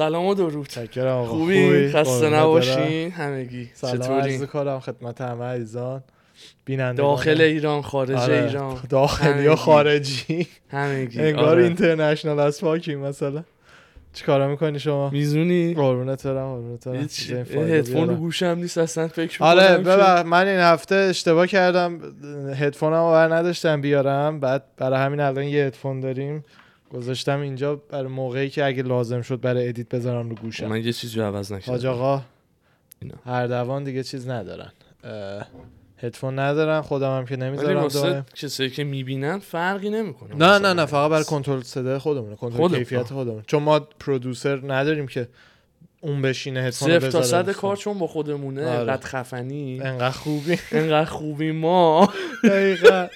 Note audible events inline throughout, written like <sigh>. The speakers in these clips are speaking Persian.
سلام و درود. چکرم آقا. خوبی؟ خسته نباشین. همگی. سلام عرض کنم خدمت همه عزیزان. بیننده داخل ایران خارج آره. ایران. داخلی. یا خارجی. همگی. انگار آره. اینترنشنال از پاکی مثلا. چیکارا می‌کنی شما؟ میزونی؟ قربونت برم قربونت برم. هدفون رو. گوشم نیست اصلا فکر آره می‌کنم که- ببخ من این هفته اشتباه کردم. هدفونم رو بر نداشتم بیارم. بعد برای همین الان یه هدفون داریم. گذاشتم اینجا برای موقعی که اگه لازم شد برای ادیت بذارم رو گوشم. من یه چیزی عوض حاج نکردم آقا اینا. هر دوان دیگه چیز ندارن. هدفون ندارن خودم هم که نمی‌ذارم دائم کسایی که می‌بینن فرقی نمی‌کنه نه نه نه فقط برای کنترل صدای خودمونه. کنترل. کیفیت خودمون. چون ما پرودوسر نداریم که اون بشینه هدفون صفر تا صد کار چون با خودمونه آره. انقدر خفنی انقدر خوبی. انقدر خوبی ما. دقیقا.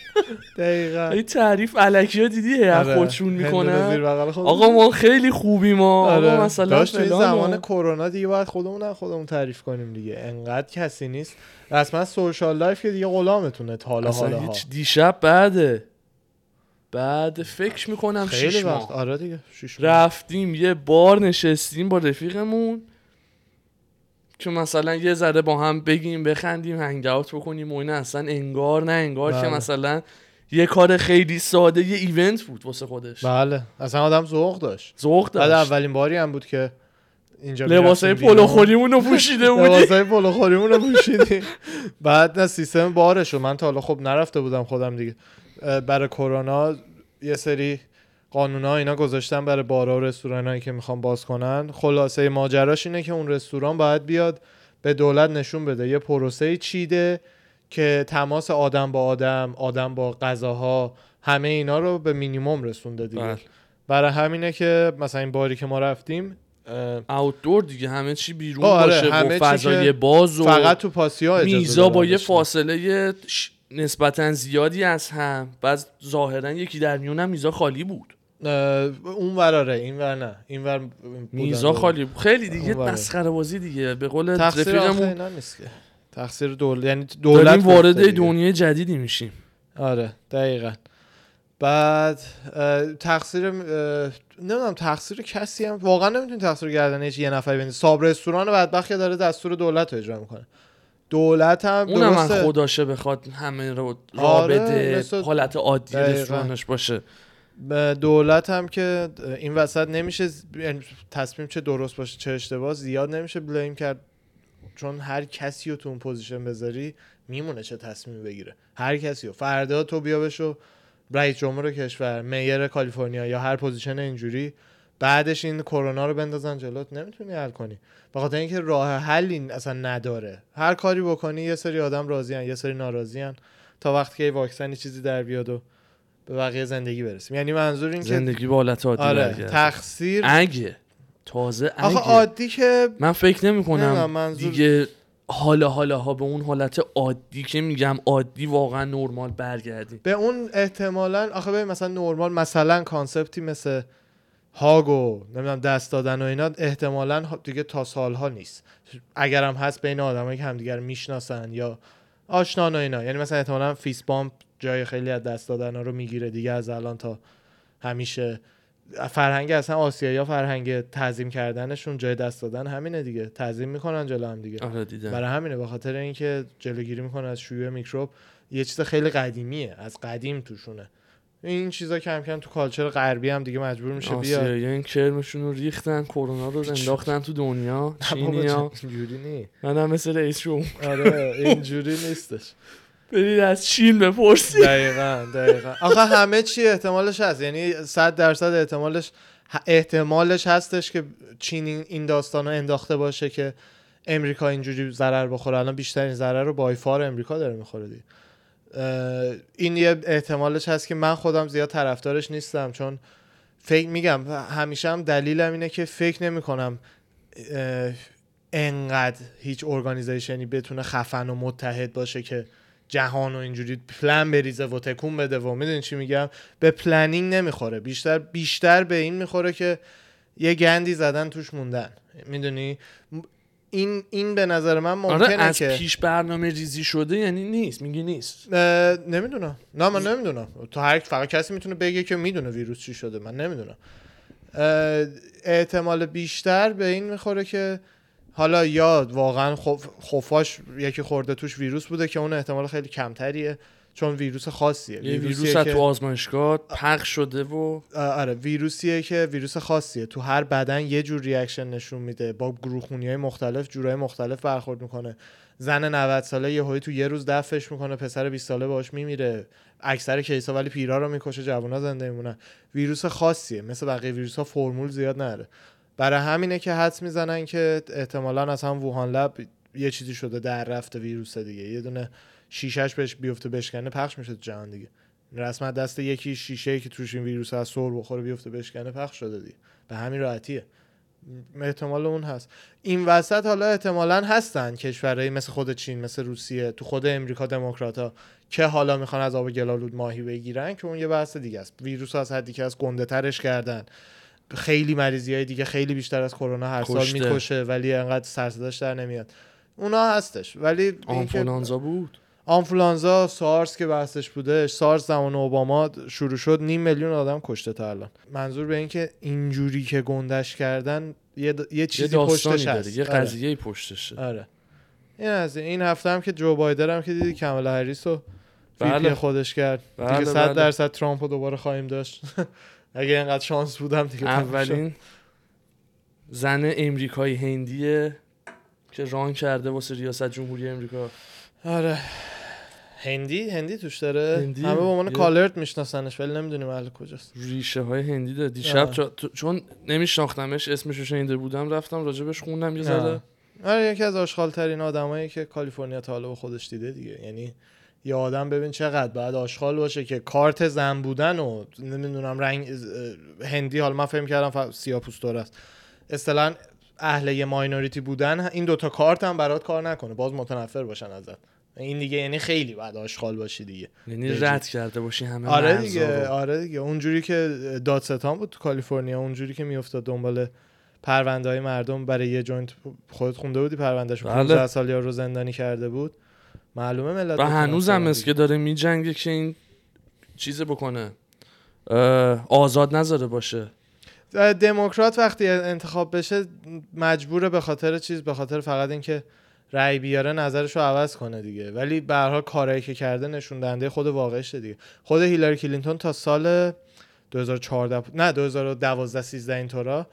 دقیقا. این تعریف علکی ها دیدی؟ آره. خودشون می‌کنن. آقا ما خیلی خوبی ما. آره. آقا مثلا داشت توی زمان کرونا دیگه باید خودمون خودمون تعریف کنیم دیگه. انقدر کسی نیست. رسما سوشال لایف که دیگه غلامتونه حالا اصلا حالا هیچ دیشب بعده. بعد فکر می‌کنم خیلی شیش وقت. ماه. آره دیگه شیش ماه. رفتیم یه بار نشستیم با رفیقمون. که مثلا یه ذره با هم بگیم بخندیم hang out بکنیم و اینا. اصلا انگار نه انگار که بله. مثلا یه کار خیلی ساده یه event بود واسه خودش. بله. اصلا آدم ذوق داشت. ذوق بعد داشت. اولین باری هم بود که اینجا لباسای پلوخوریمون رو پوشیده <laughs> بودیم. لباسای پلو خوریمون رو پوشیدیم. بعد نه سیستم بارشو من تا حالا خب نرفته بودم خودم دیگه. برای کرونا یه سری قانونا اینا گذاشتن برای بارا و رستورانایی که می‌خوان باز کنن خلاصه ماجراش اینه که اون رستوران باید بیاد به دولت نشون بده یه پروسه چیده که تماس آدم با آدم آدم با غذاها همه اینا رو به مینیمم رسونده دیگه بله. برای همینه که مثلا این باری که ما رفتیم اه، اوتدور دیگه همه چی بیرون آره، باشه همه چی فضای باز و فقط تو پاسیا اجازه میزا با یه. فاصله نسبتا زیادی از هم بعد ظاهرا یکی در میونم میزا خالی بود. اون وراره این ور نه. این ور میزا. خالی بود. خیلی دیگه. مسخره بازی دیگه. به قول رفیقمون تقصیر دولت یعنی دولت وارد. دنیای جدیدی میشیم. آره دقیقا. بعد تقصیر نمی‌دونم تقصیر کسی هم واقعا نمی‌تونی تقصیر گردن هیچ یه نفر بندازی. صاحب رستوران بدبخت که داره دستور دولت رو اجرا می‌کنه. دولت هم اونم من خداشه بخواد همه رو را آره، بده مثل- حالت عادی. رستورانش باشه. دولت هم که این وسط نمیشه یعنی تصمیم چه درست باشه چه اشتباه زیاد نمیشه blame کرد. چون هر کسی رو تو اون position بذاری میمونه چه تصمیمی بگیره. هر کسی رو. فردا تو بیا بشو رئیس جمهور کشور mayor کالیفرنیا یا هر position اینجوری. بعدش این کرونا رو بندازن جلوت نمی‌تونی حل کنی. به خاطر اینکه راه حلی اصلا نداره. هر کاری بکنی یه سری آدم راضیان یه سری ناراضیان. تا وقتی که یه واکسنی چیزی در بیاد و به بقیه زندگی برسیم. یعنی منظور این که زندگی به حالت عادی آره. تقصیر اگه تازه آخه اگه. عادی که من فکر نمی کنم منظور- دیگه حالا حالا ها به اون حالت عادی که میگم عادی واقعا نرمال برگردیم. به اون احتمالا آخه ببین مثلا نرمال مثلا کانسپتی مثل هاگ و نمی‌دونم دست دادن و اینا احتمالا دیگه تا سالها نیست. اگرم هست بین آدمایی که همدیگر می‌شناسن یا آشنان و اینا. یعنی مثلا احتمالا fist bump جای خیلی از دست دادن ها رو می‌گیره دیگه از الان تا همیشه. فرهنگ اصلا آسیایی ها فرهنگ تعظیم کردنشون جای دست دادن همینه دیگه. تعظیم می‌کنن جلو هم دیگه. آره برای همینه به خاطر اینکه جلوگیری می‌کنه از شیوع میکروب. یه چیز خیلی قدیمیه از قدیم توشونه. این چیزا کم کم تو culture غربی هم دیگه مجبور میشه آسیایی این کرمشون رو ریختن کرونا رو انداختن تو دنیا. چینیا اینجوری نی. من هم مثل رئیس آره اینجوری نیستش. برید از چین بپرسید دقیقا دقیقا. آخه همه چی احتمالش هست. یعنی صد درصد احتمالش احتمالش هستش که چین این- داستان رو انداخته باشه که امریکا اینجوری ضرر بخوره. الان بیشترین ضرر رو بایفار امریکا داره می‌خوره دیگه این یه احتمالش هست که من خودم زیاد طرفدارش نیستم چون فکر میگم همیشه هم دلیلم اینه که فکر نمی کنم انقدر هیچ organization ی بتونه خفن و متحد باشه که جهان و اینجوری پلن بریزه و تکون بده و می‌دونی چی میگم؟ به planning نمی‌خوره. بیشتر بیشتر به این می‌خوره که یه گندی زدن توش موندن. می‌دونی؟ این این به نظر من ممکنه آره از که پیش برنامه ریزی شده یعنی نیست میگی نیست. نمی‌دونم. نه من نمی‌دونم. تو هر فقط کسی می‌تونه بگه که می‌دونه ویروس چی شده من نمی‌دونم. احتمال بیشتر به این می‌خوره که حالا یا واقعا خف- خفاش یکی خورده توش ویروس بوده که اون احتمال خیلی کمتریه. چون ویروس خاصیه. یه ویروس که- تو آزمایشگاه پخش شده و آره ویروسیه که ویروس خاصیه. تو هر بدن یه جور reaction نشون میده. با گروه خونی های مختلف جورای مختلف برخورد می‌کنه. زن 90 ساله یه تو یه روز دفعش می‌کنه پسر 20 ساله باش میمیره. اکثر case ا ولی پیرا رو می‌کشه جوونا زنده میمونن. ویروس خاصیه. مثل بقیه ویروس ها فرمول زیاد نره. برای همینه که حدس می‌زنن که احتمالا از هم ووهان لب یه چیزی شده در رفته ویروس دیگه. یه دونه شیشش بهش بیفته بشکنه پخش میشه تو جهان دیگه. رسما دست یکی شیشه ای که توش این ویروس از سر بخوره بیفته بشکنه پخش شده دیگه. به همین راحتیه. احتمال اون هست. این وسط حالا احتمالا هستن کشورهایی مثل خود چین مثل روسیه تو خود امریکا دموکرات که حالا می‌خوان از آب گلالود ماهی بگیرن که اون یه بحث دیگه است. ویروس از حدی که از گنده ترش کردن. خیلی مریضی های دیگه خیلی بیشتر از کرونا هر سال. می‌کشه ولی انقدر سرصداش در نمیاد. اونا هستش ولی آنفولانزا بود. آنفولانزا سارس که بحثش بوده سارس زمان اوباما شروع شد نیم میلیون آدم کشته تا الان منظور به این که اینجوری که گندش کردن یه, د- یه یه چیزی داستانی پشتش داره هست یه آره. قضیه پشتشه آره این از این. هفته هم که جو بایدن هم که دیدی کمالا هریس رو بله. خودش کرد بله، دیگه صد بله. درصد ترامپ رو دوباره خواهیم داشت <laughs> اگه اینقدر شانس بودم دیگه. اولین زن امریکایی هندیه که ران کرده واسه ریاست جمهوری امریکا آره هندی؟ هندی توش داره؟ هندی. همه به عنوان کالرت میشناسنش ولی نمی‌دونیم اهل کجاست. ریشه های هندی داره. دیشب. چا- چون نمیشناختمش اسمش رو شنیده بودم رفتم راجبش خوندم یه آه. آره یکی از آشغال ترین آدمایی که کالیفرنیا تا حالا خودش دیده دیگه. یعنی یه آدم ببین چقدر باید آشغال باشه که کارت زن بودن و نمی‌دونم رنگ هندی حالا من فهم کردم ف... سیاه است. اصطلاحا اهل یه ماینوریتی بودن این دوتا کارت هم برات کار نکنه. باز متنفر باشن ازت. این دیگه یعنی خیلی باید آشغال باشی دیگه یعنی رد کرده باشی همه آره دیگه. آره دیگه اونجوری که دادستان بود تو کالیفرنیا اونجوری که میافتاد دنبال پرونده های مردم برای یه joint خودت خونده بودی پروندهش بله. 15 سال یا رو زندانی کرده بود معلومه ملت و بتونن هنوز هم سرم است که داره میجنگه که این چیز بکنه آزاد نذاره باشه. دموکرات وقتی انتخاب بشه مجبوره به خاطر چیز به خاطر فقط اینکه رأی بیاره نظرش رو عوض کنه دیگه. ولی به هر حال کارایی که کرده نشون دهنده خود واقعشه دیگه. خود هیلاری کلینتون تا سال 2014 بود- نه 2012 13 اینطورا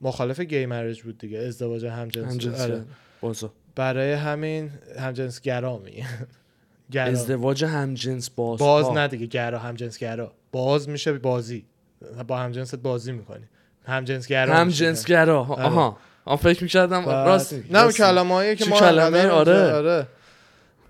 مخالف گی مریج بود دیگه. ازدواج همجنس آره. برای همین همجنس گرا می <laughs> گرا. ازدواج همجنس باز باز نه دیگه گرا همجنس گرا. باز میشه بازی. با همجنست بازی می‌کنی. همجنس گرا هم میشه. جنس گرا. آره. آها. آن فکر می‌کردم راست. نه. کلمه که ما کلمه؟ آره. اینجا، آره.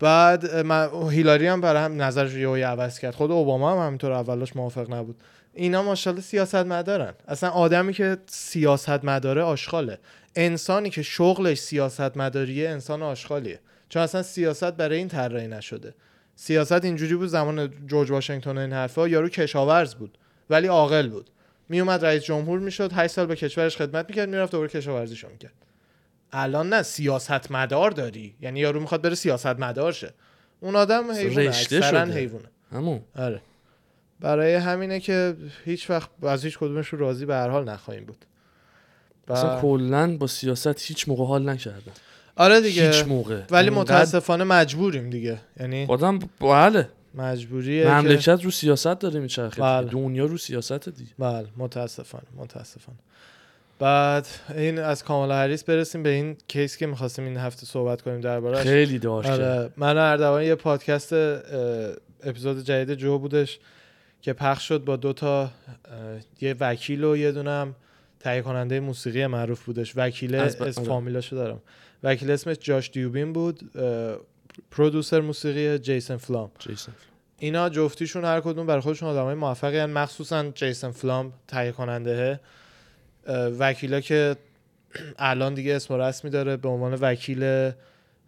بعد من هیلاری هم برای هم نظرش رو یهو عوض کرد. خود اوباما هم همینطور اولش موافق نبود. اینا ماشاءالله سیاست مدارن اصلا آدمی که سیاست مداره آشغاله. انسانی که شغلش سیاست مداریه انسان آشغالیه. چون اصلا سیاست برای این طراحی نشده. سیاست اینجوری بود زمان جورج واشنگتن و این حرفا یارو کشاورز بود. ولی عاقل بود. میومد رئیس جمهور می‌شد 8 سال به کشورش خدمت می‌کرد می‌رفت دوباره کشاورزیشو می‌کرد. الان نه سیاست مدار داری. یعنی یارو می‌خواد بره سیاست مدار شه اون آدم حیوانه اکثرا. حیوانه همون. آره. برای همینه که هیچ وقت از هیچ کدومش رو راضی به هر حال نخواهیم بود. اصلا و- کلا با سیاست هیچ موقع حال نکردم آره دیگه. هیچ موقع. ولی متاسفانه مجبوریم دیگه. یعنی آدم بله. مجبوریه که مملکت رو سیاست داره میچرخه بله. دنیا رو سیاست دیگه. بله متاسفانه متاسفانه. بعد این از کامالا هریس برسیم به این کیس که می‌خواستیم این هفته صحبت کنیم دربارهش خیلی داشت. آره. من اردوان یه پادکست اپیزود جدید جو بودش که پخش شد با دوتا اه، یه وکیل و یه دونم تهیه کننده موسیقی معروف بودش. وکیل از ب- اسم آره. فامیلاشو دارم. وکیل اسمش جاش دیوبین بود پرودوسر موسیقی جیسن فلام. جیسون اینا جفتیشون هر کدوم برای خودشون آدمای موفقی هن. مخصوصا جیسن فلام تهیه کننده وکیلا که الان دیگه اسم رسمی داره. به عنوان وکیل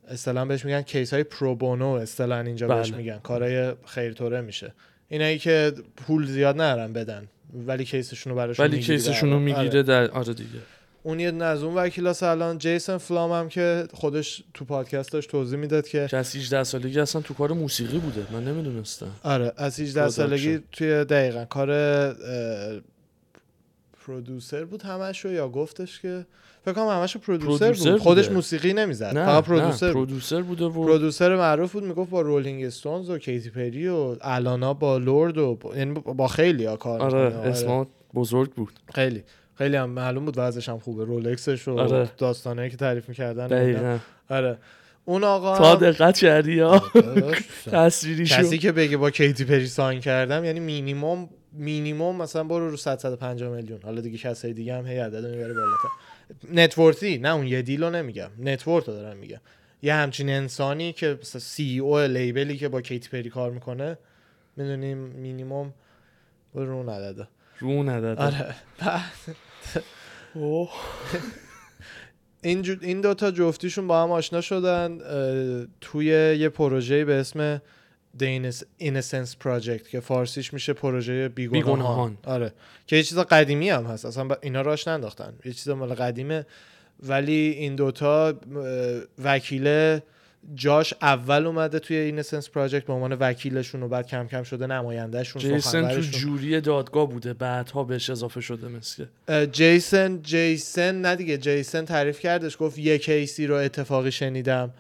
اصطلاحا بهش میگن case های pro bono اصطلاحا اینجا بهش بله. میگن. کارهای خیرطوره میشه. اینایی که پول زیاد نرن بدن ولی case شون رو براشون ولی case شون رو واقع. می‌گیره در آره دیگه. اون یه از اون وکیلاس الان جیسن فلام هم که خودش تو پادکست داشت توضیح می‌داد که از 18 سالگی اصلا تو کار موسیقی بوده. من نمی‌دونستم. آره از 18 production. سالگی توی دقیقا کار پرودوسر بود همشو یا گفتش که فکر کنم همشو پرودوسر بود. خودش بوده. موسیقی نمی‌زد نه فقط پرودوسر پرودوسر بود. بوده و پرودوسر معروف بود می‌گفت با رولینگ استونز و کیتی پری و الانا با لورد و با, یعنی با خیلی ها کار آره می‌کنه. اسمات بزرگ بود. خیلی. خیلی هم معلوم بود وضعش هم خوبه. رولکسش و آره. داستانایی که تعریف می‌کردن دقیقا. آره. اون آقا تا دقت کردی ها تصویری <laughs> کسی شد که بگه با کیتی پری sign کردم یعنی مینیمم مینیمم مثلا برو رو 100 150 میلیون. حالا دیگه کسای دیگه هم هی عدد می‌بره بالاتر. net worth ی؟ نه اون یه deal و نمیگم. net worth رو دارم میگم. یه همچین انسانی که CEO label ی که با کیتی پری کار می‌کنه می‌دونیم مینیمم برو رو اون عدده رو نداده آره. بعد اوه. این, این دوتا جفتیشون با هم آشنا شدن توی یه پروژه به اسم The Innocence Project که فارسیش میشه پروژه بیگناهان. بیگناهان. آره. که یه چیز قدیمی هم هست. اصلا اینا راش ننداختن. یه چیز مال قدیمه. ولی این دوتا وکیل جاش اول اومده توی اینسنس پراجکت به عنوان وکیلشون و بعد کم کم شده نمایندهشون جیسن تو. جوری دادگاه بوده بعدها بهش اضافه شده مثل. جیسن جیسن نه دیگه جیسن تعریف کردش گفت یه کیسی رو اتفاقی شنیدم.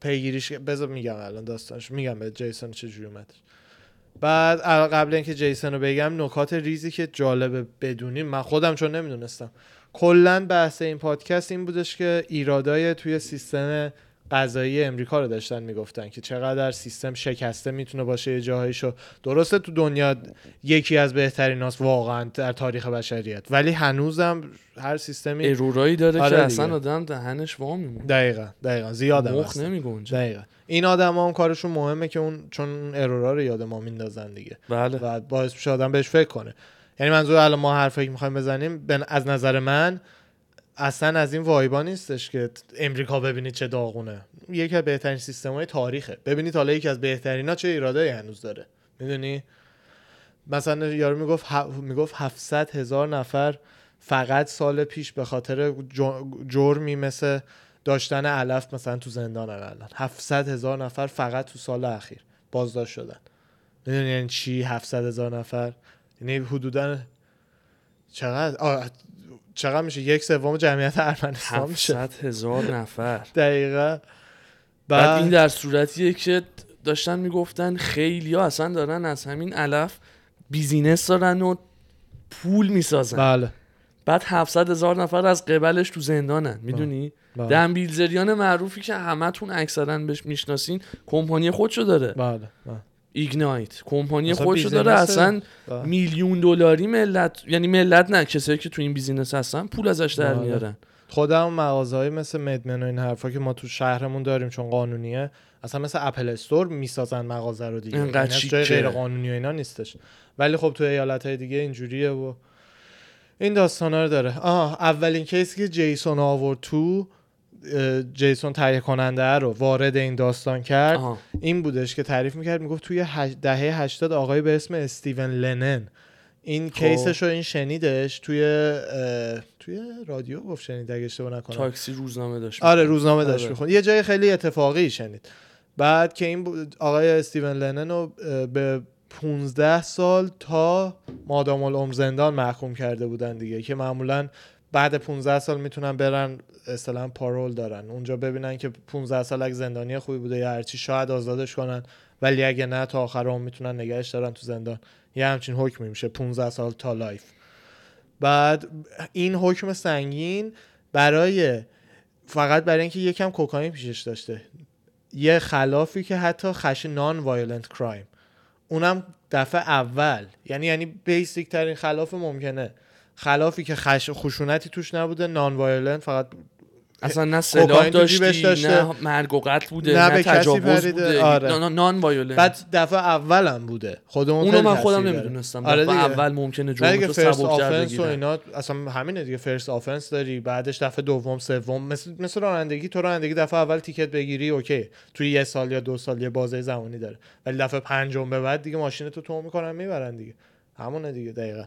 پیگیریش بذار میگم الان داستانش میگم به جیسن چه جوری اومدش بعد قبل اینکه جیسن رو بگم نکات ریزی که جالبه بدونیم من خودم چون نمی‌دونستم. کلا بحث این پادکست این بودش که ایرادای توی سیستم قضایی امریکا رو داشتن می‌گفتن که چقدر سیستم شکسته می‌تونه باشه یه جاهایشو. درسته تو دنیا یکی از بهترین هاست واقعا در تاریخ بشریت ولی هنوزم هر سیستمی ارورایی داره آره که دیگه. اصلا آدم دهنش وا میمونه. دقیقا دقیقا. زیاد هم مخ هستن. نمی گنجه دقیقا. این آدم هم کارشون مهمه که اون چون ارورا رو یاد ما میندازن دیگه. بله. و باعث میشه آدم بهش فکر کنه. یعنی منظور الان ما حرفی که می‌خوایم بزنیم از نظر من اصلا از این وایبا نیستش که امریکا ببینید چه داغونه. یکی از بهترین سیستم های تاریخه ببینید حالا یکی از بهترین ها چه ایرادایی هنوز داره. می‌دونی؟ مثلا یارو می‌گفت. می‌گفت 700 هزار نفر فقط سال پیش به خاطر جرمی مثل داشتن علف مثلا تو زندان الان. 700 هزار نفر فقط تو سال اخیر بازداشت شدن. می‌دونی یعنی چی 700 هزار نفر؟ یعنی حدودا چقدر؟ چقدر میشه یک سوم جمعیت ارمنستان میشه 700 هزار نفر. دقیقا. بعد این در صورتیه که داشتن می‌گفتن خیلی ها اصلا دارن از همین علف business دارن و پول می‌سازن. بله. بعد 700 هزار نفر از قبلش تو زندانن. می‌دونی؟ بله. دن بیلزریان معروفی که همتون اکثرا بهش می‌شناسین کمپانی خودشو داره. بله بله. Ignite کمپانی خودشو داره اصلا. میلیون دلاری ملت یعنی ملت نه کسایی که تو این business هستن پول ازش در بله. میارن خودم مغازه مثل MedMen و این حرفا که ما تو شهرمون داریم چون قانونیه اصلا مثل Apple Store می‌سازن مغازه رو دیگه اینقدر یعنی جای. غیر قانونی و اینا نیستش ولی خب تو ایالت های دیگه اینجوریه و این داستانا رو داره آه اولین case ی که جیسون آورد تو جیسون تهیه کننده رو وارد این داستان کرد آها. این بودش که تعریف می‌کرد می‌گفت توی هش... دهه 80 آقای به اسم استیون لنن این خب. case ش رو این شنیدش توی توی رادیو گفت شنید اگه اشتباه نکنم تاکسی روزنامه داشت آره روزنامه داشت آره. می‌خوند یه جای خیلی اتفاقی شنید بعد که این آقای استیون لنن رو به 15 سال تا مادام العمر زندان محکوم کرده بودن دیگه که معمولا بعد 15 سال می‌تونن برن اصطلاحا parole دارن. اونجا ببینن که 15 سال اگه زندانی خوبی بوده یا هرچی شاید آزادش کنن. ولی اگه نه تا آخر عمر می‌تونن نگهش دارن تو زندان. یه همچین حکمی میشه 15 سال تا life. بعد این حکم سنگین برای فقط برای اینکه یکم کوکائین پیشش داشته. یه خلافی که حتی خش non-violent crime اونم دفعه اول. یعنی یعنی basic ترین خلاف ممکنه. خلافی که خش خشونتی توش نبوده non-violent فقط اصلا نه سلاح جیبش داشتی داشته. نه مرگ و قتل بوده نه نه, به کسی تجاوز. بوده آره. non-violent بعد دفعه اولم بوده خودمون اونو من خودم. نمی‌دونستم آره دیگه. اول ممکنه جرم دیگه تو سبکتر و اینا اصلا همینه دیگه first offense داری بعدش دفعه دوم سوم مثل مثل رانندگی تو رانندگی دفعه اول ticket بگیری okay توی یه سال یا دو سال یه بازه زمانی داره ولی دفعه پنجم به بعد دیگه ماشین تو تو می‌کنن می‌برن دیگه همونه دیگه دقیقا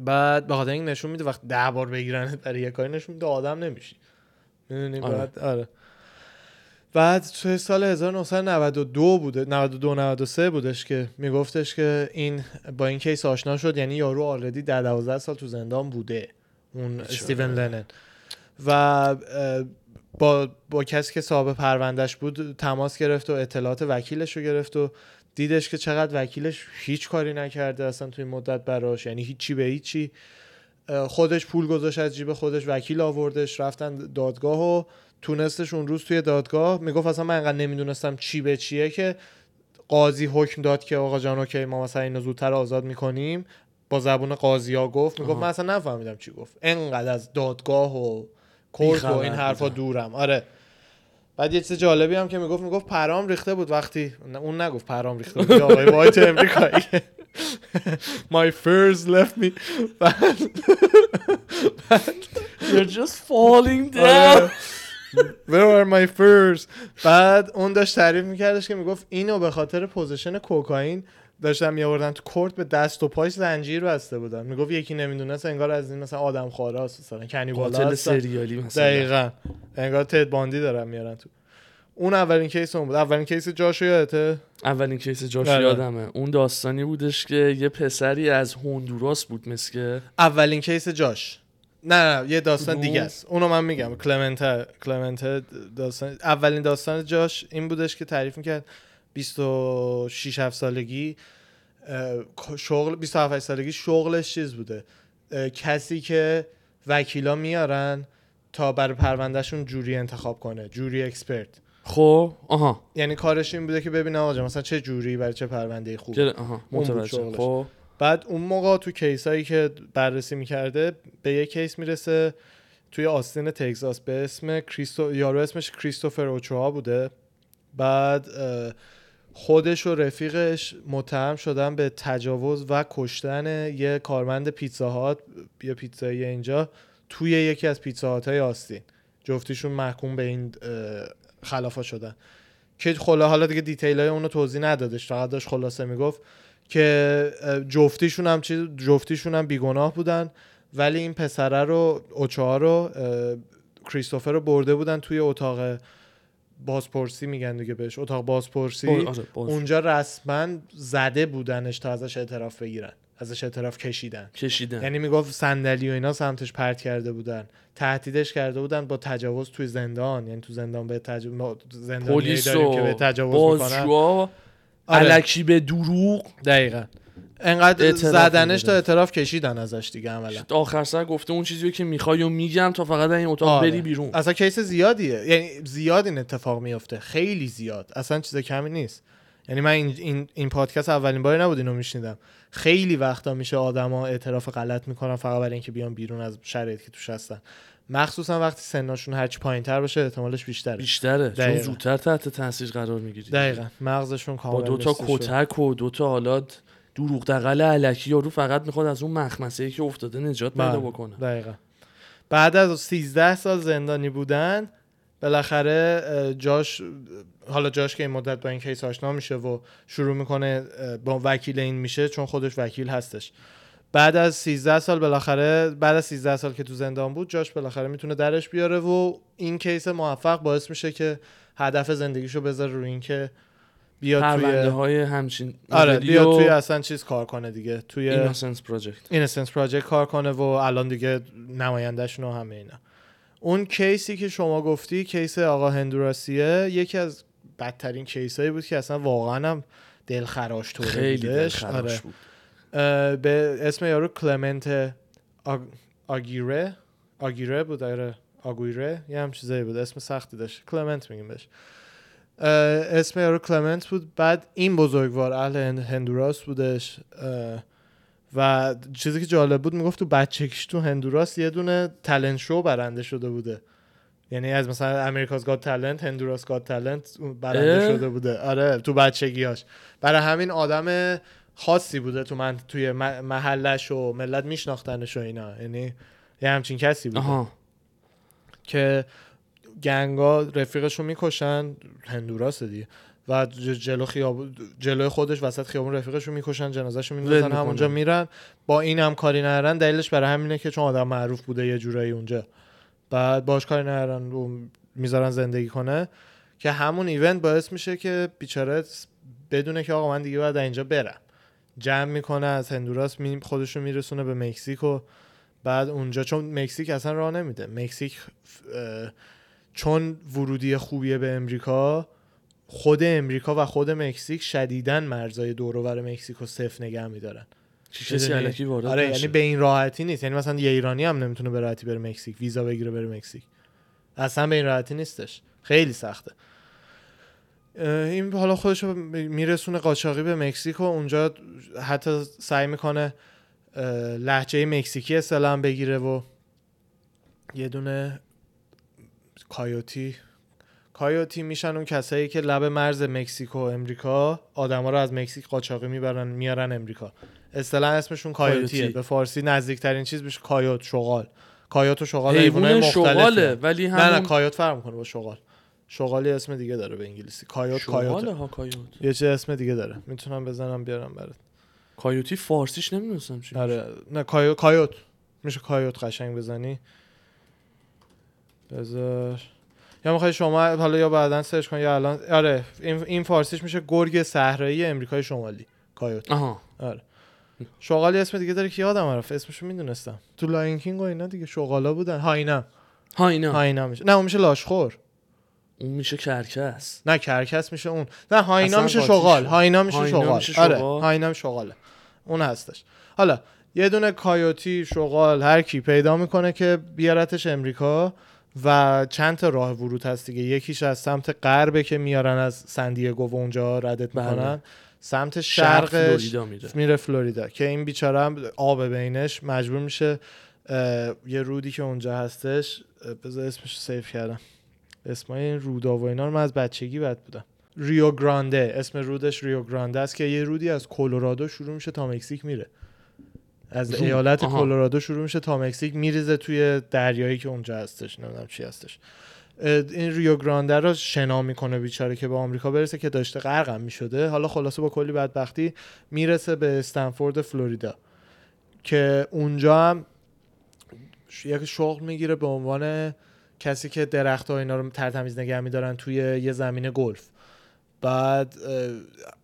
بعد به خاطر این نشون میده وقت ده بار بگیرن برای یه کاری نشون میده آدم نمیشی می‌دونی آره. بعد آره بعد توی سال 1992 بوده 92 93 بودش که میگفتش که این با این کیس آشنا شد یعنی یارو آلردی در 12 سال تو زندان بوده اون. استیون لنن و با با کسی که صاحب پروندهش بود تماس گرفت و اطلاعات وکیلش رو گرفت و دیدش که چقدر وکیلش هیچ کاری نکرده اصلا توی این مدت براش یعنی هیچی به هیچی خودش پول گذاشت از جیب خودش وکیل آوردش رفتن دادگاه و تونستش اون روز توی دادگاه. می‌گفت اصلا من انقدر نمی‌دونستم چی به چیه که قاضی حکم داد که آقا جان اوکی ما مثلا اینو زودتر آزاد می‌کنیم. با زبون قاضی ها گفت. می‌گفت. من اصلا نفهمیدم چی گفت. انقدر از دادگاه و court و این حرفا. دورم. آره. بعد یه چیز جالبی هم که می‌گفت می‌گفت پرام ریخته بود وقتی اون نگفت پرام ریخته بود آقای وایت امریکایی. <laughs> My furs left me. بعد You're just falling آره. down. Where are my furs بعد اون داشت تعریف میکردش که می‌گفت اینو به خاطر possession کوکائین داشتن میآوردن تو court به دست و پاش زنجیر بسته بودن. می‌گفت یکی نمی‌دونست انگار از این مثلا آدم خواراست مثلا cannibal ا قاتل. سریالی مثلا. دقیقا. انگار تد باندی دارن میارن تو. اون اولین کیس اون بود. اولین کیس جاشو یادته؟ اولین کیس جاش آره. یادمه. اون داستانی بودش که یه پسری از هندوراس بود مثل که اولین کیس جاش. نه نه یه داستان؟ دیگه است. اونو من میگم. کلمنت کلمنت داستان اولین داستان جاش این بودش که تعریف می‌کرد. 26 7 سالگی شغل 27 8 سالگی شغلش چیز بوده. کسی که وکیلا میارن تا برای پروندهشون jury انتخاب کنه jury expert خب آها. یعنی کارش این بوده که ببینه آقا مثلا چه جوری برای چه پرونده خوب. گره- آها متوجه. خب. بعد اون موقع تو case هایی که بررسی می‌کرده به یه case می‌رسه توی آستین تگزاس به اسم کریستو یارو اسمش کریستوفر اوچوها بوده. بعد اه، خودش و رفیقش متهم شدن به تجاوز و کشتن یه کارمند پیتزاهات یه پیتزایی اینجا توی یکی از پیتزاهات های آستین. جفتیشون محکوم به این خلافا شدن. که خلا حالا دیگه دیتیل های اونو توضیح ندادش فقط داشت خلاصه می‌گفت که جفتیشون هم چیز جفتیشون هم بیگناه بودن ولی این پسره رو اوچا رو کریستوفر رو برده بودن توی اتاق بازپرسی میگن دیگه بهش اتاق بازپرسی. باز- آره، باز. اونجا رسما زده بودنش تا ازش اعتراف بگیرن ازش اعتراف کشیدن. کشیدن. یعنی می‌گفت صندلی و اینا سمتش پرت کرده بودن تهدیدش کرده بودن با تجاوز توی زندان. یعنی تو زندان به تجاوز زندانی پلیس که به تجاوز می‌کنن. بازجوها آره. به دروغ. دقیقا. انقدر زدنش. تا اعتراف کشیدن ازش دیگه عملا. آخر سر گفته اون چیزی که می‌خوای و میگم تا فقط این اتاق آره. بری بیرون. اصلا کیس زیادیه. یعنی زیاد این اتفاق میفته خیلی زیاد. اصلا چیز کمی نیست. یعنی من این, این, این پادکست اولین باری نبود اینو میشنیدم. خیلی وقتا میشه آدما اعتراف غلط می‌کنن فقط برای اینکه بیان بیرون از شرایطی که توش هستن. مخصوصا وقتی سنشون هرچی پایین تر باشه احتمالش بیشتره. بیشتره. چون دقیقاً. زودتر تحت تاثیر قرار می‌گیری. دقیقا. مغزشون با کاملا دوتا نصفه شد. کتک و دوتا حالا دروغ دقل علکی یارو فقط می‌خواد از اون مخمسه ای که افتاده نجات پیدا بله، بکنه. دقیقا. بعد از 13 سال زندانی بودن بالاخره جاش حالا جاش که این مدت با این case آشنا میشه و شروع می‌کنه با وکیل این میشه چون خودش وکیل هستش. بعد از 13 سال بالاخره بعد از 13 سال که تو زندان بود جاش بالاخره می‌تونه درش بیاره و این case موفق باعث میشه که هدف زندگیشو بذاره روی این که بیاد توی های همچین آره بیاد و توی اصلا چیز کار کنه دیگه توی Innocence Project Innocence Project کار کنه و الان دیگه نمایندهشون و همه اینا. اون case ی که شما گفتی case آقا هندوراسیه یکی از بدترین case ایی بود که اصلا واقعا هم دلخراش طوره خیلی. دلخراش آره. بود. اه، به اسم یارو کلمنت آگ... آگیره. آگیره بود آره آگویره. یه هم چیزایی بود. اسم سختی داشت. کلمنت میگیم بهش. اسم یارو کلمنت بود. بعد این بزرگوار اهل هند- هندوراس بودش. و چیزی که جالب بود می‌گفت تو بچگیش تو هندوراس یه دونه تلنت شو برنده شده بوده. یعنی از مثلا امریکاز گاد تالنت هندوراس گاد تالنت برنده؟ شده بوده. آره تو بچگیاش برای همین آدم خاصی بوده تو من توی محلش و ملت میشناختنش و اینا. یعنی یه همچین کسی بوده. آها. که گنگا رفیقش رو می‌کشن هندوراس دیگه. و جلو خیابون جلوی خودش وسط خیابون رفیقش رو می‌کشن جنازه‌شو ول میندازن. همونجا میرن. با این هم کاری نرن دلیلش برای همینه که چون آدم معروف بوده یه جورایی اونجا. بعد باش کاری نرن و می‌ذارن زندگی کنه. که همون ایونت باعث میشه که بیچاره بدونه که آقا من دیگه باید اینجا برم. جمع می‌کنه از هندوراس می خودش رو میرسونه به مکزیک و بعد اونجا. چون مکزیک اصلا راه نمیده. مکزیک چون ورودی خوبیه به امریکا خود امریکا و خود مکزیک شدیداً مرزای دور و بر مکزیک رو صفر نگه میدارن. کسی آره. یعنی به این راحتی نیست. یعنی مثلا یه ایرانی هم نمی‌تونه به راحتی بره مکزیک ویزا بگیره بره مکزیک. اصلا به این راحتی نیستش. خیلی سخته. این حالا خودش میرسونه قاچاقی به مکزیک و اونجا حتی سعی می‌کنه لحجه مکزیکی اسلام بگیره و یه دونه کایوتی. کایوتی میشن اون کسایی که لب مرز مکزیک و امریکا آدما رو از مکزیک قاچاقی می‌برن میارن امریکا. اصطلاحا اسمشون coyote ه. coyote. به فارسی نزدیکترین چیز میشه کایوت شغال. کایوت و شغال حیوانای حیوان مختلفه. شغاله ولی نه نه همون کایوت فرق می‌کنه با شغال. شغالی اسم دیگه داره به انگلیسی. کایوت کایوت. ها کایوت. یه چه اسم دیگه داره. می‌تونم بزنم بیارم برات. کایوتی فارسیش نمی‌دونستم چی آره. نه کایو... کایوت. میشه کایوت قشنگ بزنی. بذار. یا می‌خوای شما حالا یا بعدا search کن یا الان. آره این, این فارسیش میشه گرگ صحرایی امریکای شمالی کایوت. آها. آره. شغالی اسم دیگه داره که یادم رفت. اسمشو می‌دونستم. تو Lion King و اینا دیگه شغالا بودن. hyena ها اینا. hyena میشه. نه اون میشه لاشخور. اون میشه کرکس. نه کرکس میشه اون. نه hyena میشه شغال. hyena میشه hyena شغال. آره. hyena شغاله. اون هستش. حالا یه دونه coyote شغال هر کی پیدا می‌کنه که بیارتش امریکا و چند تا راه ورود هست دیگه. یکیش از سمت غربه که میارن از سندیگو و اونجا ردت بله. می‌کنن. سمت شرق فلوریدا میره. میره فلوریدا که این بیچاره هم آب بینش مجبور میشه یه رودی که اونجا هستش بذار اسمش رو سیف کردم. اسمای این رودا و اینا رو من از بچگی بد بودم. ریو گرانده اسم رودش ریو گرانده است که یه رودی از کلرادو شروع میشه تا مکزیک میره. از رود. ایالت آها. کلرادو شروع میشه تا مکزیک میریزه توی دریایی که اونجا هستش نمی‌دونم چی هستش این ریو گرانده رو شنا می‌کنه بیچاره که به آمریکا برسه که داشته غرقم می‌شده حالا خلاصه با کلی بدبختی می‌رسه به سنفورد فلوریدا که اونجا هم یک شغل می‌گیره به عنوان کسی که درخت ها اینا رو ترتمیز نگه میدارن توی یه زمین گلف بعد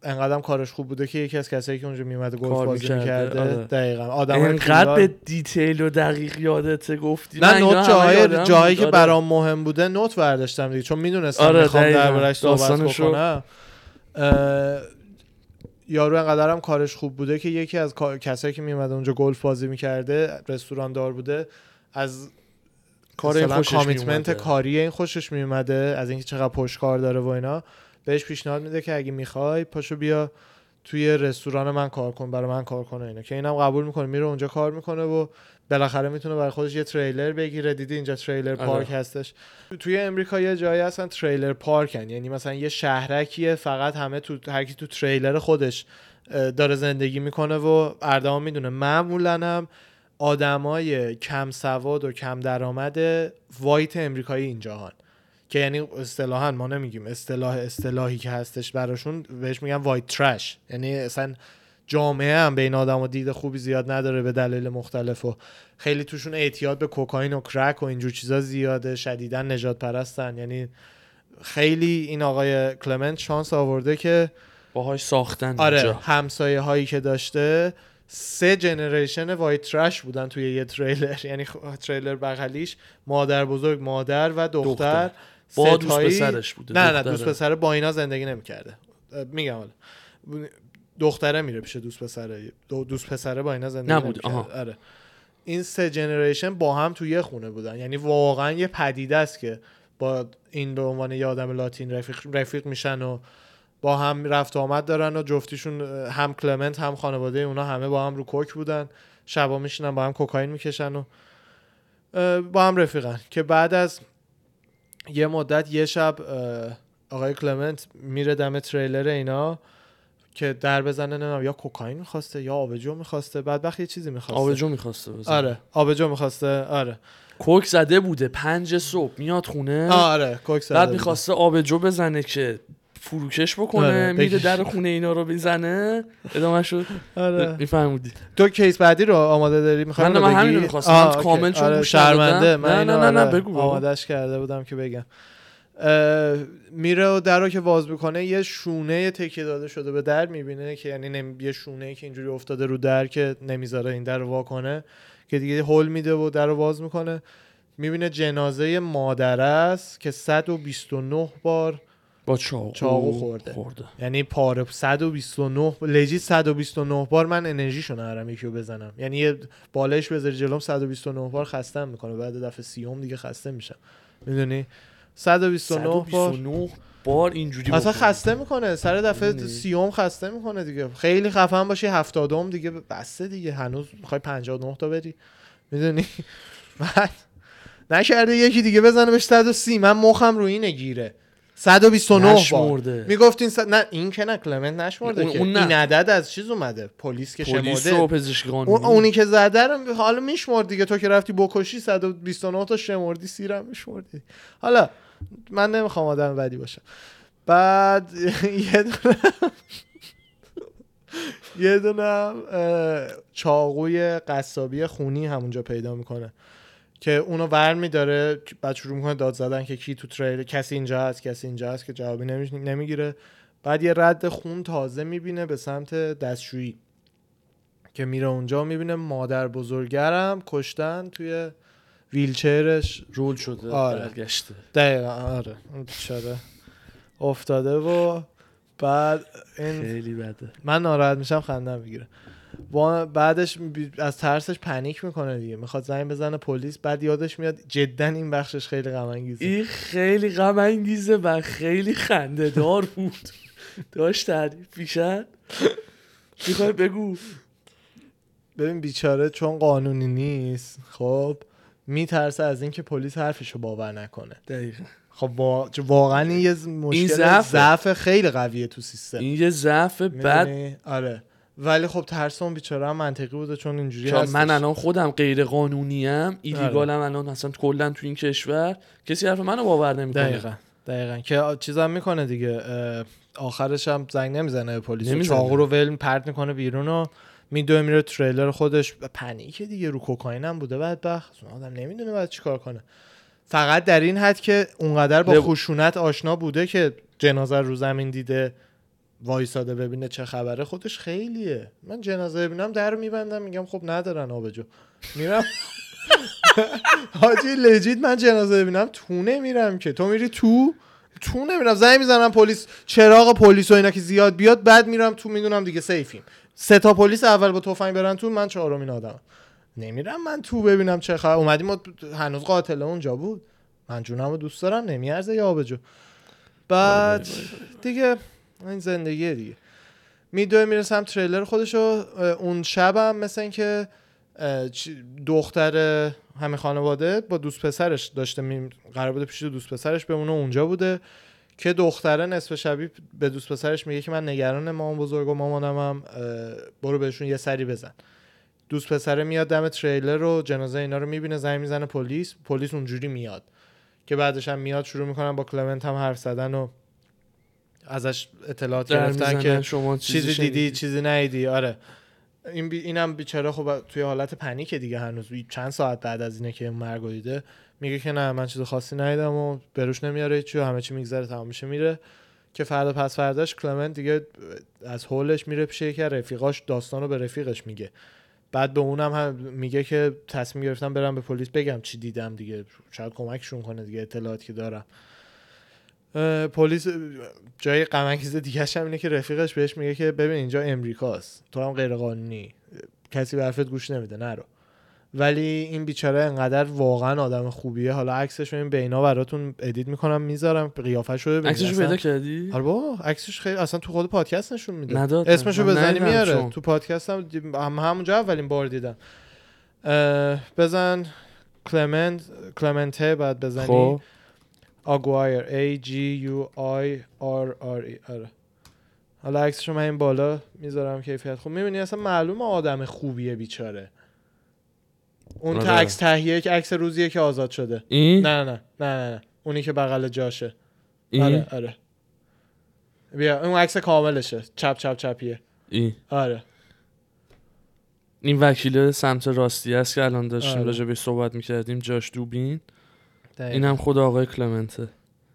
انقدرم کارش خوب بوده که یکی از کسایی که اونجا میومده گلف بازی می‌کرده، می‌کرده آره. دقیقا آدم انقدر به detail و دقیق یادت گفتی نه note جاهای جایی. که آره. برام مهم بوده note برداشتم دیگه چون می‌دونستم آره، می‌خوام دقیقاً. دربارش صحبت بکنم یارو انقدرم کارش خوب بوده که یکی از کسایی که میومده اونجا گلف بازی می‌کرده رستوران دار بوده از کار این خوشش commitment. کاری این خوشش میومده از اینکه چقدر پشت کار داره و اینا بهش پیشنهاد میده که اگه می‌خوای پاشو بیا توی رستوران من کار کن برای من کار کنه اینا. که اینم قبول می‌کنه میره اونجا کار می‌کنه و بالاخره می‌تونه برای خودش یه تریلر بگیره. دیدی اینجا تریلر آره. park هستش؟ توی امریکا یه جایی هستن trailer park ن. یعنی مثلا یه شهرکیه فقط همه تو هر کی تو تریلر خودش داره زندگی می‌کنه و اردوان می‌دونه. معمولا هم آدمای کم سواد و کم درآمد white امریکایی اینجا هن. که یعنی اصطلاحا ما نمیگیم اصطلاح اصطلاحی که هستش براشون بهش میگن white trash یعنی اصلا جامعه هم به این آدما دید خوبی زیاد نداره به دلیل مختلف و خیلی توشون اعتیاد به کوکائین و کرک و اینجور چیزا زیاده شدیدا نژادپرستن یعنی خیلی این آقای کلمنت شانس آورده که باهاش ساختن آره. همسایه هایی که داشته سه جنریشن وایت ترش بودن توی یه تریلر <laughs> یعنی تریلر بغلیش مادر بزرگ مادر و دختر, دختر. با دوست پسرش بوده نه نه. دوست پسر با اینا زندگی نمی‌کرده. میگم حالا. دختره میره پیش دوست پسره. دو- دوست پسره با اینا زندگی نبود،. آره. این سه جنریشن با هم توی یه خونه بودن. یعنی واقعا یه پدیده است که با این به عنوان یه آدم لاتین رفیق, رفیق میشن و با هم رفت و آمد دارن و جفتیشون هم کلمنت هم خانواده اونا همه با هم رو کوک بودن. شبا میشینن با هم کوکائین می‌کشن و با هم رفیقن. که بعد از یه مدت یه شب آقای کلمنت میره دم تریلر اینا که در بزنه نمی‌دونم یا کوکائین می‌خواسته یا آبجو می‌خواسته بعد وقت یه چیزی می‌خواسته. آبجو می‌خواسته آره آبجو می‌خواسته آره. کوک زده بوده پنج صبح میاد خونه. آره کوک زده بعد. می‌خواسته آبجو بزنه که فروکش بکنه میره. در خونه اینا رو بزنه ادامه شد. آره. میفهمودی تو کیس بعدی رو آماده داری؟ می‌خوام من- من همین رو می‌خواستم. من کامل چون آره شرمنده. من نه، نه، نه، نه، آره، بگو،. آمادش کرده بودم که بگم. میره و در رو که باز می‌کنه یه شونه تکیه داده شده به در می‌بینه که یعنی نمی... یه شونه که اینجوری افتاده رو در که نمی‌ذاره این در رو وا کنه که دیگه هول میده و در رو باز می‌کنه. می‌بینه جنازه مادر است که 129 بار با چاقو چاقو خورده. خورده. یعنی پاره 129 لجی 129 بار من انرژیشو ندارم یکیو بزنم. یعنی یه بالش بذاری جلوم 129 بار خستم می‌کنه. بعد دفعه سیوم دیگه خسته میشم. می‌دونی؟ 129 بار 129 بار اینجوری اصلا. خسته می‌کنه. سر دفعه؟ سیوم خسته می‌کنه دیگه. خیلی خفن باشی هفتادم دیگه بسته دیگه. هنوز می‌خوای 59 تا بری. می‌دونی؟ <laughs> بعد نکرده یکی دیگه بزنه بهش 130 من مخم رو اینه گیره. 129 بار. می‌گفتین س... نه این که نه کلمنت نشمرده اون- که. اون نه. این عدد از چیز اومده. پلیس که پلیس و پزشکی اون اونی که زده رو حالا میشمرد دیگه. تو که رفتی بکشی 129 تا شمردی سیرم میشمردی. حالا من نمی‌خوام آدم بدی باشم. بعد <laughs> یه دونه یه دونه چاقوی قصابی خونی همونجا پیدا می‌کنه. که اونو ور میداره بعد شروع می‌کنه داد زدن که کی تو تریل کسی اینجا هست کسی اینجا هست که جوابی نمی- نمی‌گیره. بعد یه رد خون تازه می‌بینه به سمت دستشویی که میره اونجا می‌بینه مادر بزرگرم کشتن توی ویلچرش رول شده آره. برگشته. دقیقا آره. بیچاره افتاده و بعد این خیلی بده. من ناراحت میشم خندم می‌گیره. بعدش از ترسش پنیک می‌کنه دیگه. می‌خواد زنگ بزنه پلیس بعد یادش میاد جدا این بخشش خیلی غم انگیزه این خیلی غم انگیزه و خیلی خنده دار بود. داشت تعریف بیشتر می‌خوای بگو. ببین بیچاره چون قانونی نیست خب میترسه از اینکه پلیس حرفشو باور نکنه. دقیقا. خب چون واقعا این یه مشکل. ضعف خیلی قویه تو سیستم. این یه ضعف بد؟ آره. ولی خب ترس اون بیچاره هم منطقی بوده چون اینجوری چون. من الان خودم غیر قانونیم ایلیگالم الان اصلا کلا تو این کشور کسی حرف منو باور نمی‌کنه. دقیقا دقیقا. که چیزم می‌کنه دیگه آخرش هم زنگ نمی‌زنه به پلیس. چاقو رو ول پرت می‌کنه بیرون و میدوه میره تریلر خودش. پنیکه دیگه رو کوکائین هم بوده بدبخت. اون آدم نمی‌دونه باید چیکار کنه. فقط در این حد که اونقدر با خشونت آشنا بوده که جنازه رو زمین دیده. وایساده ببینه چه خبره خودش خیلیه. من جنازه ببینم در میبندم میگم خب ندارن آبجو میرم. <laughs> حاجی لجیت من جنازه ببینم تو نمیرم که. تو میری تو؟ تو نمیرم زنگ می‌زنم پلیس. چراغ پلیس و اینا که زیاد بیاد بعد میرم تو می‌دونم دیگه سیفیم. سه تا پلیس اول با تفنگ برن تو من چهارمین آدم نمیرم من تو ببینم چه خبر. اومدیم و هنوز قاتل اونجا بود. من جونم دوست دارم نمیارزه یا آبجو بعد دیگه این زندگیه دیگه. میدوه می‌رسم تریلر خودشو اون شبم مثل این که اه، چی- دختر همه خانواده با دوست پسرش داشته می... قرار بوده پیش دوست پسرش بمونه اونجا بوده. که دختره نصف شبی به دوست پسرش میگه که من نگران مامان بزرگ و مامانمم اه، برو بهشون یه سری بزن. دوست پسره میاد دم تریلر رو جنازه اینا رو می‌بینه زنگ می‌زنه پلیس پلیس اونجوری میاد. که بعدش هم میاد شروع می‌کنن با کلمنت هم حرف زدن و ازش اطلاعات گرفتن که شما چیزی شنیدی؟ دیدی چیزی ندیدی. آره. این بی اینم بیچاره خب توی حالت پنیک دیگه هنوز. چند ساعت بعد از اینه که مرگ دیده میگه که نه من چیز خاصی ندیدم و بروش نمیاره چی همه چی میگذره تمام میشه میره. که فردا پس فرداش کلمنت دیگه از هولش میره پیش یکی رفیقاش داستان رو به رفیقش میگه. بعد به اونم هم میگه که تصمیم گرفتم برم به پلیس بگم چی دیدم دیگه. شاید کمکشون کنه دیگه اطلاعاتی که دارم. پلیس جای غم انگیز دیگه هم اینه که رفیقش بهش میگه که ببین اینجا امریکاست. تو هم غیر قانونی کسی به حرفت گوش نمیده نرو. ولی این بیچاره انقدر واقعا آدم خوبیه. حالا عکسش رو این بینا براتون edit می‌کنم می‌ذارم. قیافش رو اصلا- پیدا کردی؟ آره بابا عکسش خیلی اصلا تو خود پادکست نشون میده. اسمشو بزنی میاره. چون. تو پادکست هم, هم همونجا اولین بار دیدم. بزن کلمنت کلمنته بعد بزنی. خب. آگوایر A G U I R R E. آره. حالا عکسشو من این بالا می‌ذارم کیفیت. خوب می‌بینی اصلا معلومه آدم خوبیه بیچاره. اون آره. عکس تهیه که عکس روزیه که آزاد شده. این؟ نه نه نه نه نه. اونی که بغل جاشه. این؟ آره آره. بیا اون عکس کاملشه. چپ چپ چپیه. این؟ آره. این وکیل سمت راستی است که الان داشتیم آره. راجع به صحبت می‌کردیم. جاش دوبین. این هم خود آقای کلمنته.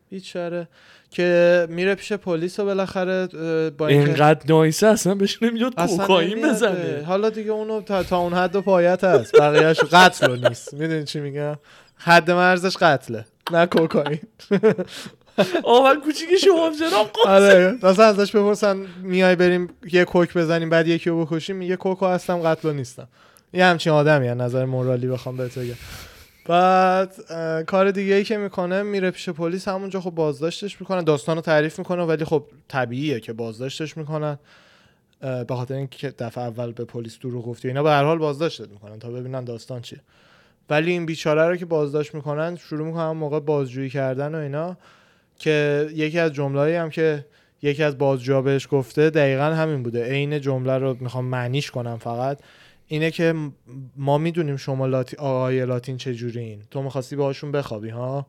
بیچاره. که میره پیش پلیس و بالاخره با اینقدر نایسه اصلا بهش نمیاد کوکائین. بزنه. حالا دیگه اونو تا, تا اون حد و پایت هست. بقیهش قتل رو نیست. می‌دونی چی میگم؟ حد مرزش قتله نه کوکائین. آه من کوچیک شما جناب. <laughs> آره. مثلا ازش بپرسن میای بریم یه کوک بزنیم بعد یکی رو بکشیم میگه کوکو هستم قتل نیستم. یه همچین آدمی از نظر مورالی بخوام بهت بگم. بعد کار دیگه ای که می‌کنه میره پیش پلیس همونجا خب بازداشتش می‌کنن داستان رو تعریف می‌کنه ولی خب طبیعیه که بازداشتش می‌کنن. به خاطر اینکه دفعه اول به پلیس دروغ گفتی اینا به هر حال بازداشتت می‌کنن تا ببینن داستان چیه. ولی این بیچاره رو که بازداشت می‌کنن شروع می‌کنن موقع بازجویی کردن و اینا که یکی از جمله‌ای هم که یکی از بازجوها بهش گفته دقیقا همین بوده. عین جمله رو می‌خوام معنیش کنم فقط. اینه که ما می‌دونیم شما لاتی... آقای لاتین چجورین. تو می‌خواستی باهاشون بخوابی ها؟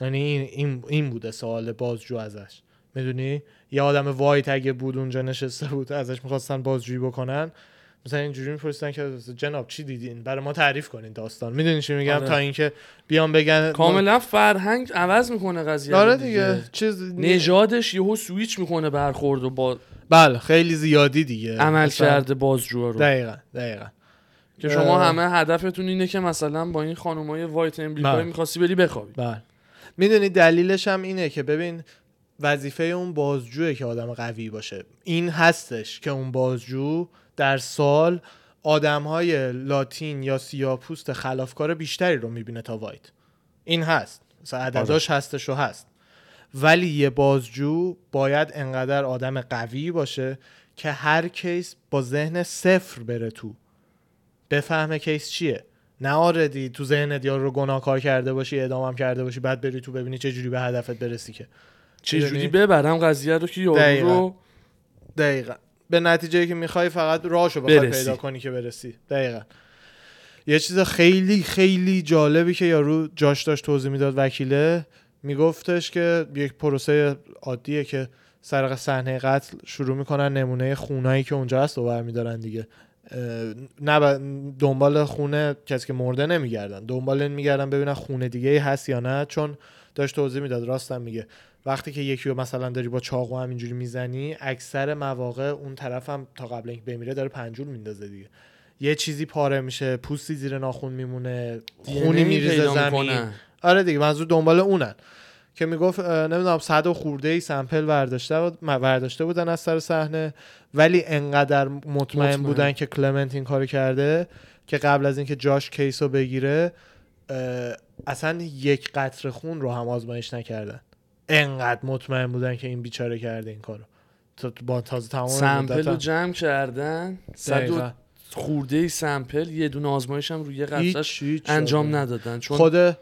یعنی این, این, این بوده سوال بازجو ازش. می‌دونی؟ یه آدم وایت اگه بود اونجا نشسته بود ازش می‌خواستن بازجویی بکنن. مثلا اینجوری میپرسیدن که جناب چی دیدین؟ برای ما تعریف کنین داستان. می‌دونی چی میگم؟ آره. تا اینکه بیان بگن کاملا فرهنگ عوض می‌کنه قضیه آره رو دیگه. چیز نژادش یهو سویچ می‌کنه برخورد و با بله خیلی زیادی دیگه. عمل. کرده بازجوها رو. دقیقا دقیقا. که شما اه. همه هدفتون اینه که مثلا با این خانمای وایت امریکایی بله. می‌خواستی بری بخوابی. بله. می‌دونی دلیلش هم اینه که ببین وظیفه اون بازجوه که آدم قوی باشه. این هستش که اون بازجو در سال آدم های لاتین یا سیاهپوست خلافکار بیشتری رو می‌بینه تا white. این هست. مثلا عدداش هستش و هست. ولی یه بازجو باید انقدر آدم قوی باشه که هر case با ذهن صفر بره تو. بفهمه case چیه. نه already تو ذهنت یارو رو گناهکار کرده باشی اعدامم کرده باشی بعد بری تو ببینی چه جوری به هدفت برسی که. چجوری می‌دونی؟ ببرم قضیه رو که یارو دقیقاً. رو؟ دقیقا. به نتیجه که می‌خوای فقط راهشو بخوای. پیدا کنی که برسی. دقیقا. یه چیز خیلی خیلی جالبی که یارو جاش داشت توضیح می‌داد وکیله میگفتش که یک پروسه عادیه که سرق صحنه قتل شروع می‌کنن نمونه خونایی که اونجا هست و برمیدارن دیگه. نه دنبال خونه کسی که مرده نمیگردن. دنبال این میگردن ببینن خونه دیگه ای هست یا نه چون داشت توضیح می‌داد راستم میگه. وقتی که یکی رو مثلا داری با چاقو همینجوری می‌زنی اکثر مواقع اون طرف هم تا قبل اینکه بمیره داره پنجول میندازه دیگه. یه چیزی پاره میشه پوستی زیر ناخون میمونه خونی DNA میریزه زمین. آره دیگه منظور دنبال اونن که می‌گفت نمی‌دونم صد و خورده ای سمپل برداشته برداشته بودن از سر صحنه ولی انقدر مطمئن, مطمئن. بودن که کلمنت این کارو کرده که قبل از اینکه جاش کیس رو بگیره اصلا یک قطره خون رو هم آزمایش نکردن انقدر مطمئن بودن که این بیچاره کرده این کارو تا با تازه تمام سمپل رو جمع کردن صد. خورده ای سمپل یه دونه آزمایش هم روی قطعش انجام آزمایش. ندادن چون خود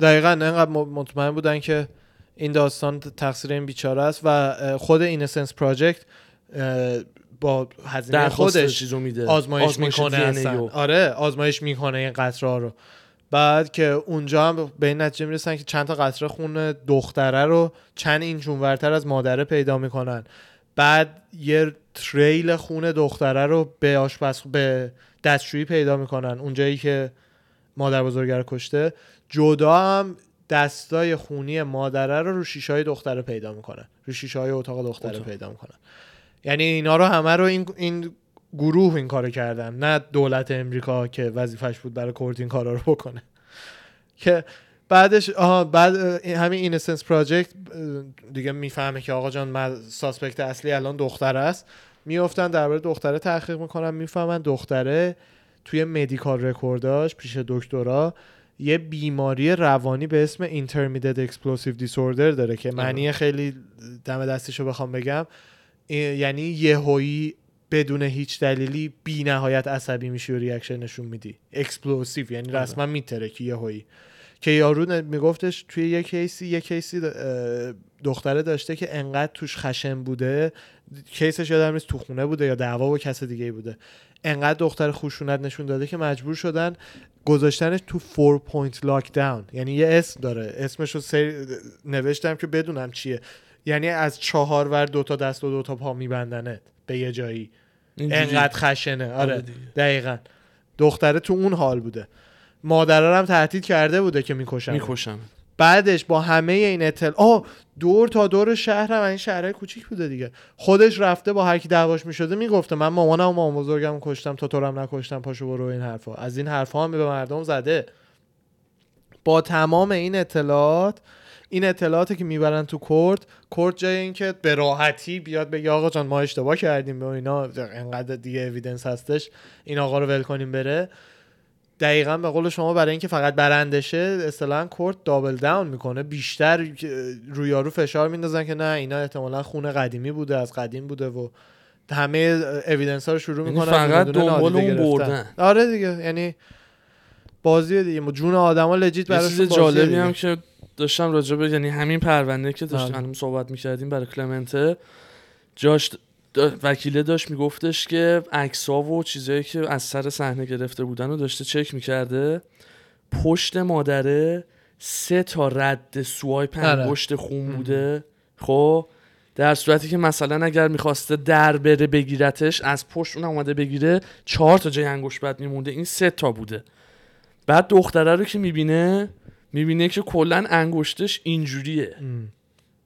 دقیقا انقدر مطمئن بودن که این داستان تقصیر این بیچاره است و خود اینسنس پراجکت با هزینه خودش چیزو میده. آزمایش, می‌کنه اصلا. رو. آره آزمایش می‌کنه این قطره رو. بعد که اونجا هم به این نتیجه می‌رسن که چند تا قطره خون دختره رو چند اینچ اونورتر از مادره پیدا می‌کنن. بعد یه تریل خون دختره رو به آشپز به دستشویی پیدا می‌کنن. اونجایی که مادر بزرگه رو کشته. جدا هم دستای خونی مادره رو رو شیشه های دختره پیدا می‌کنن رو شیشه های اتاق دختره اتاق. پیدا می‌کنن یعنی اینا رو همه رو این, این گروه این کارو کردن. نه دولت امریکا که وظیفش بود برای court این کارا رو بکنه. که بعدش آها بعد همین Innocence Project دیگه می‌فهمه که آقا جان suspect اصلی الان دختره است. میافتن درباره دختره تحقیق می‌کنن می‌فهمن دختره توی medical record اش پیش دکترا یه بیماری روانی به اسم intermittent explosive disorder داره که معنی خیلی دم دستیشو بخوام بگم. یعنی یهویی بدون هیچ دلیلی بی نهایت عصبی میشی و reaction نشون میدی. explosive یعنی آره. رسما میترکی یهویی. که یارو میگفتش توی یه case ی یه case ی دختره داشته که انقدر توش خشن بوده. case ش یادم نیست تو خونه بوده یا دعوا با کس دیگه بوده. انقدر دختر خشونت نشون داده که مجبور شدن گذاشتنش تو four point lockdown یعنی یه اسم داره. اسمش رو سری... نوشتم که بدونم چیه. یعنی از چهار ور دوتا دست و دوتا پا میبندنت به یه جایی. انقدر خشنه. آره. آره. دقیقا. دختره تو اون حال بوده. هم تهدید کرده بوده که می‌کشن. می‌کشم بعدش با همه این اطلاع آه دور تا دور شهر هم این شهرهای کوچیک بوده دیگه. خودش رفته با هر کی دعواش می‌شده می‌گفته من مامانم و مامان بزرگم کشتم تو تو نکشتم پاشو برو این حرفا. از این حرفا هم به مردم زده. با تمام این اطلاعات این اطلاعاتی که می‌برن تو کورت کورت جای اینکه به راحتی بیاد بگه آقا جان ما اشتباه کردیم به اینا انقدر دیگه اویدنس هستش این آقا رو ول کنیم بره. دقیقا به قول شما برای اینکه فقط برندشه اصطلاحا کورت دابل داون می‌کنه بیشتر روی یارو فشار میندازن که نه اینا احتمالا خونه قدیمی بوده از قدیم بوده و همه اویدنس ها رو شروع یعنی می‌کنن فقط دنبال اون. بردن. آره دیگه یعنی بازی دیگه جون آدما لجیت یه براش چیز جالبی هم که داشتم راجع به یعنی همین پرونده که داشتیم بله. الان صحبت می‌کردیم برای کلمنته جاش وکیله داشت میگفتش که عکس‌ها و چیزایی که از سر صحنه گرفته بودن رو داشته چک می‌کرده. پشت مادره سه تا رد سوایپ آره. انگشت خون بوده. خب در صورتی که مثلا اگر می‌خواسته در بره بگیرتش از پشت اون اومده بگیره چهار تا جای انگشت بعد میمونده. این سه تا بوده. بعد دختره رو که می‌بینه می‌بینه که کلا انگشتش اینجوریه. ام.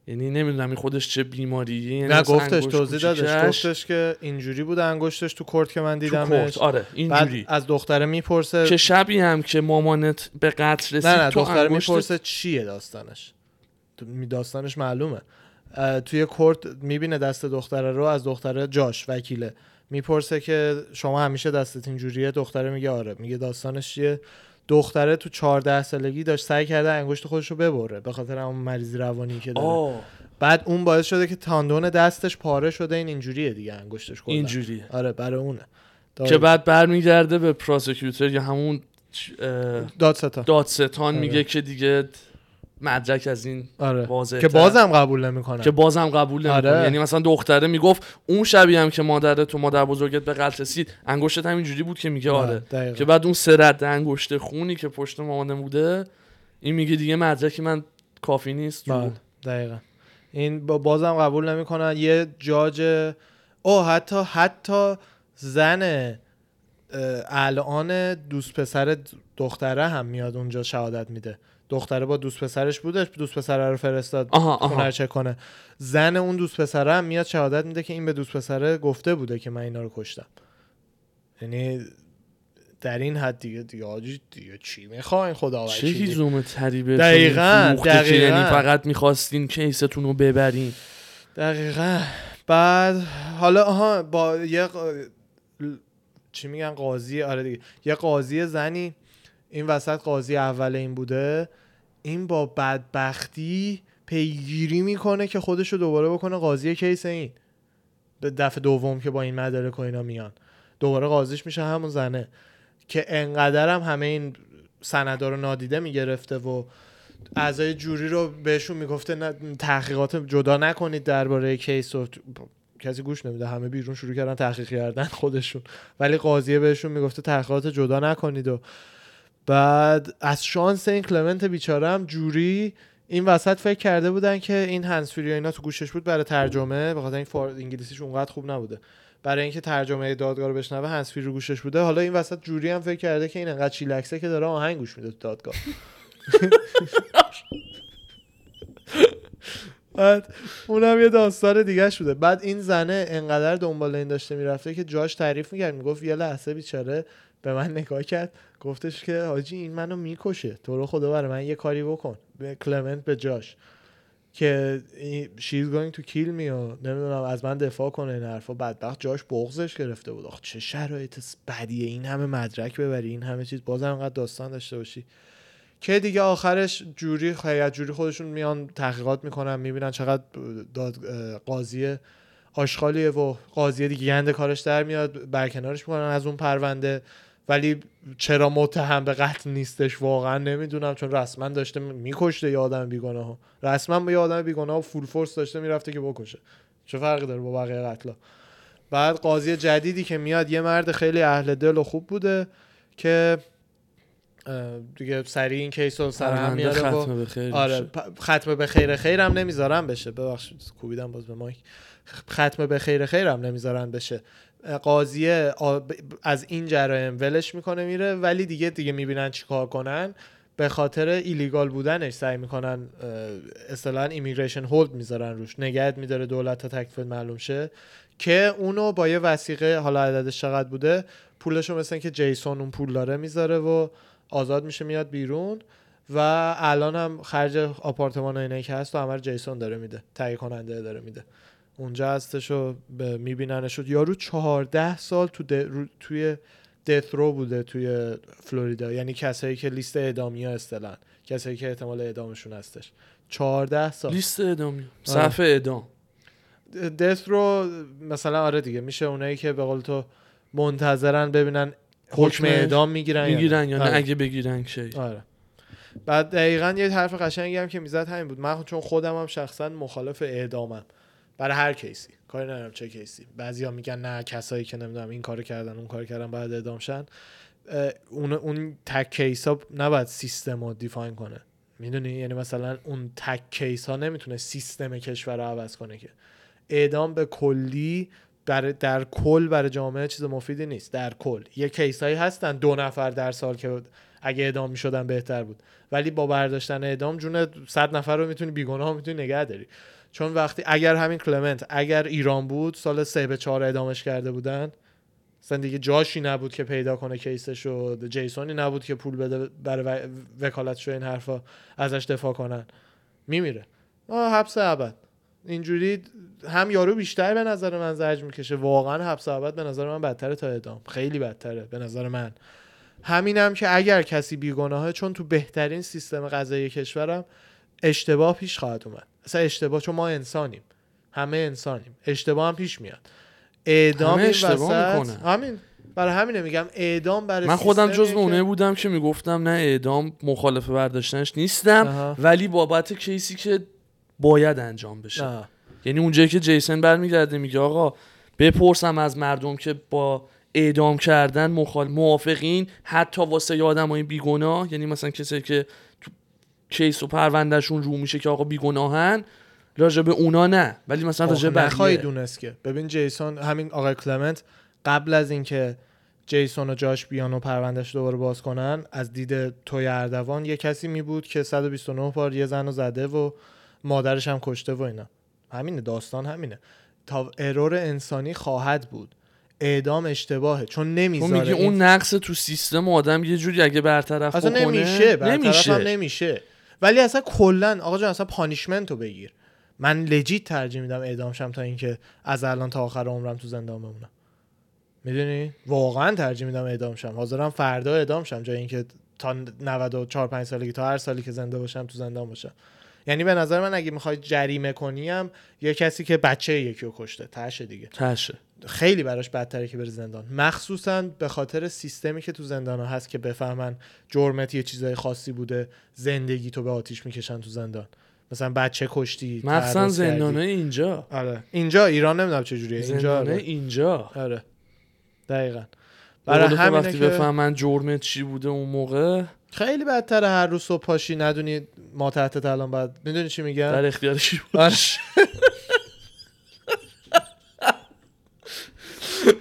یعنی نمی‌دونم این خودش چه بیماریه یعنی نه گفتش توضیح دادش گفتش که اینجوری بود انگشتش تو کورت که من دیدمش. آره اینجوری. از دختره می‌پرسه که شبی هم که مامانت به قتل رسید نه نه تو دختره می‌پرسه چیه داستانش؟ تو- می- داستانش معلومه. توی کورت می‌بینه دست دختره رو از دختره جاش وکیله. می‌پرسه که شما همیشه دستت اینجوریه؟ دختره میگه آره. میگه داستانش چیه؟ دختره تو 14 سالگی داشت سعی کرده انگشت خودش رو ببره به خاطر اون مریضی روانی که داره. آه. بعد اون باعث شده که تاندون دستش پاره شده این اینجوریه دیگه انگشتش کلا. اینجوریه. آره برای اونه. که بعد برمیگرده به پراسیکیوتر یا همون دادستان. دادستان آره. میگه که دیگه مدرک از این آره. واضح که بازم قبول نمی‌کنه که بازم قبول نمی‌کنه آره. یعنی مثلا دختره می‌گفت اون شبی هم که مادر تو مادر بزرگت به قتل رسید انگشتت هم اینجوری بود که میگه آره دقیقاً. که بعد اون سرد انگشت خونی که پشت مامانه بوده این میگه دیگه مدرکی من کافی نیست. بله دقیقا. این با بازم قبول نمی‌کنن. یه جاج او حتی حتی زن الان دوست پسر دختره هم میاد اونجا شهادت میده. دختره با دوست پسرش بودش دوست پسره رو فرستاد آها خونه آها چک کنه. زن اون دوست پسره هم میاد شهادت میده که این به دوست پسره گفته بوده که من اینا رو کشتم. یعنی در این حد دیگه دیگه آجی دیگه چی می‌خواین؟ خدا چه؟ هیزوم تری بهتون دقیقاً، که دقیقاً. یعنی فقط می‌خواستین کیستون رو ببرین. دقیقا. بعد حالا آها با یه چی میگن قاضی آره دیگه. یه قاضی زنی این وسط قاضی اول این بوده این با بدبختی پیگیری می‌کنه که خودش رو دوباره بکنه قاضی کیس این. به دفعه دوم که با این مدارک و اینا میان. دوباره قاضیش میشه همون زنه که انقدر هم همه این سندا رو نادیده می‌گرفته و اعضای jury رو بهشون می‌گفته تحقیقات جدا نکنید درباره case و کسی گوش نمیده. همه بیرون شروع کردن تحقیق کردن خودشون. ولی قاضیه بهشون می‌گفته تحقیقات جدا نکنید و بعد از شانس این کلمنت بیچاره هم jury این وسط فکر کرده بودن که این هنسفری اینا تو گوشش بود برای ترجمه به خاطر این فار... انگلیسیش اونقدر خوب نبوده. برای اینکه ترجمه دادگاه رو بشنوه هنسفری رو گوشش بوده. حالا این وسط جوری هم فکر کرده که این انقدر چیلکسه که داره آهنگ گوش میده تو دادگاه. <laughs> بعد اونم یه داستان دیگه شده بعد این زنه انقدر دنبال این داشته می‌رفته که جاش تعریف می‌کرد. می‌گفت یه لحظه بیچاره به من نگاه کرد گفتش که حاجی این منو می‌کشه تو رو خدا برای من یه کاری بکن. به کلمنت به جاش. که این- she's going to kill me و نمی‌دونم از من دفاع کنه این حرفا. بدبخت جاش بغزش گرفته بود. آخ چه شرایط بدیه. این همه مدرک ببری این همه چیز. بازم انقدر داستان داشته باشی. که دیگه آخرش جوری هیئت جوری خودشون میان تحقیقات می‌کنن می‌بینن چقدر داد قاضی آشغالیه و قاضی دیگه گند کارش در میاد برکنارش می‌کنن از اون پرونده. ولی چرا متهم به قتل نیستش واقعا نمی‌دونم چون رسما داشته میکشته یه آدم بیگناه. ها رسما یه آدم بیگناه فول فورس داشته می‌رفته که بکشه. چه فرقی داره با بقیه قتلا؟ بعد قاضی جدیدی که میاد یه مرد خیلی اهل دل و خوب بوده که دیگه سریع این کیس رو سر هم میاره ختم به خیر آره ختم به خیر خیرم نمی‌ذارن بشه. ببخشید کوبیدم باز به مایک. ختم به خیر خیرم نمی‌ذارن بشه. ب- از این جرایم ولش می‌کنه میره. ولی دیگه دیگه می‌بینن چیکار کنن. به خاطر ایلیگال بودنش سعی می‌کنن اصطلاحا ایمیگریشن هولد می‌ذارن روش. نگهت میداره دولت تا تکلیف معلوم شه. که اونو با یه وسیقه حالا عددش چقدر بوده پولشو مثل که جیسون اون پول داره می‌ذاره و آزاد میشه میاد بیرون. و الان هم خرج آپارتمان و اینه که هست و همه جیسون داره میده. تهیه کننده داره میده. اونجا هستش و میبیننش یارو چهارده سال تو رو... توی دث رو بوده توی فلوریدا. یعنی کسایی که لیست اعدامی ها استلن کسایی که احتمال اعدامشون هستش. چهارده سال. لیست اعدامی. آره. صفحه اعدام. دث رو مثلا آره دیگه میشه اونایی که به قول تو منتظرن ببینن حکم اعدام می‌گیرن می‌گیرن یا نه آره. اگه بگیرن چی آره. بعد دقیقا یه حرف قشنگی هم که می‌زد همین بود. من چون خودم هم شخصا مخالف اعدامم. برای هر کیسی. کاری ندارم چه کیسی. بعضیا میگن نه کسایی که نمی‌دونم این کارو کردن اون کار کردن بعد اعدام شن اون اون تک case ها نباید سیستم رو define کنه. می‌دونی؟ یعنی مثلا اون تک case ها نمی‌تونه سیستم کشور رو عوض کنه که. اعدام به کلی در, در کل برای جامعه چیز مفیدی نیست. در کل. یه case هایی هستن دو نفر در سال که اگه اعدام می‌شدن بهتر بود. ولی با برداشتن اعدام جون صد نفر رو می‌تونی بیگناه می‌تونی نگه داری. چون وقتی اگر همین کلمنت اگر ایران بود سال سه به چهار اعدامش کرده بودن مثلا دیگه جاشی نبود که پیدا کنه کیسش و جیسونی نبود که پول بده برای وکالت این حرفا ازش دفاع کنن. میمیره. آه حبس ابد. اینجوری هم یارو بیشتر به نظر من زرج می‌کشه. واقعا حبس ابد به نظر من بدتره تا اعدام. خیلی بدتره به نظر من. همینم که اگر کسی بیگناهه چون تو بهترین سیستم قضایی کشورم اشتباه پیش خواهد اومد. اصلا اشتباه چون ما انسانیم. همه انسانیم. اشتباه هم پیش میاد. اعدام همه اشتباه می‌کنه. همین. برای همینه میگم اعدام برای من خودم جز اونه بودم که می‌گفتم نه اعدام مخالف برداشتنش نیستم ولی بابت کیسی که باید انجام بشه. یعنی اونجایی که جیسن برمیگرده میگه آقا بپرسم از مردم که با اعدام کردن مخال موافقین؟ حتی واسه یادم های بیگناه؟ یعنی مثلا کسی که case و پروندهشون رو میشه که آقا بیگناهن راجع به اونا نه. ولی مثلا راجع به نخواهی دونست که. ببین جیسون همین آقای کلمنت قبل از اینکه جیسون و جاش بیان و پروندهش دوباره باز کنن از دید توی اردوان یه کسی می بود که 129 بار یه زن رو زده و مادرش هم کشته و اینا. همینه داستان همینه. تا error انسانی خواهد بود. اعدام اشتباهه. چون نمی‌ذاره میگی اون نقص تو سیستم آدم یه جوری اگه برطرف اصلا نمیشه. برطرف نمیشه. نمیشه. ولی اصلا کلا آقا جان اصلا پانیشمنت رو بگیر. من لجیت ترجیح میدم اعدام شم تا اینکه از الان تا آخر عمرم تو زندان بمونم. می‌دونی؟ واقعا ترجیح میدم اعدام شم. حاضرم فردا اعدام شم جای اینکه تا 94 5 سالگی تا هر سالی که زنده باشم تو زندان باشم. یعنی به نظر من اگه می‌خوای جریمه کنیم یه کسی که بچه یکی رو کشته تشه دیگه. تشه. خیلی براش بدتره که بره زندان. مخصوصا به خاطر سیستمی که تو زندان ها هست که بفهمن جرمت یه چیزای خاصی بوده زندگی تو به آتیش می‌کشن تو زندان. مثلا بچه کشتی مخصوصا زندانه اینجا. آره. اینجا ایران نمی‌دونم چه جوریه اینجا آره. اینجا. آره. دقیقا. برای همین وقتی که... بفهمن جرمت چی بوده اون موقع خیلی بدتره هر روز صبح پاشی ندونی ما تحت الان بعد می‌دونی چی میگن؟ در اختیارش باش <laughs>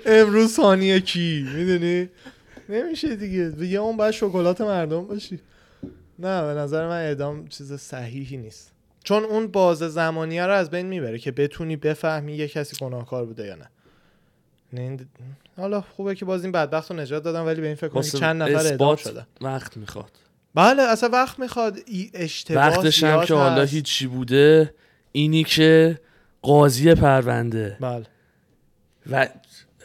امروز ثانیه کی؟ می‌دونی؟ نمیشه دیگه. دیگه اون باید شکلات مردم باشی. نه به نظر من اعدام چیز صحیحی نیست. چون اون باز زمانیه رو از بین می‌بره که بتونی بفهمی یه کسی گناهکار بوده یا نه. نه حالا خوبه که باز این بدبخت رو نجات دادم ولی به این فکر کنم چند نفر اعدام شدن. وقت می‌خواد. بله اصلا وقت می‌خواد. اشتباه وقتش هم که حالا هیچی بوده اینی که قاضی پرونده. بله. و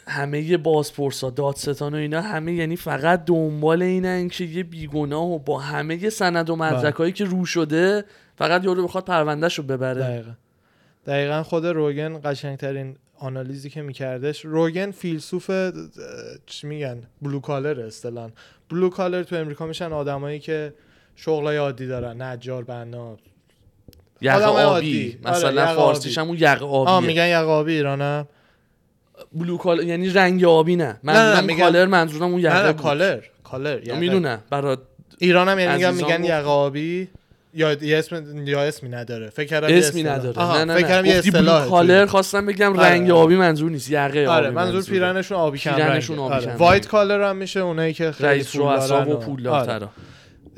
همه بازپرسا دادستان و اینا همه یعنی فقط دنبال اینن که یه بیگناه و با همه سند و مدرکایی که رو شده فقط یارو بخواد پروندهش رو ببره. دقیقا. دقیقا خود روگن قشنگترین آنالیزی که میکردش. روگن فیلسوف چی میگن؟ blue collar اصطلاحا blue collar تو امریکا میشن آدمایی که شغلای عادی دارن. نجار بنا. یق آبی آره، مثلا فارسیش همون یق آبی میگن یق آبی ایرانم. blue collar یعنی رنگ آبی نه من میگم collar منظورم اون یقه نه color collar می‌دونم برای ایران هم یعنی میگن یقه آبی یا اسم یا اسمی نداره. فکر کردم اسمی نداره. نه نه فکر کردم یه اصطلاح color خواستم بگم آره. رنگ آبی منظور نیست یقه آره منظور پیرنشون آبی کم پیرنشون آبی آره. white collar هم میشه اونایی که رئیس رؤسا و پولدارترا.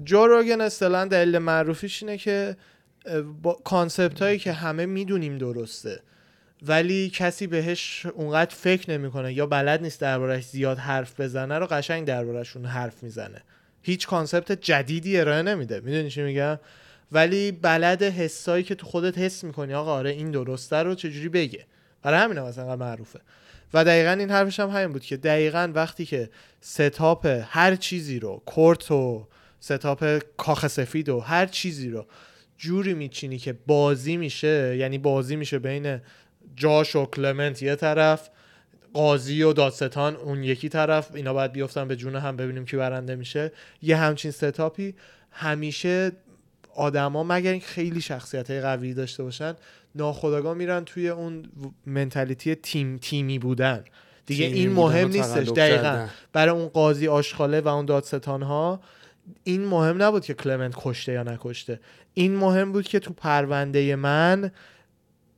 جو روگن اصطلاحا دلیل معروفیش اینه که با concept هایی که همه می‌دونیم درسته. ولی کسی بهش اونقدر فکر نمی‌کنه یا بلد نیست دربارش زیاد حرف بزنه رو قشنگ دربارشون حرف می‌زنه. هیچ concept جدیدی ارائه نمیده. می‌دونی چی میگم؟ ولی بلد حسایی که تو خودت حس می‌کنی آقا آره این درسته رو چجوری بگه؟ برای همین هم مثلا معروفه. و دقیقا این حرفش هم همین بود که دقیقا وقتی که setup هر چیزی رو court و setup کاخ سفید و هر چیزی رو جوری میچینی که بازی میشه یعنی بازی میشه بین جاش و کلمنت یه طرف قاضی و دادستان اون یکی طرف. اینا باید بیفتن به جون هم ببینیم کی برنده میشه. یه همچین setup ی. همیشه آدما مگر اینکه خیلی شخصیت قوی داشته باشن ناخداگاه میرن توی اون منتالیتی تیم تیمی بودن. دیگه تیمی این مهم نیستش. دقیقا. کردن. برای اون قاضی آشخاله و اون دادستان ها این مهم نبود که کلمنت کشته یا نکشته. این مهم بود که تو پرونده من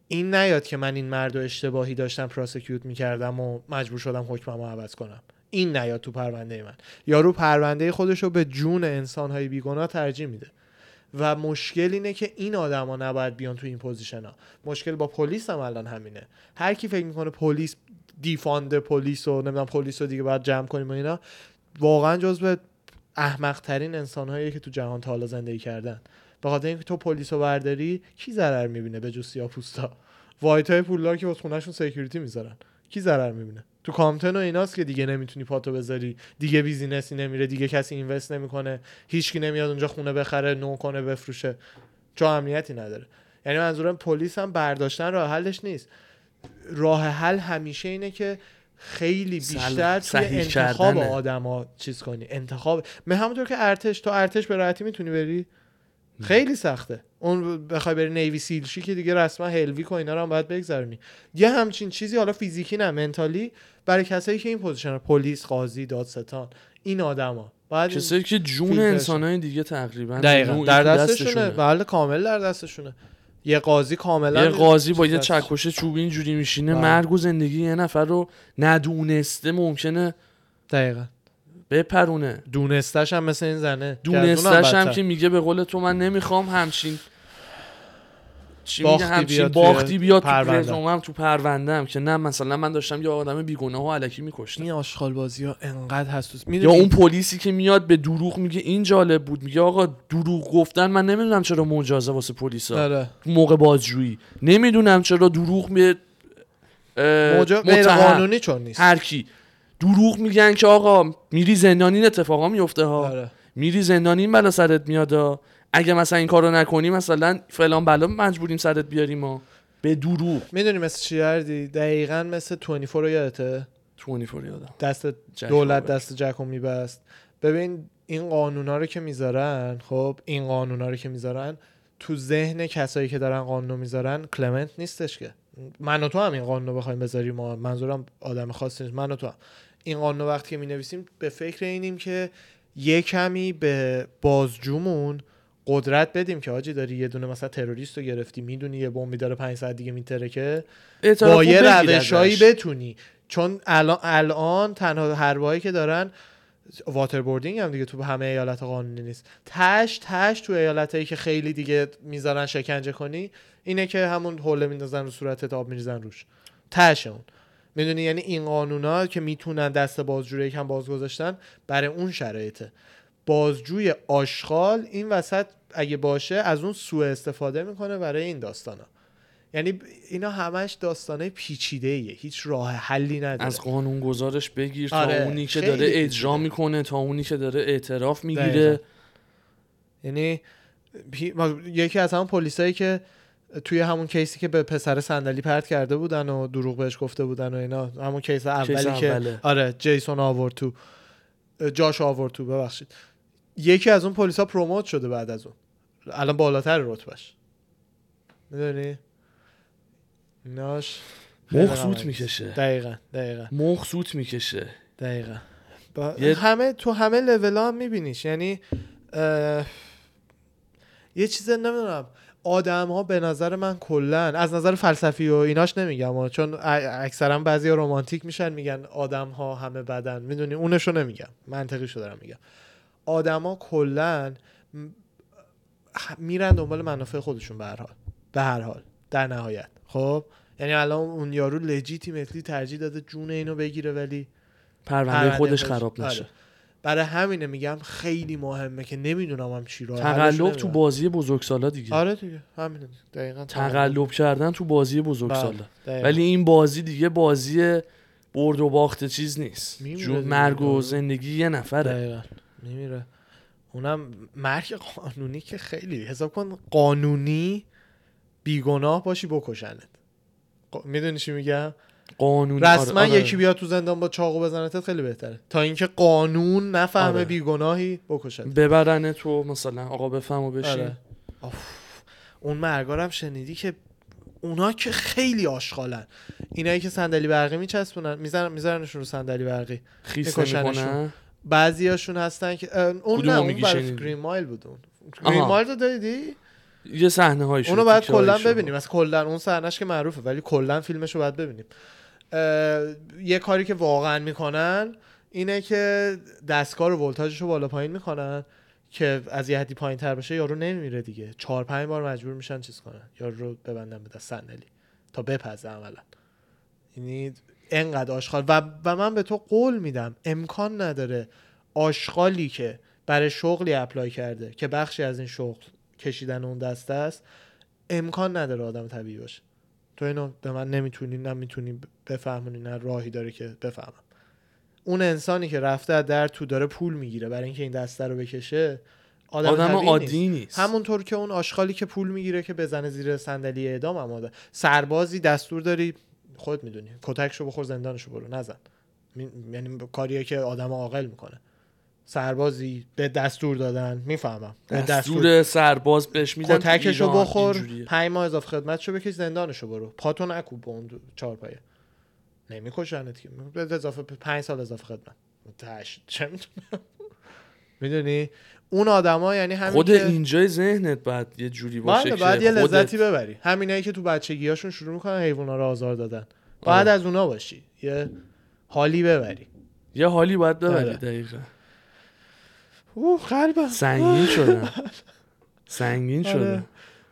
این نیاد که من این مرد رو اشتباهی داشتم پراسکیوت می‌کردم و مجبور شدم حکمم رو عوض کنم. این نیاد تو پرونده من. یارو پرونده خودش رو به جون انسانهای بیگناه ترجیح میده. و مشکل اینه که این آدما نباید بیان تو این position ها. مشکل با پلیس هم الان همینه. هر کی فکر می‌کنه پلیس defund police و نمی‌دونم پلیس رو دیگه باید جمع کنیم و اینا واقعا جزو احمق ترین انسان که تو جهان تا حالا زندگی کردن. به خاطر اینکه تو پلیس رو برداری کی ضرر می‌بینه به جز سیاپوستا؟ white های پولدار که واسه خونهشون security می‌ذارن. کی ضرر می‌بینه؟ تو Compton و ایناست که دیگه نمی‌تونی پاتو بذاری. دیگه business ی نمیره دیگه کسی invest نمی‌کنه. هیچکی نمیاد اونجا خونه بخره نو کنه بفروشه. چون امنیتی نداره. یعنی منظورم پلیس هم برداشتن راه حلش نیست. راه حل همیشه اینه که خیلی بیشتر توی انتخاب. آدما چیز کنی. انتخاب من همونطور که ارتش تو ارتش به راحتی می‌تونی بری؟ خیلی سخته. اون بخوای بری Navy SEAL شی که دیگه رسما hell week و اینا رو هم باید بگذرونی. یه همچین چیزی حالا فیزیکی نه mental ی. برای کسایی که این position پلیس قاضی دادستان این آدما. باید کسایی که جون. انسانهای دیگه تقریبا دقیقا. در دستشونه. بله کامل در دستشونه. یه قاضی کاملا یه قاضی با یه. چکش چوبی اینجوری میشینه بله. مرگ و زندگی یه نفر رو ندونسته ممکنه دقیقا. بپرونه. دونستش هم مثل این زنه. دونستش هم. که میگه به قول تو من نمی‌خوام همچین چی باختی میگه همچین باختی بیاد تو پرونده. رزومم تو پروندهم که نه مثلا من داشتم یه آدم بیگناه و علکی میکشتم. این آشغال بازی ها انقدر تو- یا؟ اون پلیسی که میاد به دروغ میگه این جالب بود. میگه آقا دروغ گفتن من نمی‌دونم چرا مجازه واسه پلیسا. آره. موقع بازجویی. نمی‌دونم چرا دروغ می موجب غیر قانونی چون نیست. هر کی. دروغ میگن که آقا میری زندان این اتفاقا میفته ها. آره. میری زندان این بلا سرت میاد ها. اگه مثلا این کارو نکنی مثلا فلان بلا مجبوریم سرت بیاریم ها. به دروغ. می‌دونی مثل چی کردی دقیقا مثل 24 رو یادته؟ 24 یادم. دست دولت. دست جکو میبست. ببین این قانونا رو که می‌ذارن خب این قانونا رو که می‌ذارن تو ذهن کسایی که دارن قانونو می‌ذارن کلمنت نیستش که. من و تو هم این قانونو بخوایم بذاریم منظورم آدم خاصی نیست. من و تو هم. این قانونو وقتی که می‌نویسیم به فکر اینیم که یه کمی به بازجومون قدرت بدیم که آجی داری یه دونه مثلا تروریست رو گرفتی می‌دونی یه بمبی داره پنج ساعت دیگه میترکه؟ با یه ازش. بتونی. چون الان الان تنها حربایی که دارن waterboarding هم دیگه تو همه ایالت قانونی نیست. تش تش تو ایالتایی که خیلی دیگه می‌ذارن شکنجه کنی اینه که همون حوله میندازن رو صورتت آب میریزن روش. تش اون. می‌دونی؟ یعنی این قانونا که می‌تونن دست بازجوی یکم باز گذاشتن برای اون شرایطه. بازجوی آشغال این وسط اگه باشه از اون سوء استفاده می‌کنه برای این داستانا. یعنی اینا همش داستانه پیچیده ایه هیچ راه حلی نداره. از قانون گذارش بگیر تا آره، اونی که داره. اجرا می‌کنه تا اونی که داره اعتراف می‌گیره. یعنی پی- یکی از همون پلیسایی که توی همون case ی که به پسر صندلی پرت کرده بودن و دروغ بهش گفته بودن و اینا. همون case اولی case که اوله. آره جیسون آورد تو. جاش آورد تو ببخشید. یکی از اون پلیسا promote شده بعد از اون. الان بالاتر رتبش می‌دونی؟ ایناش خیلی مخ سوت غم‌انگیز. می‌کشه. دقیقا دقیقا. مخ سوت می‌کشه. دقیقا. با یه- همه تو همه لول هم میبینیش. یعنی اه، یه چیز نمی‌دونم. آدم ها به نظر من کلا از نظر فلسفی و ایناش نمیگم چون اکثرا بعضی رومانتیک میشن میگن آدم ها همه بدن. می‌دونی؟ اونشو نمیگم. منطقیشو دارم میگم. آدما کلا میرن دنبال منافع خودشون به هر حال. به هر حال. در نهایت. خب؟ یعنی الان اون یارو لجیتیمتلی ترجیح داده جون اینو بگیره ولی پرونده پرونده خودش. خودش- خراب نشه. آره. برای همینه میگم خیلی مهمه که نمی‌دونم هم چی رو تقلب تو بازی بزرگسالا دیگه. آره دیگه دیگه. دقیقاً تقلب. کردن تو بازی بزرگسالا. بله،. ولی این بازی دیگه بازی برد و باخت چیز نیست. جون. مرگ و. زندگی یه نفره. دقیقا. میمیره. اونم مرگ قانونی که خیلی حساب کن قانونی بیگناه باشی بکشنت. می‌دونی چی میگم؟ قانون رسما آره، آره. یکی بیاد تو زندان با چاقو بزنتت خیلی بهتره تا اینکه قانون نفهمه آره. بیگناهی بکشت ببرن تو مثلا آقا بفهم و بشین آره. اون مرگارم شنیدی که اونا که خیلی آشغالن اینایی که صندلی برقی میچسبونن می‌زنن میذارنشون رو صندلی برقی خیس می‌کشنشون. بعضیاشون هستن که اون نه اون برای؟ گرین مایل بود اون. گرین مایل رو دیدی یه صحنه هایشو اونو باید هایشو. کلا ببینیم از کلا اون صحنهش که معروفه ولی کلا فیلمش رو باید ببینیم یه کاری که واقعا می‌کنن اینه که دستگاه رو ولتاژش رو بالا پایین می‌کنن که از یه حدی پایین تر بشه یارو نمیمیره دیگه. چهار پنج بار مجبور میشن چیز کنن. یارو رو ببندن به دست صندلی تا بپزه عملا. یعنی انقدر آشغال. و, و من به تو قول میدم امکان نداره آشغالی که برای شغلی اپلای کرده که بخشی از این شغل کشیدن اون دسته است امکان نداره آدم طبیعی باشه. تو اینو به من نمی‌تونی نمی‌تونی بفهمونی نه راهی داره که بفهمم. اون انسانی که رفته در تو داره پول می‌گیره برای اینکه این دسته رو بکشه آدم, آدم طبیعی نیست. عادی نیست. همونطور که اون آشغالی که پول می‌گیره که بزنه زیر صندلی اعدام آماده سربازی دستور داری خود می‌دونی. کتکشو بخور زندانشو برو نزن. می- یعنی کاریه که آدم عاقل می‌کنه. سربازی به دستور دادن. می‌فهمم. دستور سرباز بهش میدن کتکشو ایران بخور. پنج ماه اضافه خدمتشو بکش زندانشو برو. پاتو نکوب به اون چهار پایه. نمیکشنت که. به اضافه پنج سال اضافه خدمت. تش چه می‌تونم می‌دونی؟ اون آدما یعنی همین خود که اینجای ذهنت بعد یه جوری باشه بله که باید یه خودت- لذتی ببری. همینایی که تو بچگیاشون شروع می‌کنن حیونا رو آزار دادن. باید آره. از اونا باشی. یه حالی ببری. یه حالی باید ببری آره. دقیقا. اوه قلبم. سنگین <laughs> شدن سنگین آره. شده.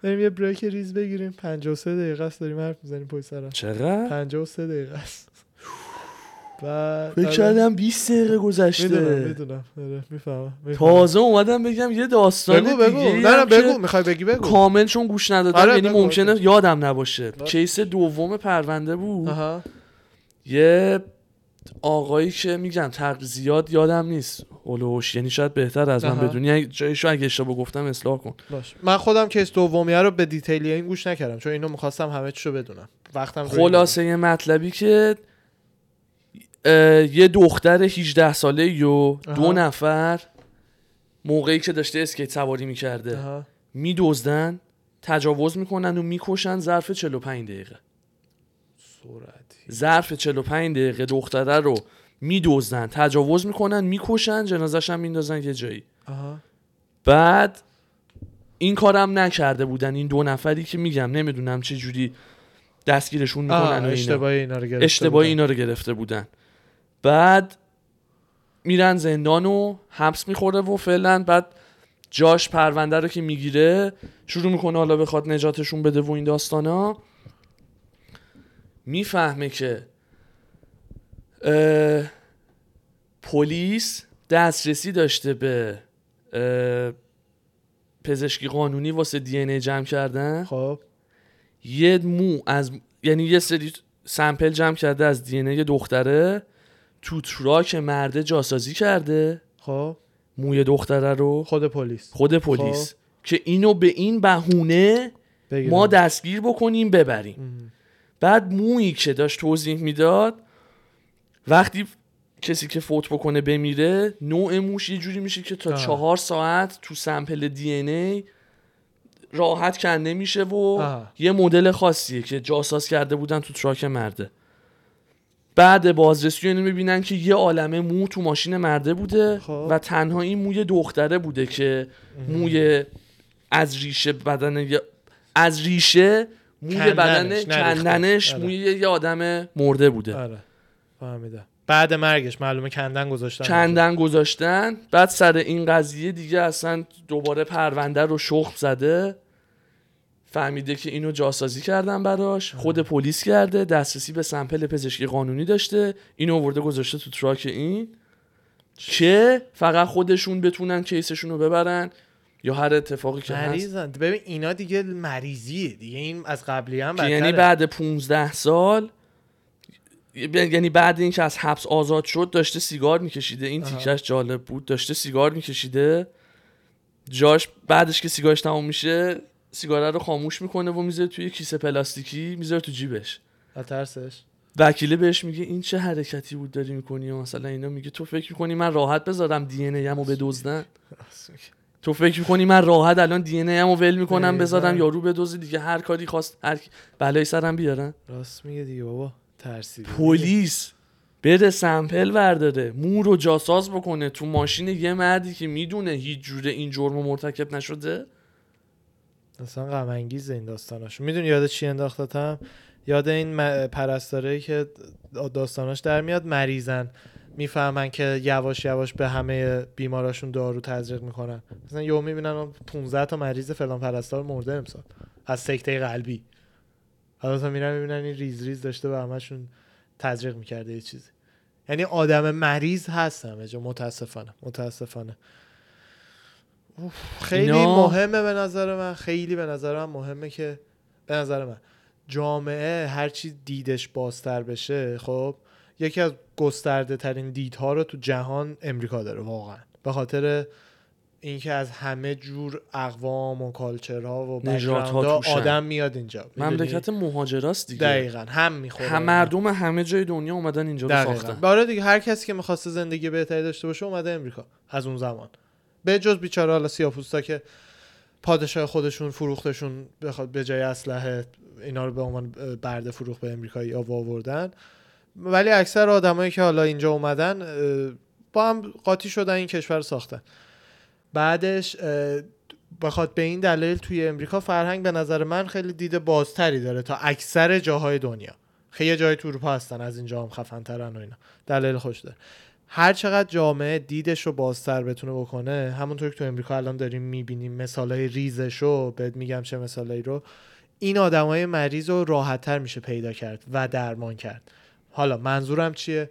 بریم یه بریک ریز بگیریم. 53 دقیقه است داریم حرف می‌زنیم پشت سر هم. چقدر 53 دقیقه است. <sighs> بعد فکر آره. کردم 20 دقیقه می‌دونم گذشته. می‌دونم آره می‌فهمم تازه اومدم بگم یه داستان بگو بگو. دیگه نه نه بگو. می‌خوای بگی بگو. کامل چون گوش ندادم یعنی ممکنه. یادم نباشه. باش. کیس دوم پرونده بود. آها. یه آقایی که میگم تق زیاد یادم نیست. هلوش یعنی شاید بهتر از من. بدونی. اگه جایشو اگه اشتباه گفتم اصلاح کن. باش. من خودم case دومیه رو به detail ی این گوش نکردم چون اینو می‌خواستم همه چیشو بدونم. وقتم خلاصه یه مطلبی که یه دختر 18 ساله و دو. نفر موقعی که داشته اسکیت سواری می‌کرده. آها. میدزدن تجاوز می‌کنن و می‌کشن ظرف 45 دقیقه. ظرف 45 دقیقه دختره رو میدزدن تجاوز می‌کنن می‌کشن جنازش هم میندازن یه جایی. آها. بعد این کارم نکرده بودن این دو نفری که میگم نمی‌دونم چه جوری دستگیرشون می‌کنن اشتباه اینا رو گرفته اشتباه بودن. اینا رو گرفته بودن. بعد میرن زندان و حبس می‌خوره و فعلا بعد جاش پرونده رو که می‌گیره شروع می‌کنه حالا بخواد نجاتشون بده و این داستانا. می‌فهمه که پلیس دسترسی داشته به پزشکی قانونی واسه DNA جمع کردن. خب. یه مو از یعنی یه سری sample جمع کرده از DNA دختره تو truck مرده جاسازی کرده. خب. موی دختره رو. خود پلیس. خود پلیس. که اینو به این بهونه. ما دستگیر بکنیم ببریم. ام. بعد مویی که داشت توضیح می‌داد وقتی کسی که فوت بکنه بمیره نوع موش یه جوری میشه که تا آه. چهار ساعت تو sample DNA راحت کنده میشه و آه. یه مدل خاصیه که جاساز کرده بودن تو truck مرده بعد بازرسی اینو می‌بینن که یه عالمه مو تو ماشین مرده بوده خب. و تنها این موی دختره بوده که موی از ریشه بدن از ریشه موی بدن. کندنش آره. موی یه یه آدم مرده بوده. آره. فهمیدم. بعد مرگش معلومه کندن گذاشتن. کندن گذاشتن. بعد سر این قضیه دیگه اصلا دوباره پرونده رو شخم زده. فهمیده که اینو جاسازی کردن براش. خود پلیس کرده. دسترسی به سمپل پزشکی قانونی داشته. اینو آورده گذاشته تو تراک این. که فقط خودشون بتونن کیسشون رو ببرن. یا هر اتفاقی که هست. مریضن. ببین اینا دیگه مریضیه دیگه. این از قبلی هم که بدتره. یعنی بعد 15 سال یعنی بعد اینکه از حبس آزاد شد داشته سیگار میکشیده. این. تیکش جالب بود. داشته سیگار میکشیده. جاش بعدش که سیگارش تموم میشه سیگاره رو خاموش می‌کنه و می‌ذاره توی کیسه پلاستیکی می‌ذاره تو جیبش. از ترسش. وکیله بهش میگه این چه حرکتی بود داری می‌کنی؟ و مثلا اینا میگه تو فکر می‌کنی من راحت بذارم دی ان رو بدزدن؟ تو فکر می‌کنی من راحت الان دی ان رو ول می‌کنم. بذارم یارو بدزدی دیگه هر کاری خواست هر بلای سرم بیارن. راست میگه دیگه بابا ترسیدی پلیس بره سمپل برداره مو رو جاساز بکنه تو ماشین یه مردی که می‌دونه هیچ جوره این جرم رو مرتکب نشده. اصلا غم انگیزه این داستاناش می‌دونی یاد چی انداختتم؟ یاد این پرستاره که داستاناش در میاد مریضن. می‌فهمن که یواش یواش به همه بیماراشون دارو تزریق می‌کنن. مثلا یهو می‌بینن 15 تا مریض فلان پرستار مرده امسال. از سکته قلبی. حالا تا میرن می‌بینن این ریز ریز داشته به همشون تزریق می‌کرده یه چیزی. یعنی آدم مریض هست همه جا. متاسفانه. متاسفانه. خیلی اینا- مهمه به نظر من. خیلی به نظر من مهمه که به نظر من. جامعه هرچی دیدش بازتر بشه خب یکی از گسترده ترین دیدها رو تو جهان امریکا داره واقعا. به خاطر اینکه از همه جور اقوام و کالچرها و بک‌گراندها. آدم میاد اینجا؟ مملکت مهاجراست دیگه. دقیقا هم می‌خوره هم مردم همه جای دنیا اومدن اینجا رو ساختن. برای دیگه هر کسی که می‌خواسته زندگی بهتری داشته باشه اومده امریکا از اون زمان. به جز بیچاره حالا سیاپوستا که پادشاه خودشون فروختشون بخواد به جای اسلحه اینا رو به عنوان برده فروخت به امریکایی آوردن ولی اکثر آدمایی که حالا اینجا اومدن با هم قاطی شدن این کشور ساختن. بعدش بخواد به این دلیل توی امریکا فرهنگ به نظر من خیلی دید بازتری داره تا اکثر جاهای دنیا. خیلی جای تو اروپا هستن از اینجا هم خفن ترن و اینا. دلیل خوش داره. هر چقدر جامعه دیدش رو بازتر بتونه بکنه همونطور که تو امریکا الان داریم می‌بینیم مثالای ریزش رو بهت میگم چه مثالایی رو این آدمای مریض رو راحتتر میشه پیدا کرد و درمان کرد. حالا منظورم چیه؟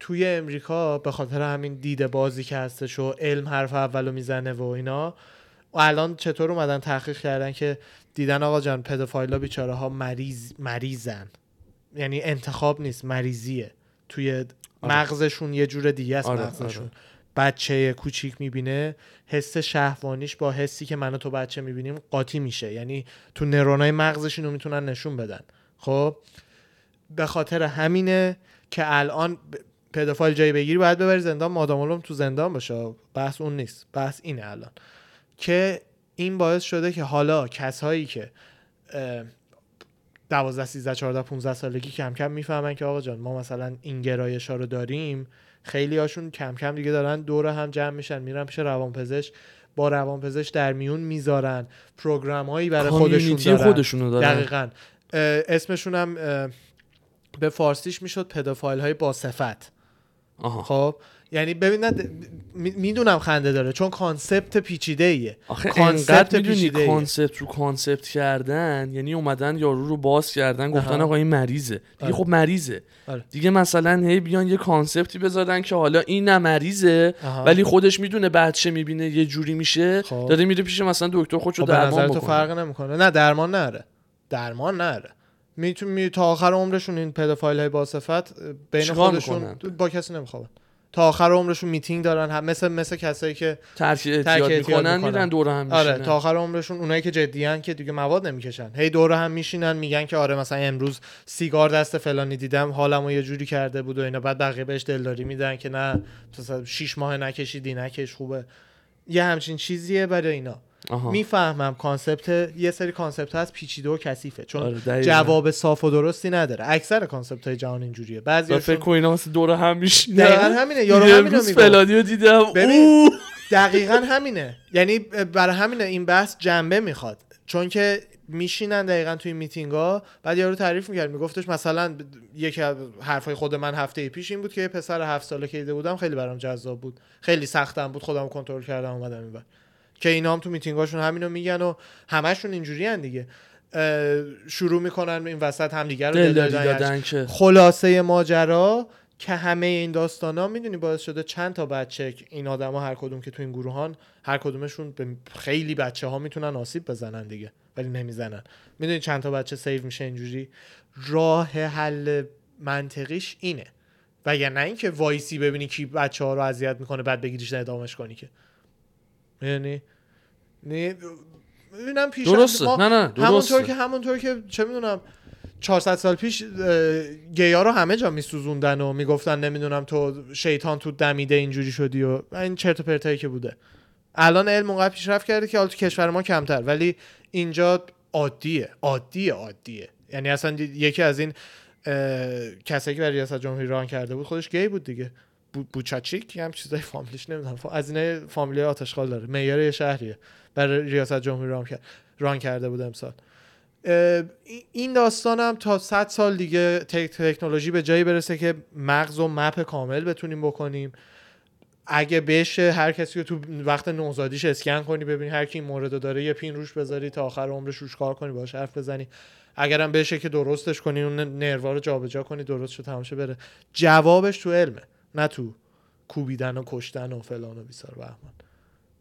توی امریکا به خاطر همین دید بازی که هستش و علم حرف اولو می‌زنه و اینا و الان چطور اومدن تحقیق کردن که دیدن آقا جان پدوفایلا بیچاره ها مریض مریضن. یعنی انتخاب نیست مریضیه. توی مغزشون یه جور دیگه است آره، مغزشون. آره. بچه کوچیک می‌بینه حس شهوانیش با حسی که من و تو بچه می‌بینیم قاطی میشه. یعنی تو نرونای مغزش اینو می‌تونن نشون بدن. خب؟ به خاطر همینه که الان پدوفایل جایی بگیری باید ببری زندان. مادام تو زندان باشه. بحث اون نیست. بحث اینه الان. که این باعث شده که حالا کسایی که اه، 12 13 14 15 سالگی کم کم می‌فهمن که آقا جان ما مثلا این گرایش ها رو داریم. خیلی هاشون کم کم دیگه دارن دور هم جمع میشن میرن پیش روانپزشک. با روانپزشک در میون می‌ذارن. program هایی برای خودشون دارن. خودشونو دارن. دقیقا. اسمشون هم به فارسیش می‌شد pedophile های با صفت آها خب یعنی ببین می‌دونم خنده داره چون concept پیچیده ایه آخه concept می‌دونی پیچیده‌ایه. concept رو concept کردن یعنی اومدن یارو رو باز کردن گفتن. آقا این مریضه دیگه آره. خب مریضه آره. دیگه مثلا هی بیان یه concept ی بذارن که حالا این نه مریضه آها. ولی خودش می‌دونه بچه می‌بینه یه جوری میشه خب. داره میره پیش مثلا دکتر خودشو خب به درمان نظر تو بکنه فرق نمی‌کنه نه درمان نره درمان نره میتون می تا آخر عمرشون این pedophile های با صفت بین خودشون؟ با کسی نمیخوابن تا آخر عمرشون میتینگ دارن هم مثل مثل کسایی که ترک اعتیاد می‌کنن. میرن دور هم آره میشینن تا آخر عمرشون اونایی که جدیان که دیگه مواد نمی‌کشن هی دور هم میشینن میگن که آره مثلا امروز سیگار دست فلانی دیدم حالمو یه جوری کرده بود و اینا بعد بقیه بهش دلداری میدن که نه مثلا 6 ماه نکشیدی نکش خوبه یه همچین چیزیه برای اینا. می‌فهمم concept یه سری concept هست پیچیده و کثیفه چون آره،. جواب صاف و درستی نداره. اکثر concept های جهان اینجوریه. بعضی فکر کن اینا مثل دور هم میشینن. دقیقا همینه. یارو همینو میگه فلانی رو دیدم. ببین. اوه. دقیقا همینه. یعنی برای همینه این بحث جنبه می‌خواد. چون که میشینن دقیقا توی میتینگ ها بعد یارو تعریف می‌کرد میگفتش مثلا یکی از حرفای خود من هفته پیش این بود که یه پسر هفت ساله که دیده بودم خیلی برام جذاب بود. خیلی سختم بود خودم کنترل کردم اومدم این که اینا هم تو میتینگاشون همینو میگن و همشون اینجوری دیگه. شروع می‌کنن این وسط همدیگه رو دل دل دادی دادن. دادن که. خلاصه ماجرا که همه این داستان ها می‌دونی باعث شده چند تا بچه این آدما هر کدوم که تو این گروهان هر کدومشون به خیلی بچه ها می‌تونن آسیب بزنن دیگه ولی نمی‌زنن. می‌دونی چند تا بچه save میشه اینجوری؟ راه حل منطقیش اینه. و یا نه اینکه وایسی ببینی کی بچه ها رو اذیت می‌کنه بعد بگیریش ادامش کنی که. می‌دونی نه ببینم پیش درسته. ما- نه نه همونطور درسته که همونطور که چه می‌دونم 400 سال پیش گیا رو همه جا میسوزوندن و می‌گفتن نمی‌دونم تو شیطان تو دمیده اینجوری شدی و این چرت و پرتایی که بوده. الان علم اونقدر پیشرفت کرده که حالا تو کشور ما کمتر ولی اینجا عادیه. عادیه عادیه. یعنی اصلا یکی از این کسایی که برای ریاست جمهوری ران کرده بود خودش گی بود دیگه. بوچاچیک یه هم چیزای فامیلیش نمی‌دونم. فا- از اینه فامیلی آتشخال داره. معیار یه شهریه. برای ریاست جمهوری ران. ران کرده بود امسال. این داستانم تا 100 سال دیگه تک- تکنولوژی به جایی برسه که مغز و مپ کامل بتونیم بکنیم. اگه بشه هر کسی رو تو وقت نوزادیش اسکن کنی ببینی هر کی این مورد داره یه پین روش بذاری تا آخر عمرش روش کار کنی باهاش حرف بزنی. اگرم بشه که درستش کنی اون نروا رو جابجا کنی درست شد تمام شه بره. جوابش تو علمه. نه تو کوبیدن و کشتن و فلان و بیسار و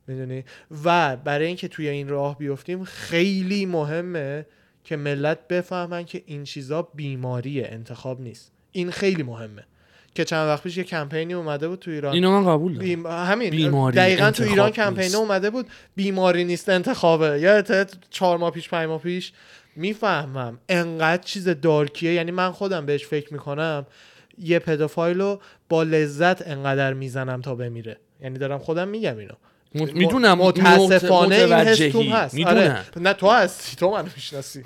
می‌دونی؟ و برای اینکه توی این راه بیفتیم خیلی مهمه که ملت بفهمن که این چیزا بیماریه انتخاب نیست. این خیلی مهمه. که چند وقت پیش یه کمپینی اومده بود تو ایران. اینو من قبول دارم. بیم... همین. بیماری دقیقا تو ایران کمپینه نیست. اومده بود بیماری نیست انتخابه. یادت چهار ماه پیش پنج ماه پیش می‌فهمم انقدر چیز دارکیه. یعنی من خودم بهش فکر می‌کنم یه پدوفایل رو با لذت انقدر می‌زنم تا بمیره. یعنی دارم خودم میگم اینو. می‌دونم متاسفانه این حس متوجهی. توم هست می‌دونم. آره. نه تو هستی تو منو می‌شناسی.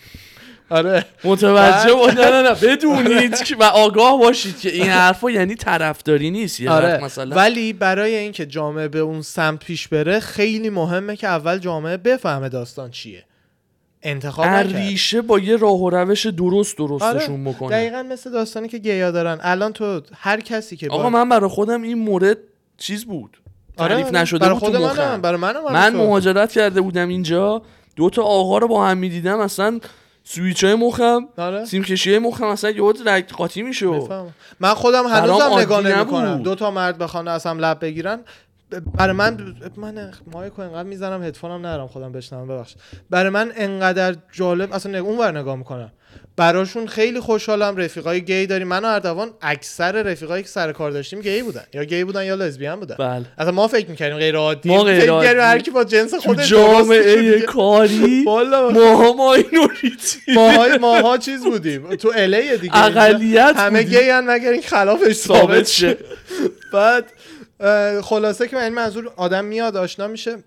آره. متوجه با... نه نه نه <laughs> بدونید که و آگاه باشید که این حرفا یعنی طرفداری نیست یه آره. مثلا. ولی برای اینکه جامعه به اون سمت پیش بره خیلی مهمه که اول جامعه بفهمه داستان چیه. انتخاب. ریشه با یه راه و روش درست درستشون آره. بکنه دقیقا مثل داستانی که گیا دارن الان تو هر کسی که آقا. من برای خودم این مورد چیز بود آره، تعریف آره. نشده برای بود خود منم مخم برای منم من همینطور. مهاجرت کرده بودم اینجا دو تا آقا رو با هم می‌دیدم اصلا سویچ های مخم آره سیم کشی های مخم اصلا یهو رگ قاطی میشه. من خودم هنوزم نگاه. نمی‌کنم دو تا مرد بخوان از هم لب بگیرن برای من من مایک رو انقدر می‌زنم هدفونم ندارم خودم بشنوم ببخش برای من انقدر جالب اصلا اون ور نگاه می‌کنم. براشون خیلی خوشحالم رفیقای گی داریم. من و اردوان اکثر رفیقایی که سر کار داشتیم گی بودن. یا گی بودن یا لزبیان بودن. بله. اصلا ما فکر می‌کردیم غیر عادی. ما غیر عادی. هر کی با جنس خودش جامعه کاری. ماها ماینوریتی ماها ماها چیز بودیم. تو الی دیگه. اقلیت همه. گی هن مگر این خلافش ثابت شه. بعد خلاصه که من این منظور آدم میاد آشنا میشه.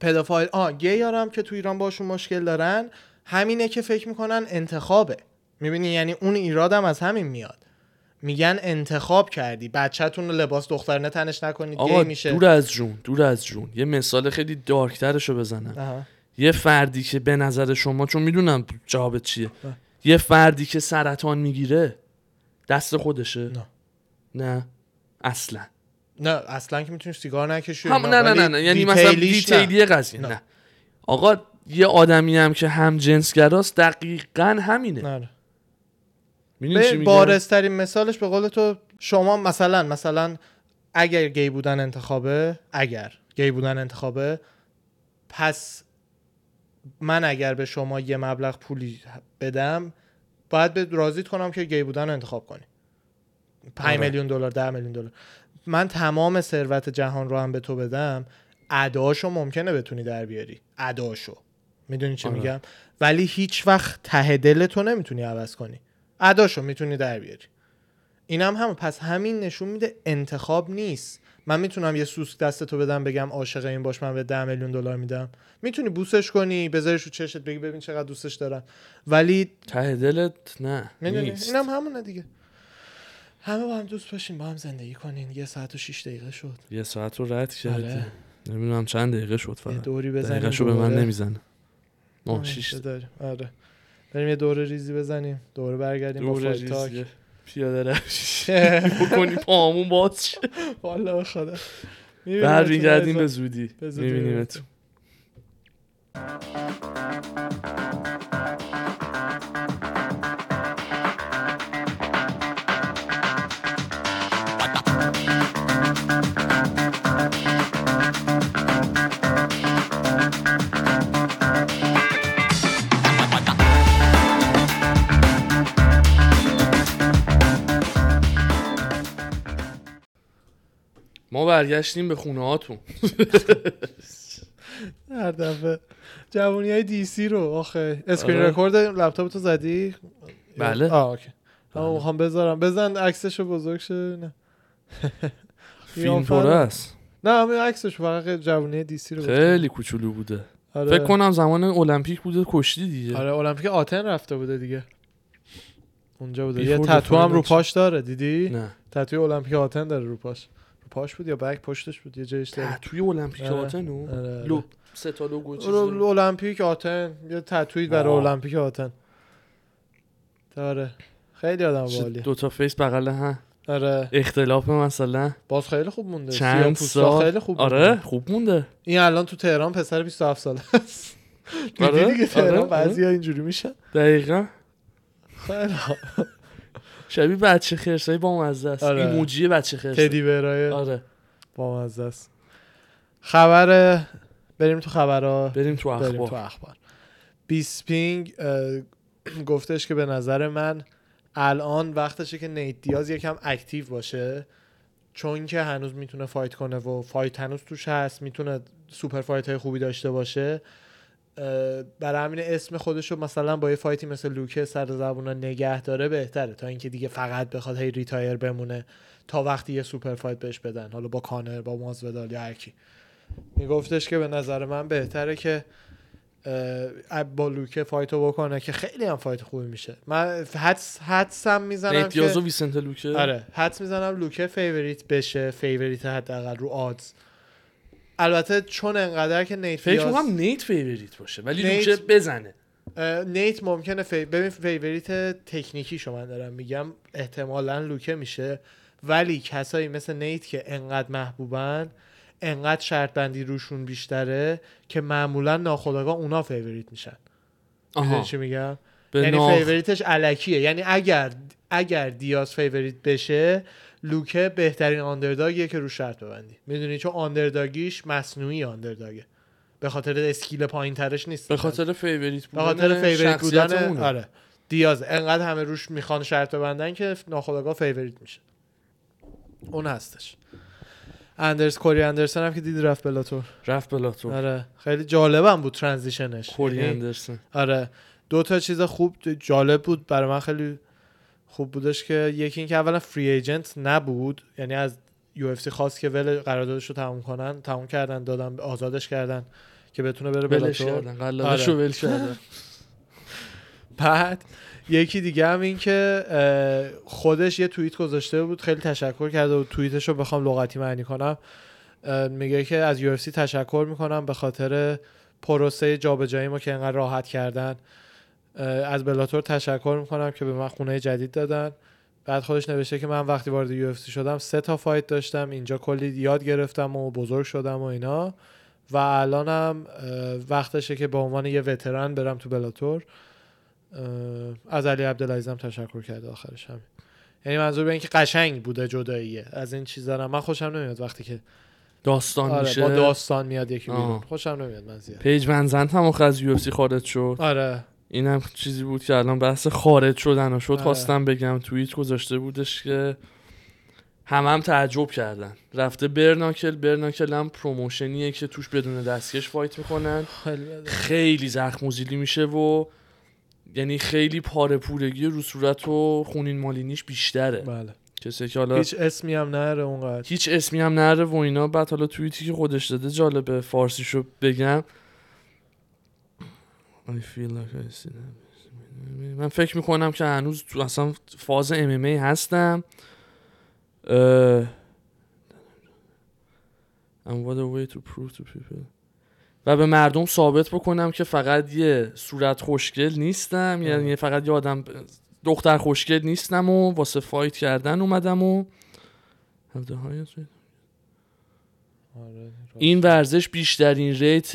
پدافایل آ گی هم که تو ایران باشون مشکل دارن همینه که فکر می‌کنن انتخابه. می‌بینی؟ یعنی اون ایرادم از همین میاد. میگن انتخاب کردی. بچهتون رو لباس دخترانه تنش نکنید آقا گی میشه. دور از جون دور از جون. یه مثال خیلی دارکترشو بزنم. آها. یه فردی که به نظر شما چون می‌دونم جوابت چیه. بله. یه فردی که سرطان می‌گیره دست خودشه؟ نه. نه. اصلا. نه اصلا که می‌تونی سیگار نکشی هم نه نه نه, نه. یعنی مثلا. دیتیلی قضیه نه. نه. آقا یه آدمی هم که هم جنسگراست دقیقا همینه نه به میگم بارزترین مثالش به قول تو شما مثلا مثلا اگر گی بودن انتخابه اگر گی بودن انتخابه پس من اگر به شما یه مبلغ پولی بدم باید به راضیت کنم که گی بودن رو انتخاب کنی 5 آره. میلیون دلار 10 میلیون دلار من تمام ثروت جهان رو هم به تو بدم اداشو ممکنه بتونی در بیاری. اداشو. می‌دونی چی آره. میگم؟ ولی هیچ وقت ته دل تو نمی‌تونی عوض کنی. اداشو می‌تونی در بیاری. اینم هم پس همین نشون میده انتخاب نیست. من می‌تونم یه سوسک دست تو بدم بگم عاشق این باش من به 10 میلیون دلار میدم. می‌تونی بوسش کنی بذاریش رو چشت بگی ببین چقدر دوستش دارم. ولی ته دلت نه می‌دونی؟ اینم همونه دیگه. همه با هم دوست باشین با هم زندگی کنین. یه ساعت و 6 دقیقه شد. یه ساعت رو رد کردی. آره. نمی‌دونم چند دقیقه شد یه فقط دوری بزنیم دقیقه شو به من. نمی‌زنه. نه شیش. تا. داریم آره. بریم یه دوره ریزی بزنیم. دوره برگردیم با دور فایت تاک. پیاده روش <laughs> <laughs> بکنی پامون باز شه. والا خدا. برمیگردیم زودی. به زودی میبینیمتون ما برگشتیم به خونه هاتون. <laughs> هر دفعه. جوونی های DC رو آخه screen آره. رکورد لپتاپ تو زدی؟ بله. آه OK. من بله. می‌خوام بذارم. بزن عکسشو بزرگ شه. نه. <laughs> فیلم پره است. نه همین عکسش فقط جوونی DC رو. خیلی کوچولو بوده. آره. فکر کنم زمان المپیک بوده کشتی دیگه. آره المپیک آتن رفته بوده دیگه. اونجا بوده. یه تتو هم رو. پاش داره دیدی؟ نه. تتوی المپیک آتن داره رو پاش. پاش بود یا بک پشتش بود؟ یه جایش توی المپیک آره. آتنو آره، آره. لو. سه تا لوگو چیز المپیک آتن. یه تتویی برای. المپیک آتن. داره خیلی آدم والی دو تا فیس بغل هم آره. اختلاف مثلا. باز خیلی خوب مونده. چند سال؟ خیلی خوب آره مونده. خوب مونده. این الان تو تهران پسر 27 ساله است. آره، دیدی دیگه تهران آره، بعضیا اینجوری میشن؟ دقیقا. خیلی. شبیه بچه خرسای با مزه است. آره. ایموجی بچه خرسه. teddy bear ای آره. با مزه است. خبر بریم تو خبرها. بریم تو بریم تو اخبار. اخبار بیسپینگ گفتش که به نظر من الان وقتشه که نیت دیاز یکم active باشه. چون که هنوز می‌تونه fight کنه و fight هنوز توش هست می‌تونه super fight های خوبی داشته باشه. برای همین اسم خودش رو مثلا با یه fight ی مثل لوکه سر زبونا نگه داره بهتره. تا اینکه دیگه فقط بخواد هی retire بمونه تا وقتی یه super fight بهش بدن. حالا با کانر با مازودال یا هرکی میگفتش که به نظر من بهتره که با لوکه fight و بکنه که خیلی هم fight خوبی میشه. من حدس حدسم می‌زنم که ویسنت لوکه. آره. حدس می‌زنم لوکه favorite بشه favorite حداقل رو odds. البته چون انقدر که نیت فکر می‌کنم نیت favorite باشه ولی نیت- بزنه. نیت ممکنه فی... ببین favorite تکنیکی شما دارم میگم احتمالا لوکه میشه ولی کسایی مثل نیت که انقدر محبوبن انقدر شرط بندی روشون بیشتره که معمولا ناخداگاه اونا favorite میشن. آها. چی میگم؟ یعنی ناخ- favorite ش الکیه یعنی اگر اگر دیاز favorite بشه لوکه بهترین underdog یه که رو شرط ببندی. می‌دونی چون underdog یش مصنوعی underdog ه. به خاطر skill پایین ترش نیست. به خاطر favorite به بودن خاطر favorite بودن. آره. دیاز انقدر همه روش می‌خوان شرط ببندن که ناخداگاه favorite میشه. اون هستش. اندرس کوری اندرسن هم که دیدی رفت بلاتور. رفت بلاتور. آره. خیلی جالبم بود transition ش کوری یعنی- اندرسن. آره. دو تا چیز خوب جالب بود. برای من خیلی خوب بودش که یکی اینکه اولا فری ایجنت نبود. یعنی از یو اف سی خواست که ول قراردادش رو تموم کنن تموم کردن دادن آزادش کردن که بتونه بره بلاتور رو آره. ول <laughs> بعد یکی دیگه هم این که خودش یه توییت گذاشته بود خیلی تشکر کرده و توییتش رو بخوام لغتی معنی کنم. میگه که از یو تشکر می‌کنم به خاطر پروسه جابجایی ما که انقدر راحت کردن. از Bellator تشکر می‌کنم که به من خونه جدید دادن. بعد خودش نوشته که من وقتی وارد UFC شدم سه تا fight داشتم. اینجا کلی یاد گرفتم و بزرگ شدم و اینا. و الانم وقتشه که به عنوان یه veteran برم تو Bellator. از علی عبدالعزیز هم تشکر کرده آخرش همین یعنی منظور به این که قشنگ بوده جداییه. از این چیزا. من خوشم نمیاد وقتی که داستان آره میشه. با داستان میاد یکی بیرون. خوشم نمیاد من زیاد. Paige VanZant هم آخه از UFC خارج شد. آره. این هم چیزی بود که الان بحث خارج شدن و شد آره. خواستم بگم توییت گذاشته بودش که هم هم تعجب کردن. رفته Bare Knuckle Bare Knuckle هم promotion یه که توش بدون دستکش fight می‌کنن. خیلی بده. خیلی زخم و زیلی میشه و یعنی خیلی پاره پورگی رو صورت و خونین مالینیش بیشتره. بله. کسی که حالا هیچ اسمی هم نره اونقدر. هیچ اسمی هم نره و اینا. بعد حالا توییتی که خودش داده جالبه. فارسیشو بگم. I feel like I see them. من فکر می‌کنم که هنوز تو اصلا فاز MMA هستم. And what a way to prove to people. و به مردم ثابت بکنم که فقط یه صورت خوشگل نیستم. یعنی فقط یه آدم دختر خوشگل نیستم و واسه فایت کردن اومدم و آره این ورزش بیشترین rate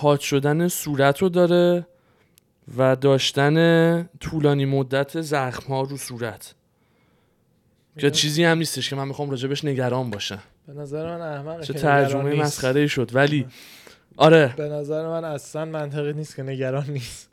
cut شدن صورت رو داره و داشتن طولانی مدت زخم ها رو صورت. که چیزی هم نیستش که من می‌خوام راجبش نگران باشم. به نظر من احمق چه ترجمه مسخره ای شد. ولی آره. به نظر من اصلا منطقی نیست که نگران نیست.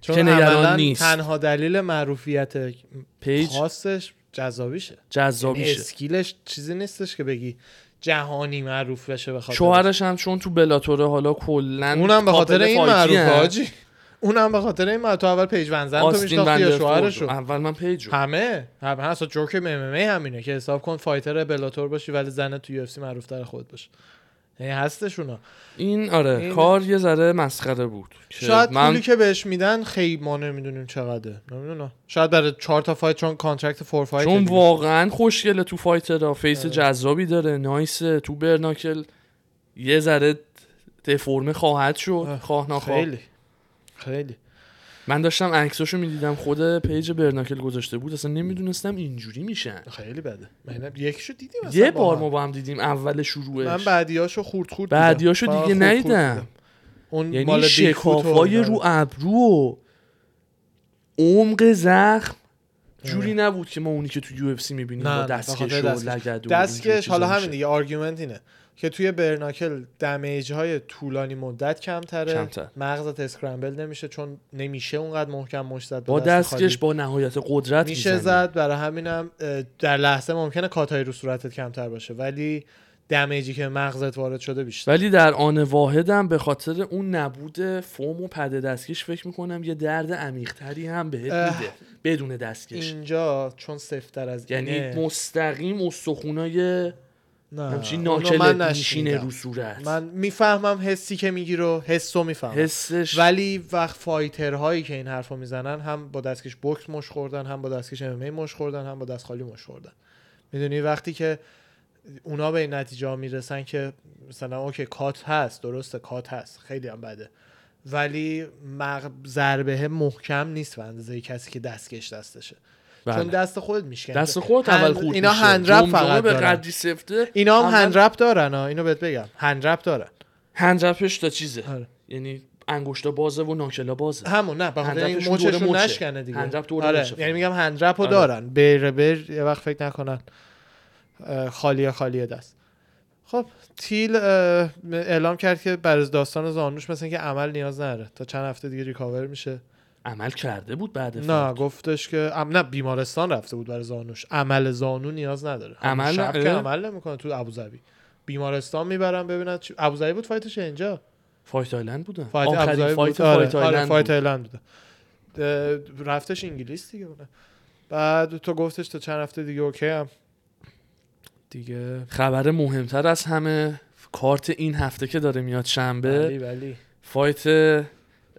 چون که نگران نیست. تنها دلیل معروفیت Paige؟ خاصش جذابیشه. یعنی جذابیشه skill ش چیزی نیستش که بگی جهانی معروف بشه به خاطر شوهرش هم چون تو Bellator ه حالا کلا اونم به خاطر این معروفه. حاجی اونم به خاطر این تو اول Paige VanZant تو میشناختی یا. شوهرشو اول من Paige رو. همه همه اصلا جوک MMA همینه که حساب کن fighter Bellator باشی ولی زن تو UFC معروف تر خود باشه یعنی هستش اونا این آره این- کار یه ذره مسخره بود شاید من پولی که بهش میدن خیلی ما نمی‌دونیم چقدره. نمی‌دونم. شاید برای چهار تا fight چون contract four fight چون. واقعا خوشگله تو fighter face آره. جذابی داره nice ه. تو Bare Knuckle یه ذره دفرمه خواهد شد خواه نخواه. خیلی. خیلی. من داشتم عکساشو می‌دیدم خود page Bare Knuckle گذاشته بود اصلا نمی‌دونستم اینجوری میشن خیلی بده من یکیشو دیدیم یه با بار. ما با هم دیدیم اول شروعش من بعدیاشو خورد خورد بعدیاشو. دیگه ندیدم. دیدم. اون یعنی مال شکافای رو ابرو و عمق زخم جوری نبود که ما اونی که تو UFC می‌بینیم با دستکش و. لگد دستکش حالا. همین دیگه argument اینه که توی Bare Knuckle damage های طولانی مدت کمتره کمتر. مغزت scramble نمیشه چون نمیشه اونقدر محکم مشت زد با دست خالی. دستکش با نهایت قدرت میشه. زد برای همینم در لحظه ممکنه cut ای رو صورتت کمتر باشه ولی دمیجی که مغزت وارد شده بیشتر ولی در آن واحدم به خاطر اون نبود فوم و پده دستکش فکر می‌کنم یه درد عمیقتری هم بهت. میده بدون دستکش اینجا چون سفتر از یعنی مستقیم استخونای همچین ناکل من میشینه. رو صورت. من می‌فهمم حسی که میگی رو حسو می‌فهمم. حسش ولی وقت فایتر هایی که این حرفو می‌زنن هم با دستکش بوکس مش خوردن هم با دستکش ام مش خوردن هم با دست خالی مش خوردن. می‌دونی وقتی که اونا به این نتیجه ها می‌رسن که مثلا okay cut هست درسته cut هست خیلی هم بده. ولی مغ... ضربه محکم نیست به اندازه کسی که دستکش دستشه. چون بله. دست خودت میشکنه دست خودت اول خورد اینا. hand wrap جمجمه فقط به قدری سفته اینا هم اول- hand wrap دارن ها. اینو بهت بگم. hand wrap دارن. hand wrap ش تا چیزه. آره. یعنی انگشتا بازه و knuckle ا بازه. همون نه بخاطر این مچه. نشکنه دیگه. hand wrap دور آره. یعنی میگم hand wrap رو آره. دارن. بر بر یه وقت فکر نکنن. اه، خالی خالی دست. خب Till اعلام کرد که برای داستان زانوش مثل که عمل نیاز نداره. تا چند هفته دیگه recover میشه. عمل کرده بود بعد نه fight. گفتش که ام نه بیمارستان رفته بود برای زانوش. عمل زانو نیاز نداره. عمل شب نه- که؟ عمل نمی‌کنه تو ابوظبی بیمارستان می‌برن ببینن چی... ابوظبی بود fight ش اینجا؟ Fight Island بودن fight ابوظبی fight بود. آره، fight آره، island fight بود. island بوده. اه، رفتش انگلیس دیگه بوده بعد تو گفتش تا چند هفته دیگه okay هم دیگه خبر مهمتر از همه کارت این هفته که داره میاد شنبه ولی ولی. fight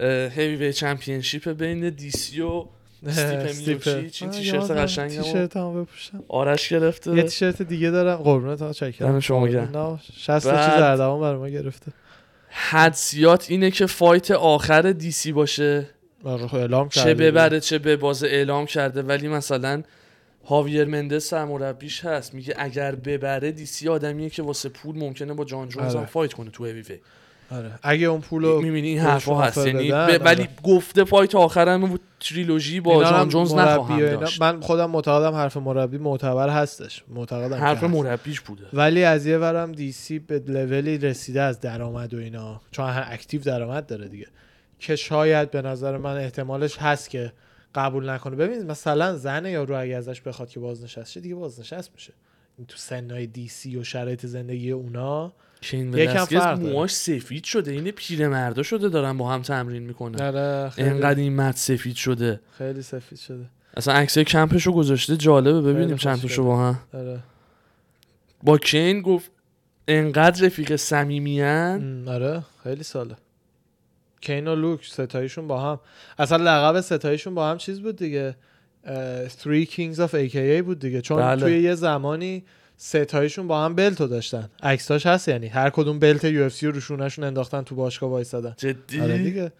heavyweight championship بین DC و Stipe آه، تیشرت قشنگم تیشرت هم بپوشم آرش یه گرفته تیشرت دیگه دارم. قربونت ها چاکرم. شما گرم. نه 60 تا بعد- چیز اردوان برای ما گرفته. حدسیات اینه که fight آخر DC باشه. آره خب اعلام چه کرده. ببره چه به بازه اعلام کرده. ولی مثلا Javier Mendez سرمربیش هست. میگه اگر ببره DC آدمیه که واسه پول ممکنه با Jon Jones هم آره. fight کنه تو هیوی وی آره. اگه اون پولو می‌بینی این حرفا هست offer یعنی ولی. گفته fight آخرم بود تریلوژی با Jon Jones نخواهم داشت. من خودم معتقدم حرف مربی معتبر هستش. معتقدم حرف هست. مربیش بوده. ولی از یه ورم DC به لولی رسیده از درآمد و اینا. چون active درآمد داره دیگه. که شاید به نظر من احتمالش هست که قبول نکنه. ببین مثلا زن یا رو اگه ازش بخواد که بازنشست شه دیگه بازنشست میشه. این تو سنای دی سی و شرایط زندگی اونا کین یکم فرق. موهاش سفید شده. این پیرمردا شده دارن با هم تمرین می‌کنن. آره خیلی, انقدر این مرد سفید شده. خیلی سفید شده. اصلا عکسای کمپشو گذاشته جالبه. ببینیم چند. تاشو با هم. آره. با کین گفت انقدر رفیق صمیمیان آره خیلی ساله. Cain و Luke ستایشون با هم. اصلا لقب ستایشون با هم چیز بود دیگه؟ اه، Three Kings of AKA بود دیگه. چون بله. توی یه زمانی سه تایشون با هم belt و داشتن. عکساش هست یعنی. هر کدوم belt UFC رو روشونشون انداختن تو باشگاه وایسادن. جدی؟ آره دیگه.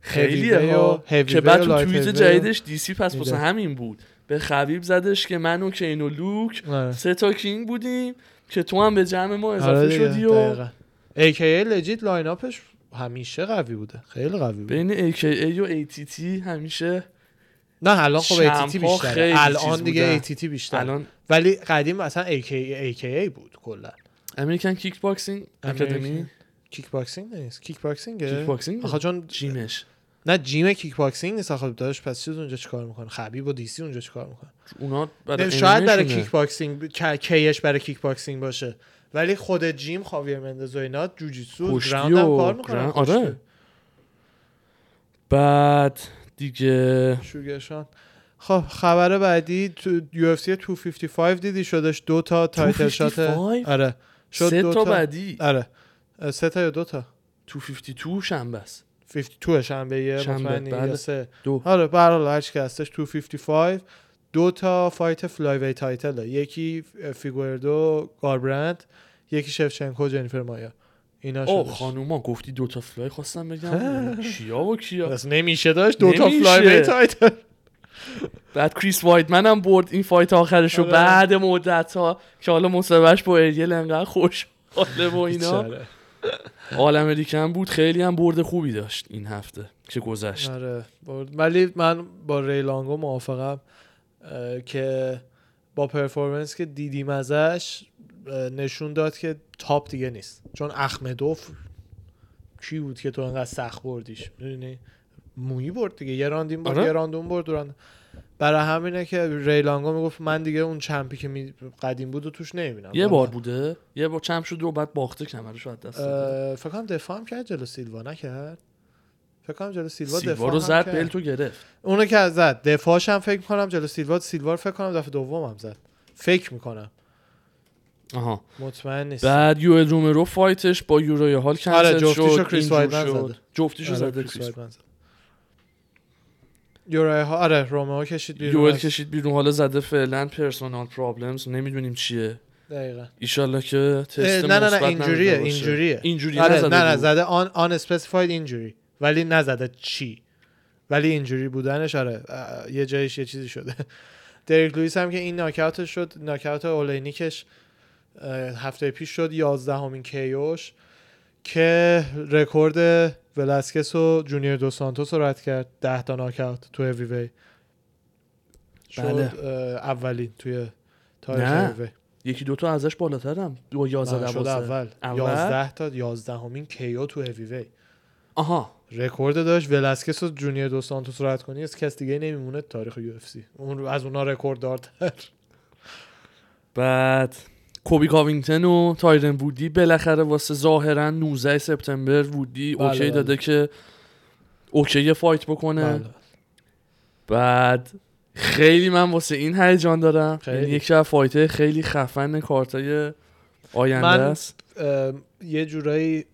خیلیه ها. که بعد تو توییت جدیدش DC پس واسه میده. همین بود. به خبیب زدش که من و Cain و Luke آره. سه تا king بودیم که تو هم به جمع ما اضافه آره شدی و. AKA legit lineup ش همیشه قوی بوده. خیلی قوی بوده. بین AKA و ATT همیشه نه الان خب ATT بیشتره. الان دیگه. ATT بیشتر الان ولی قدیم اصلا AKA AKA بود کلا. American Kickboxing Academy کیک باکسینگ نیست. کیک باکسینگ کیک باکسینگ آخه چون gym ش. نه gym کیک باکسینگ نیست آخه. داداش پس چیز اونجا چیکار می‌کنه؟ خبیب و DC اونجا چیکار می‌کنه؟ اونا برای شاید برای. کیک باکسینگ کیش برای کیک باکسینگ باشه. ولی خود جیم خاویر مندز و اینا جوجیتسو ground هم کار ground- آره. بعد دیگه. شوگرشان خب خبر بعدی تو UFC 255 دیدی شدش دو تا title shot. 255 آره. شد سه دو تا بعدی؟ آره. سه تا یا دو تا؟ 252 شنبه است. 52 شنبه یه شنبه، بله. سه. دو. آره به هر حال هر چی که هستش 255 دو تا fight flyweight title یکی فیگوردو گاربرند. یکی شفچنکو جنیفر مایا. اینا او خانوما گفتی دوتا fly خواستم بگم. کیا و کیا؟ بس نمیشه داشت دو تا نمیشه. fly title بعد کریس وایدمن هم برد این fight آخرش رو آره. بعد مدت ها که حالا مصاحبهش با اریل انقدر خوش حاله و اینا. All American بود. خیلی هم برد خوبی داشت این هفته که گذشت. آره برد. ولی من با ریلانگو موافقم که با performance که دیدیم ازش نشون داد که top دیگه نیست. چون اخمدوف کی بود که تو انقدر سخت بردیش؟ می‌دونی؟ مویی برد دیگه. یه راندین برد آره. یه راند اون برد دو راند. برای همینه که ریلانگو می‌گفت من دیگه اون champ ی که می... قدیم بود و توش نمی‌بینم. یه بار بوده. یه بار چم شد و بعد باخته کمرش رو از دست. فکر کنم دفاع هم کرد جلو سیلوا نکرد. فکر کنم جلو سیلوا, سیلوا دفاع رو زد کرد. belt و گرفت. اونو که زد. دفاعش هم فکر کنم جلو سیلوا سیلوا رو فکر کنم دفعه دوم هم زد. فکر می‌کنم. آها. مطمئن نیست بعد یوئل رومرو fight ش با یوروی هال کنسل آره، جفتیشو شد کریس وایدمن. زده. جفتیشو آره، زده کریس وایدمن. یورای ها آره رومئو کشید بیرون. یوئل کشید بیرون حالا زده فعلا personal problems نمی‌دونیم چیه. دقیقاً. ایشالله که تست نه نه نه اینجوریه. اینجوریه. اینجوری آره نه نه. زده un unspecified اینجوری ولی نزده چی. ولی اینجوری بودنش آره یه جایش یه چیزی شده. <laughs> دریک لوئیس هم که این ناکاوتش شد ناکاوت اولینیکش. هفته پیش شد 11 همین کیوش که رکورد ولاسکس و جونیور دو سانتوس رو رد کرد. 10 تا ناکاوت تو هیوی وی. شد بله. اولین توی تاریخ. هیوی وی. یکی دوتا ازش بالاترم دو یازده شد اول. اول؟ 11 تا 11 همین کیو تو هیوی وی. آها. رکورد داشت ولاسکس و جونیور دو سانتوس رو رد کنی از کس دیگه نمیمونه تاریخ UFC. اون از اونا رکورد دارتر بعد کوبی کاوینگتن و تایرن وودی بالاخره واسه ظاهرا 19 سپتامبر وودی بله، اوکی بله. داده که اوکی فایت بکنه بله. بعد خیلی من واسه این هیجان دارم خیلی. یعنی یکی از فایت خیلی خفن کارتای آینده من- است یه جورایی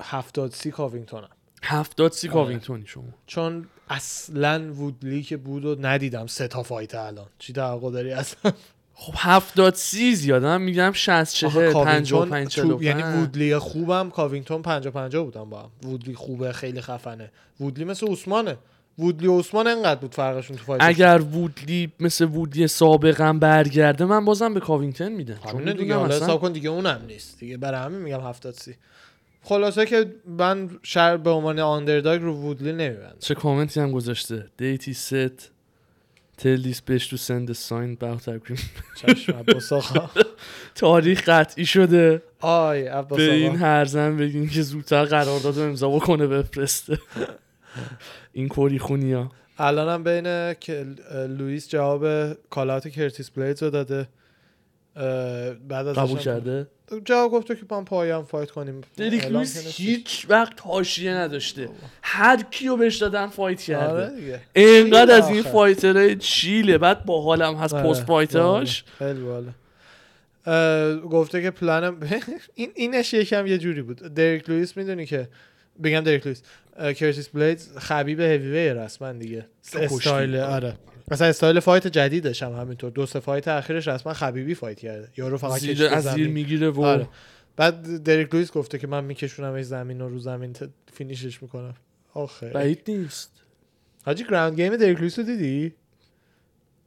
هفتاد سی کاوینگتونم هفتاد سی آره. کاوینگتونی شما چون اصلا وودلی که بود و ندیدم سه تا فایت الان چی توقع داری اصلا خب هفتاد سی زیادم میگم 60 آخه 40 55 کاوینگتون 45 تو- یعنی وودلی خوبم کاوینگتون 50 50 بودن با هم. وودلی خوبه خیلی خفنه. وودلی مثل عثمانه. وودلی و عثمان انقدر بود فرقشون تو fight اگر وودلی مثل وودلی سابقا برگرده من بازم به کاوینگتن میدم. چون دیگه حالا حساب کن دیگه اونم نیست. دیگه برای همین میگم 70 سی. خلاصه که من شر به عنوان underdog رو وودلی نمیبندم. چه کامنتی هم گذاشته. date ی set sign bout agreement چشم عباس آقا. <laughs> تاریخ قطعی شده. آی عباس به این آقا هرزن بگین که زودتر قرارداد امضا بکنه بفرسته. <laughs> این کری خونی ها الانم بین که لوئیس جواب callout کرتیس بلیدز رو داده. بعد از قبول کرده؟ جواب گفته که من پایم fight کنیم. دریک لویس. هیچ وقت حاشیه نداشته. هر کیو بهش دادن fight کرده. آره دیگه. اینقدر از این آخه. fighter های chill ه. بعد با حالم هست آره، post fight اش. خیلی بالا گفته که پلنم <laughs> این اینش یکم یه جوری بود. دریک لوئیس می‌دونی که بگم دریک لوئیس. اه، کرتیس بلیدز خبیب هیوی وی رسما دیگه. استایل آره. مثلا استایل fight جدیدش هم همینطور. دو سه fight اخیرش رسما خبیبی fight کرده. یارو فقط زیر از زیر. می‌گیره و آره. بعد دریک لوئیس گفته که من میکشونم زمین رو رو زمین finish ش می‌کنم. آخه. بعید نیست. حاجی ground game دریک لوئیس رو دیدی؟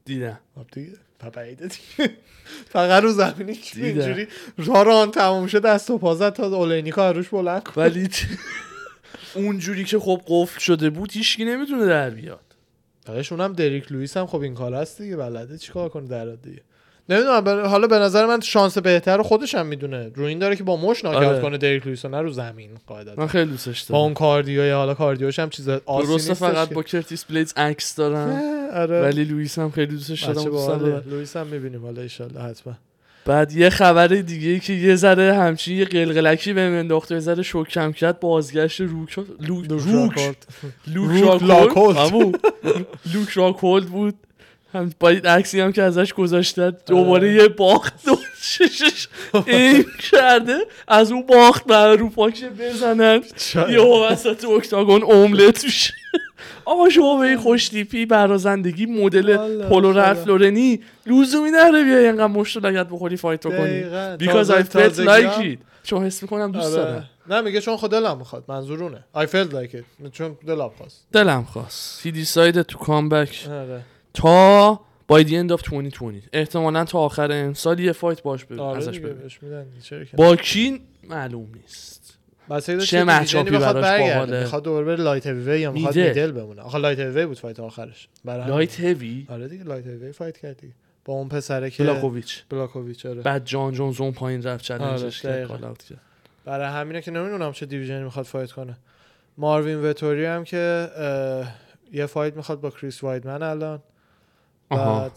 دیدم. خب دیگه. بعیده دیگه. <laughs> فقط رو زمینی که. اینجوری راه راند تموم شد دست و پا زد تا اولینیکا روش بلند ولی <laughs> اونجوری که خب قفل شده بود هیچکی نمی‌تونه در بیاد. بعدش اونم دریک لوئیس هم خب این کار هست دیگه بلده چیکار کنه در دیگه. نمی‌دونم حالا به نظر من شانس بهتر رو خودش هم می‌دونه. رو این داره که با مشت ناکاوت آره. کنه دریک لوئیس نه رو زمین قاعدتا. من خیلی دوستش با دارم اون cardio حالا cardio ش هم چیز آسی نیستش فقط با کرتیس بلیدز عکس دارم آره. ولی لوئیس هم خیلی دوستش دارم. لوئیس هم می‌بینیم حالا ایشالله حتما. بعد یه خبر دیگه که یه ذره همچین یه قلقلکی به انداخت یه ذره شوکم کرد بازگشت روک لوک روک لوک راکولد. لوک راکولد بود. هم با این عکسی هم که ازش گذاشتن دوباره. یه باخت و ششش این کرده. از اون باخت بر رو پاکش بزنن. یه وسط octagon املت میشه. آقا شما به این خوشتیپی برازندگی مدل پولو. رفت لورنی لزومی نره بیای اینقدر مشت لگت بخوری فایت بکنی دقیقاً. because تازه- I felt تازگی like هم- it. چون حس می‌کنم دوست آره. دارم. نه میگه چون خود دلم می‌خواد منظور اونه I felt like it. چون دلم خواست. دلم خواست. To come back. آره. تا by the end of 2020 احتمالا تا آخر امسال یه فایت باش آره ازش ببین با کی؟ معلوم نیست. چه matchup ی بخواد براش باحاله. می‌خواد دوباره بره light heavy یا می‌خواد middle. بمونه. آخه light heavy بود fight آخرش. برای. light heavy؟ آره دیگه light heavy fight کرد دیگه. با اون پسره که بلاکوویچ. بلاکوویچ آره. بعد جان جونز اون پایین رفت challenge ش آره، کرد out کرد. برای همینه که نمی‌دونم چه division ی می‌خواد fight کنه. ماروین وتوری هم که یه fight می‌خواد با کریس وایدمن الان. بعد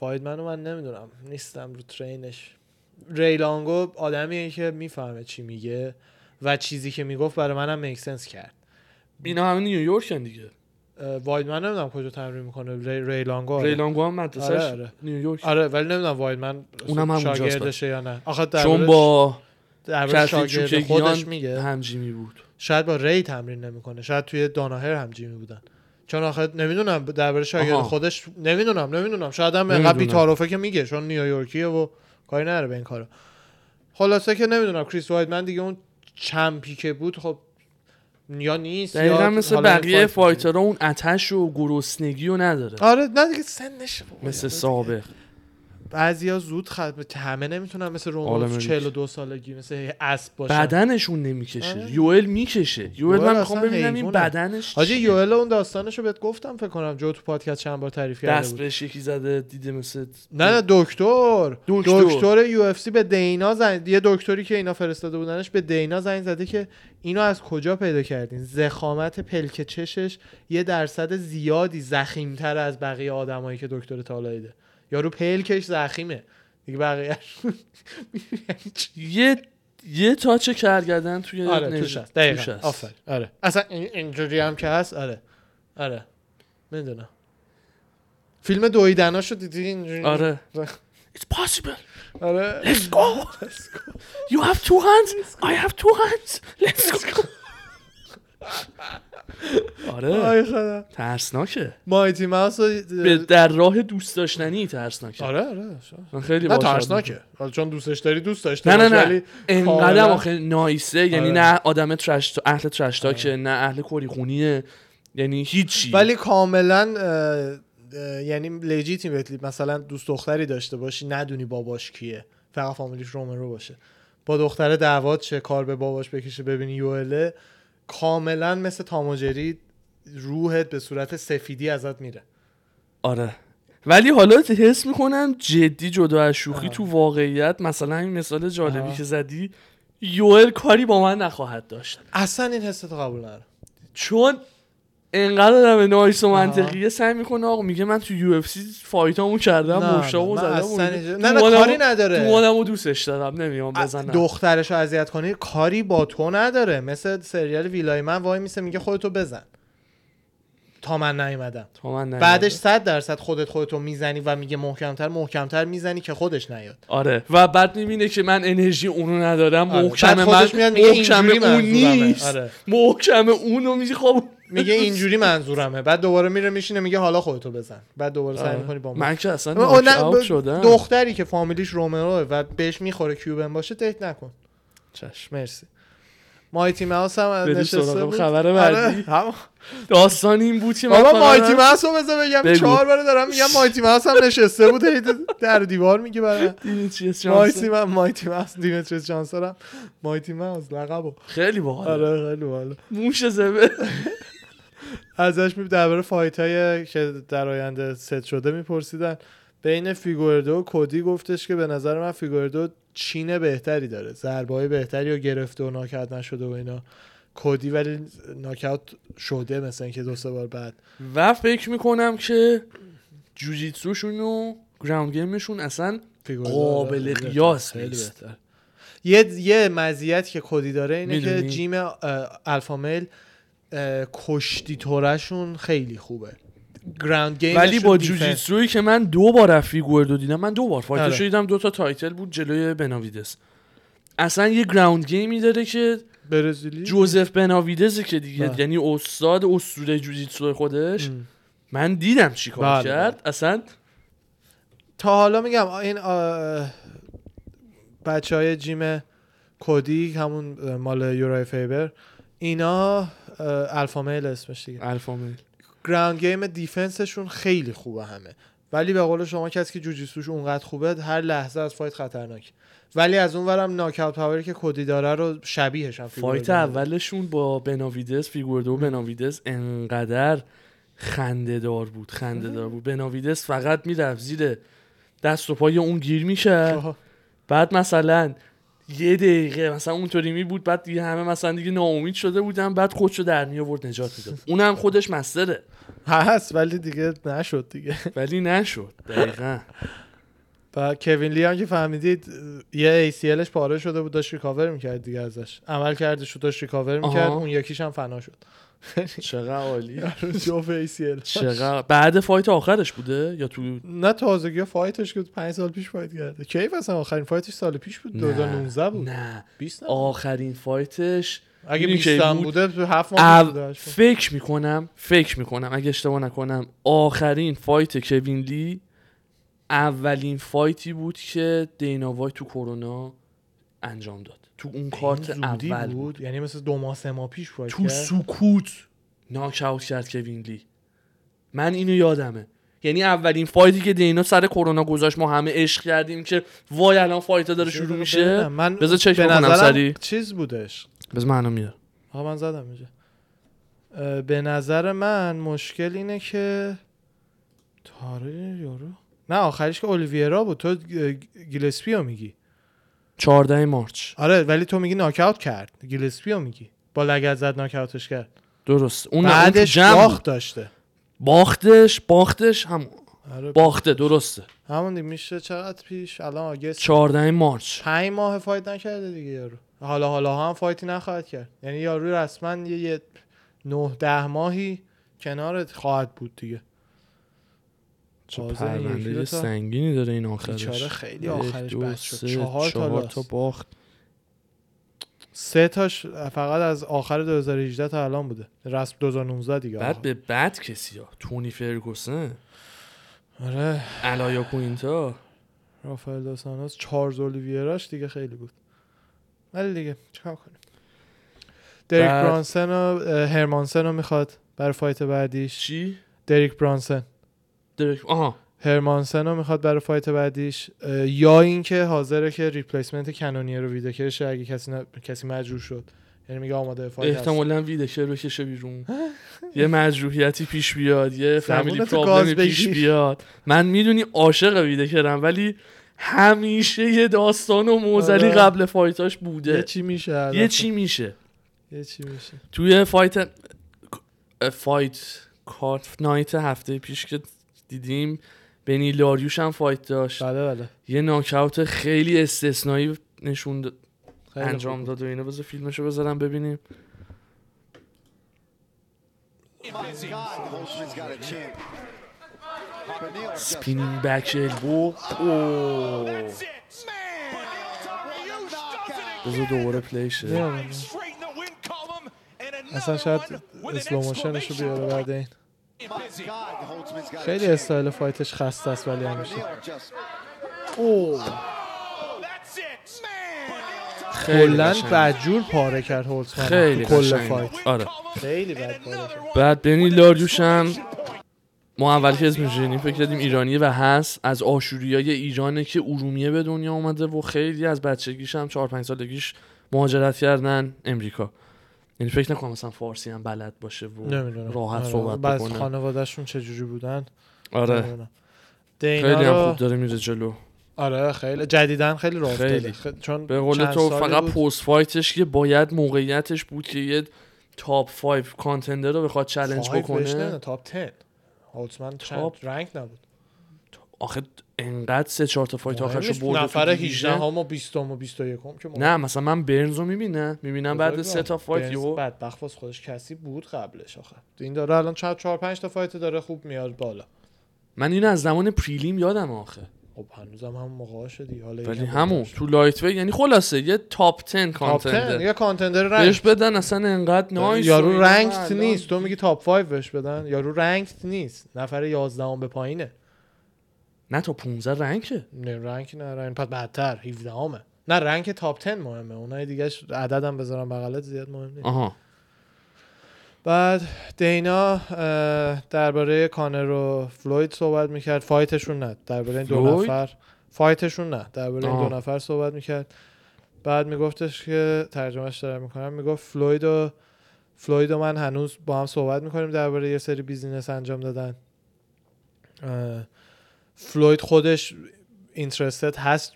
وایدمن من نمی‌دونم. نیستم رو train ش. ریلانگو آدمیه که می‌فهمه چی میگه. و چیزی که می‌گفت برای منم میک سنس کرد. اینا همه نیویورکن دیگه. وایدمن نمی‌دونم کجا تمرین می‌کنه. ری ریلانگو آره. ریلانگو هم مدرسش آره، آره. نیویورک آره ولی نمی‌دونم وایدمن اونم همونجاست شاگردشه یا نه. آخه چون با کسی شاگرد خودش میگه. همجیمی بود. شاید با ری تمرین نمی‌کنه. شاید توی داناهر هم جیمی بودن. چون آخه نمی‌دونم درباره شاگرد. خودش نمی‌دونم نمی‌دونم. شاید هم. انقدر بی‌تعارفه که میگه چون نیویورکیه و کاری نره به این کارا. خلاصه که نمی‌دونم. کریس وایدمن دیگه اون champ ی که بود خب یا نیست یا دقیقا مثل بقیه. fighter ها اون اتش و گرسنگی رو نداره. آره نه دیگه سنش مثل سابق. بعضیا زود خد همه نمی‌تونن مثل آلمریک. 42 سالگی مثل اسب باشن بدنشون نمی‌کشه آره. یوئل می‌کشه یوئل من می‌خوام ببینم این. بدنش حاجی؟ یوئل اون داستانشو بهت گفتم فکر کنم جو تو پادکست چند بار تعریف کرده دست بهش یکی زده دیده مثل نه نه دکتر دکتر. دکتر یو اف سی به دینا زنگ یه دکتری که اینا فرستاده بودنش به دینا زنگ زده که اینو از کجا پیدا کردین زخامت پلک چشش یه درصد زیادی زخیمتر از بقیه آدمایی که دکتر تالایده یارو پلکش زخیمه. دیگه بقیه <laughs> یه یه تاچ کرگردن توی آره توش هست. دقیقاً. آفر آره. اصلا این- اینجوری هم که هست آره. آره. می‌دونم. فیلم دویدناشو دیدی؟ اینجوری؟ آره. <laughs> It's possible. آره. Let's go. You have two hands. I have two hands. Let's go. <laughs> آره. خدا. ترسناکه. مایتی ماوس در راه دوست داشتنی ترسناکه. آره آره من خیلی نه باحال ترسناکه. حالا چون دوستش داری دوست داشته نه نه نه. انقدر آخه نایسه. یعنی آره. نه آدم ترش اهل ترش تاکه نه اهل کری خونیه یعنی هیچی. ولی کاملا یعنی لجیتیمتلی مثلا دوست دختری داشته باشی ندونی باباش کیه. فقط فامیلیش رومرو باشه. با دختر دعوات چه کار به باباش بکشه ببینی یوله کاملا مثل تاماجری روحت به صورت سفیدی ازت میره آره ولی حالا حس می‌کنم جدی جدا از شوخی آها. تو واقعیت مثلا این مثال جالبی. که زدی یوئل کاری با من نخواهد داشت اصلا این حس تو قبول ندارم چون انقدر آدم nice و. منطقیه سعی می‌کنه آقا میگه من تو UFC fight امو کردم مشتاقو زدم نه نه کاری نداره تو مادمو دوستش دارم نمیام بزنم دخترشو اذیت کنی کاری با تو نداره مثل سریال ویلای من وای میسه میگه خودتو بزن تا من نیومدم تا من نیومدم. بعدش صد درصد خودت خودتو می‌زنی و میگه محکمتر محکمتر می‌زنی که خودش نیاد آره و بعد می‌بینه که من انرژی اونو ندارم آره. محکم من میاد میگه محکم اون. نیست آره. محکم اونو می‌خوام میگه اینجوری منظورمه. بعد دوباره میره میشینه میگه حالا خودتو بزن. بعد دوباره سعی آره. می‌کنی با من من که اصلا شدم. دختری که فامیلیش رومروه و بهش می‌خوره کیوبن باشه دیت نکن. چشم مرسی. مایتی ماوس هم نشسته بود. خبر آره، بعدی. داستان این بود که بابا مایتی ماوس رو بذار بگم. چهار بار دارم میگم مایتی ماوس هم نشسته بود در دیوار میگه برای مایتی. من مایتی ماوس دیمتریس جانسون Mighty Mouse لقبو. خیلی باحال آره خیلی باحاله. موش زبله. ازش می درباره fight های که در آینده ست شده میپرسیدن. بین فیگوردو و کودی گفتش که به نظر من فیگوردو chin بهتری داره. ضربه های بهتری رو گرفته و ناکاوت نشده و اینا. کودی ولی ناکاوت شده مثلا اینکه دو سه بار بعد. و فکر می‌کنم که جوجیتسوشون و ground game شون اصلا قابل قیاس نیست. یه یه مزیت که کودی داره اینه که؟ gym اه، Alpha Male اه، کشتی تورشون خیلی خوبه. ground game ولی با جوجیتسویی که من دو بار فیگوردو دیدم من دو بار fight ش آره. دیدم دو تا title بود جلوی بناویدس. اصلا یه ground game ی داره که برزیلی؟ جوزف بناویدزه که دیگه بله. یعنی استاد اسطوره جوجیتسو خودش. ام. من دیدم چیکار بله، کرد. اصلا تا حالا میگم این بچه های gym کودی همون مال یورای فیبر اینا اه، Alpha Male اسمش دیگه. Alpha Male. ground game defense شون خیلی خوبه همه. ولی به قول شما کسی که جوجیتسوش اونقدر خوبه هر لحظه از fight خطرناک. ولی از اون ورم knockout power ی که کودی داره رو شبیهش هم fight. اولشون با بناویدس فیگوردو بناویدس انقدر خنده دار بود خنده دار بود. بناویدس فقط می‌رفت زیر دست و پای اون گیر آها. بعد مثلا یه دقیقه مثلا اونطوری می بود بعد دیگه همه مثلا دیگه ناامید شده بودن بعد خودشو در می آورد نجات می‌داد. اونم خودش مستره. هست ولی دیگه نشد دیگه. ولی نشد دقیقا. و کوین لی هم که فهمیدید یه ACLش پاره شده بود داشت ریکاور می‌کرد دیگه ازش. عمل کردش و داشت ریکاور می‌کرد. اون یکیش هم فنا شد. <laughs> چقدر عالی. <laughs> جوف ACL چقدر بعد فایت آخرش بوده؟ یا تو نه تازگی فایتش که پنج سال پیش فایت کرده. کیف اصلا آخرین فایتش سال پیش بود؟ 2019 بود. نه. 20 نه آخرین فایتش اگه می‌دونی 20 کی هم بود؟ بوده تو هفت ماه. فکر می‌کنم فکر می‌کنم اگه اشتباه نکنم آخرین فایت کوین لی اولین فایتی بود که دینا وای تو کرونا انجام داد. تو اون کارت اول بود. بود. یعنی مثل دو ماه سه ماه پیش فایت تو کرد. سکوت. ناک اوت کرد کوین لی. من اینو یادمه. یعنی اولین فایتی که دینا سر کرونا گذاشت ما همه عشق کردیم که وای الان فایت داره شروع. میشه. من بذار چک نظرم سریع. چیز بودش. بذار من الان میارم آقا من زدم اینجا. به نظر من مشکل اینه که تاره یارو. نه آخرش که اولیویرا بود. تو گ- گیلسپی رو میگی. 14 March. آره ولی تو میگی ناکاوت کرد. گیلسپی رو میگی. با لگد زد ناکاوتش کرد. درست. اون اون بعدش بود. باخت داشته. باختش باختش هم آره باخته درسته. همون دیگه میشه چقدر پیش؟ الان August. 14 March. پنج ماه fight نکرده دیگه یارو. حالا حالا هم fight ی نخواهد کرد. یعنی یارو رسما یه, یه نه ده ماهی کنارت خواهد بود دیگه. چه پرونده سنگینی داره این آخرش. خیلی آخرش بد شد. چهار تا چهار. تا باخت. سه تاش فقط از آخر 2018 تا الان بوده. رسم 2019 دیگه. بعد. به بد کسی ها. تونی فرگوسن. آره. الایا کوینتا. رافائل دوسانوس چارلز اولیویراش دیگه خیلی بود. ولی دیگه چیکار کنیم؟ دریک بعد- برانسن و هرمانسن رو می‌خواد برای fight بعدیش. چی؟ دریک برانسن. درک آها هرمانسن رو می‌خواد برای fight بعدیش یا اینکه حاضره که replacement کنونی رو ویتکرش اگه کسی ن... کسی مجروح شد یعنی میگه آماده fight هست. احتمالا ویتکر بکشه بیرون یه مجروحیتی پیش بیاد یه family problem ی پیش. بیاد من می‌دونی عاشق ویتکرم ولی همیشه یه داستان و موزلی آره. قبل fight اش یه بوده چی میشه یه. چی میشه یه چی میشه توی fight fight card night هفته پیش که دیدیم. بنیل داریوش هم fight داشت. بله بله. یه ناکاوت خیلی استثنایی نشون انجام. داد و اینو بذار فیلمشو بذارم ببینیم. spinning back elbow. بذار دوباره میام. اصلا شاید slow motion شو بیاره بعد این. خیلی. style fight ش خسته است ولی همیشه. Just اوه کلا. بدجور پاره کرد هولتزمن خیلی کل. fight. آره. خیلی بد پاره کرد. بعد بنیل داریوش هم ما اول که اسمش شنیدیم فکر کردیم ایرانیه و هست. از آشوریای ایرانه که ارومیه به دنیا اومده و خیلی از بچگیش هم 4 5 سالگیش مهاجرت کردن امریکا. یعنی فکر نکنم مثلا فارسی هم بلد باشه و نمی‌دونم راحت آره. صحبت بعض بکنه خانوادهشون چجوری بودن آره نمی‌دونم. دینا خیلی هم خوب داره میره جلو آره خیلی جدیدن خیلی راه خیلی. خ- چون به قول تو فقط. پست fight ش که باید موقعیتش بود که یه top 5 contender رو بخواد چالش بکنه top 10 هولتمن چند top. ranked نبود آخه انقدر سه چهار تا fight آخرشو مهمش برده تو نفر division. 18 هم و 20 هم و 21 هم که نه مثلا من برنز رو می‌بینم می‌بینم بعد سه تا. fight برنز یهو بدبخت واسه خودش کسی بود قبلش آخه. این داره الان چند 4 5 تا fight داره خوب میاد بالا. من اینو از زمان prelim یادم آخه. خب هنوزم هم موقع شدی حالا ولی همون. تو lightweight یعنی خلاصه یه top 10 top 10 contender یه contender بهش rank بدن اصلا انقدر nice یارو ranked نیست. تو میگی top 5 بهش بدن. یارو ranked نیست. نفر 11 هم به پایینه. نه تا 15 rank ه نه rank نه rank. پس بدتر 17 همه. نه rank top 10 مهمه. اونای دیگه عددم بذارم بغلت زیاد مهم نیست. آها. بعد دینا درباره کانر و فلوید صحبت می‌کرد. fight شون نه. درباره این دو؟ نفر. fight شون نه. درباره این. دو نفر صحبت می‌کرد. بعد میگفتش که ترجمهش دارم می‌کنم. می‌گفت فلوید و فلوید و من هنوز با هم صحبت می‌کنیم درباره یه سری business انجام دادن. فلوید خودش interested هست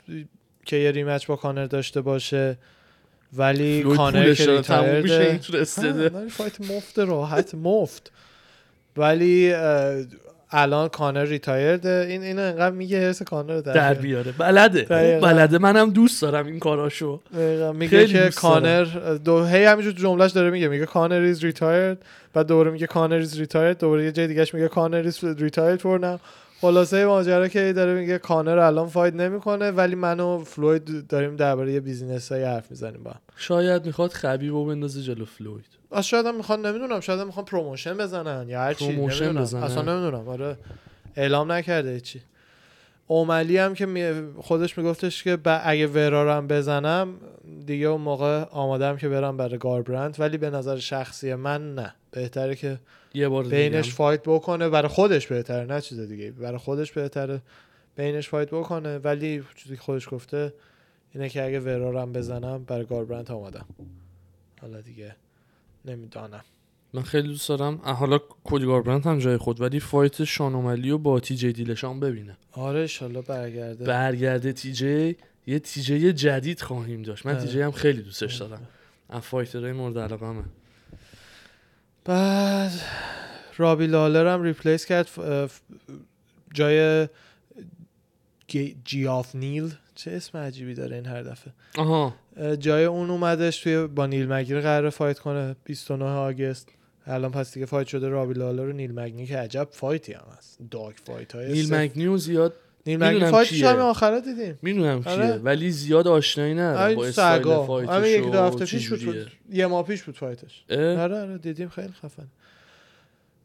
که یه rematch با کانر داشته باشه ولی کانر که retired ه fight مفت راحت مفت. ولی الان کانر retired ه. این اینو انقدر میگه حرص کانر رو در, در بیاره. بلده. دقیقاً. خوب بلده. منم دوست دارم این کاراشو. دقیقاً. میگه که کانر دو هی همینجور جملهش داره میگه. میگه Conor is retired بعد دوباره میگه Conor is retired دوباره یه جای دیگهش میگه Conor is retired for خلاصه ماجرا که داره میگه کانر الان fight نمی‌کنه ولی من و فلوید داریم درباره business های حرف می‌زنیم با هم. شاید می‌خواد خبیب و بندازه جلو فلوید. از شاید هم می‌خوان نمی‌دونم شاید هم می‌خوان promotion بزنن یا هر چی نمی‌دونم. بزنن. اصلا نمی‌دونم. آره اعلام نکرده چی اوملی هم که خودش میگفتش که ب- اگه ورا رو هم بزنم دیگه اون موقع آمادم که برم برای گاربرند ولی به نظر شخصی من نه. بهتره که یه بار بینش. fight بکنه برای خودش بهتره نه چیز دیگه. برای خودش بهتره بینش fight بکنه. ولی چیزی که خودش گفته اینه که اگه ورا رو هم بزنم برای گاربرند آمادم حالا دیگه نمی‌دانم. من خیلی دوست دارم. حالا کودی گاربرند هم جای خود ولی fight شان اوملی و با تی جی دیلشان ببینه. آره انشالله برگرده. برگرده تی جی. یه تی جی جدید خواهیم داشت. من آره. تی جی هم خیلی دوستش دارم. از fighter های مورد علاقمه بعد رابی لالر هم replace کرد جای جف نیل. چه اسم عجیبی داره این هر دفعه. آها. جای اون اومدش توی با نیل مگنی قرار fight کنه. 29 August. الان پس دیگه fight شده رابی لالر و نیل مگنی که عجب fight ی هم هست. داک fight های نیل مگنیو زیاد نیل fight ش. همین آخره دیدیم می‌دونم کیه آره. ولی زیاد آشنایی ندارم با همین style fight ش یک دو هفته پیش بود. یه ماه پیش بود fight ش؟ آره آره دیدیم خیلی خفن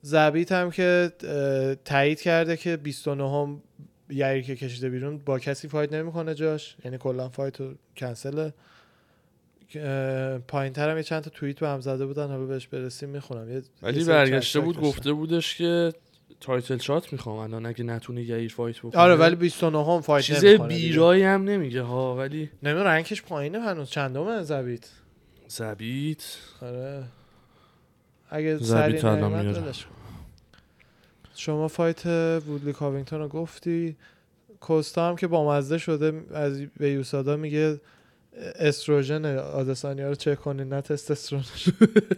زبیت هم که تایید کرده که 29 هم یر که کشیده بیرون با کسی fight نمی‌کنه جاش یعنی کلا fight رو کنسله پایین تر هم یه چند تا توییت به هم زده بودن حالا بهش برسیم می‌خونم یه ولی برگشته بود. گفته بودش که title shot می‌خوام الان اگه نتونه یه fight بکنه آره ولی 29 هم fight چیز. بیرایی هم نمیگه ها ولی نمی‌دونم رنگش پایینه هنوز. چندمه؟ زبیت. زبیت. آره. اگه زبیت سری الان میارم. شما فایت وودلی کاوینگتون رو گفتی. کوستا هم که با مزده شده از به یوسادا میگه استروژن آدسانیا رو چک کنین نه تستوسترونش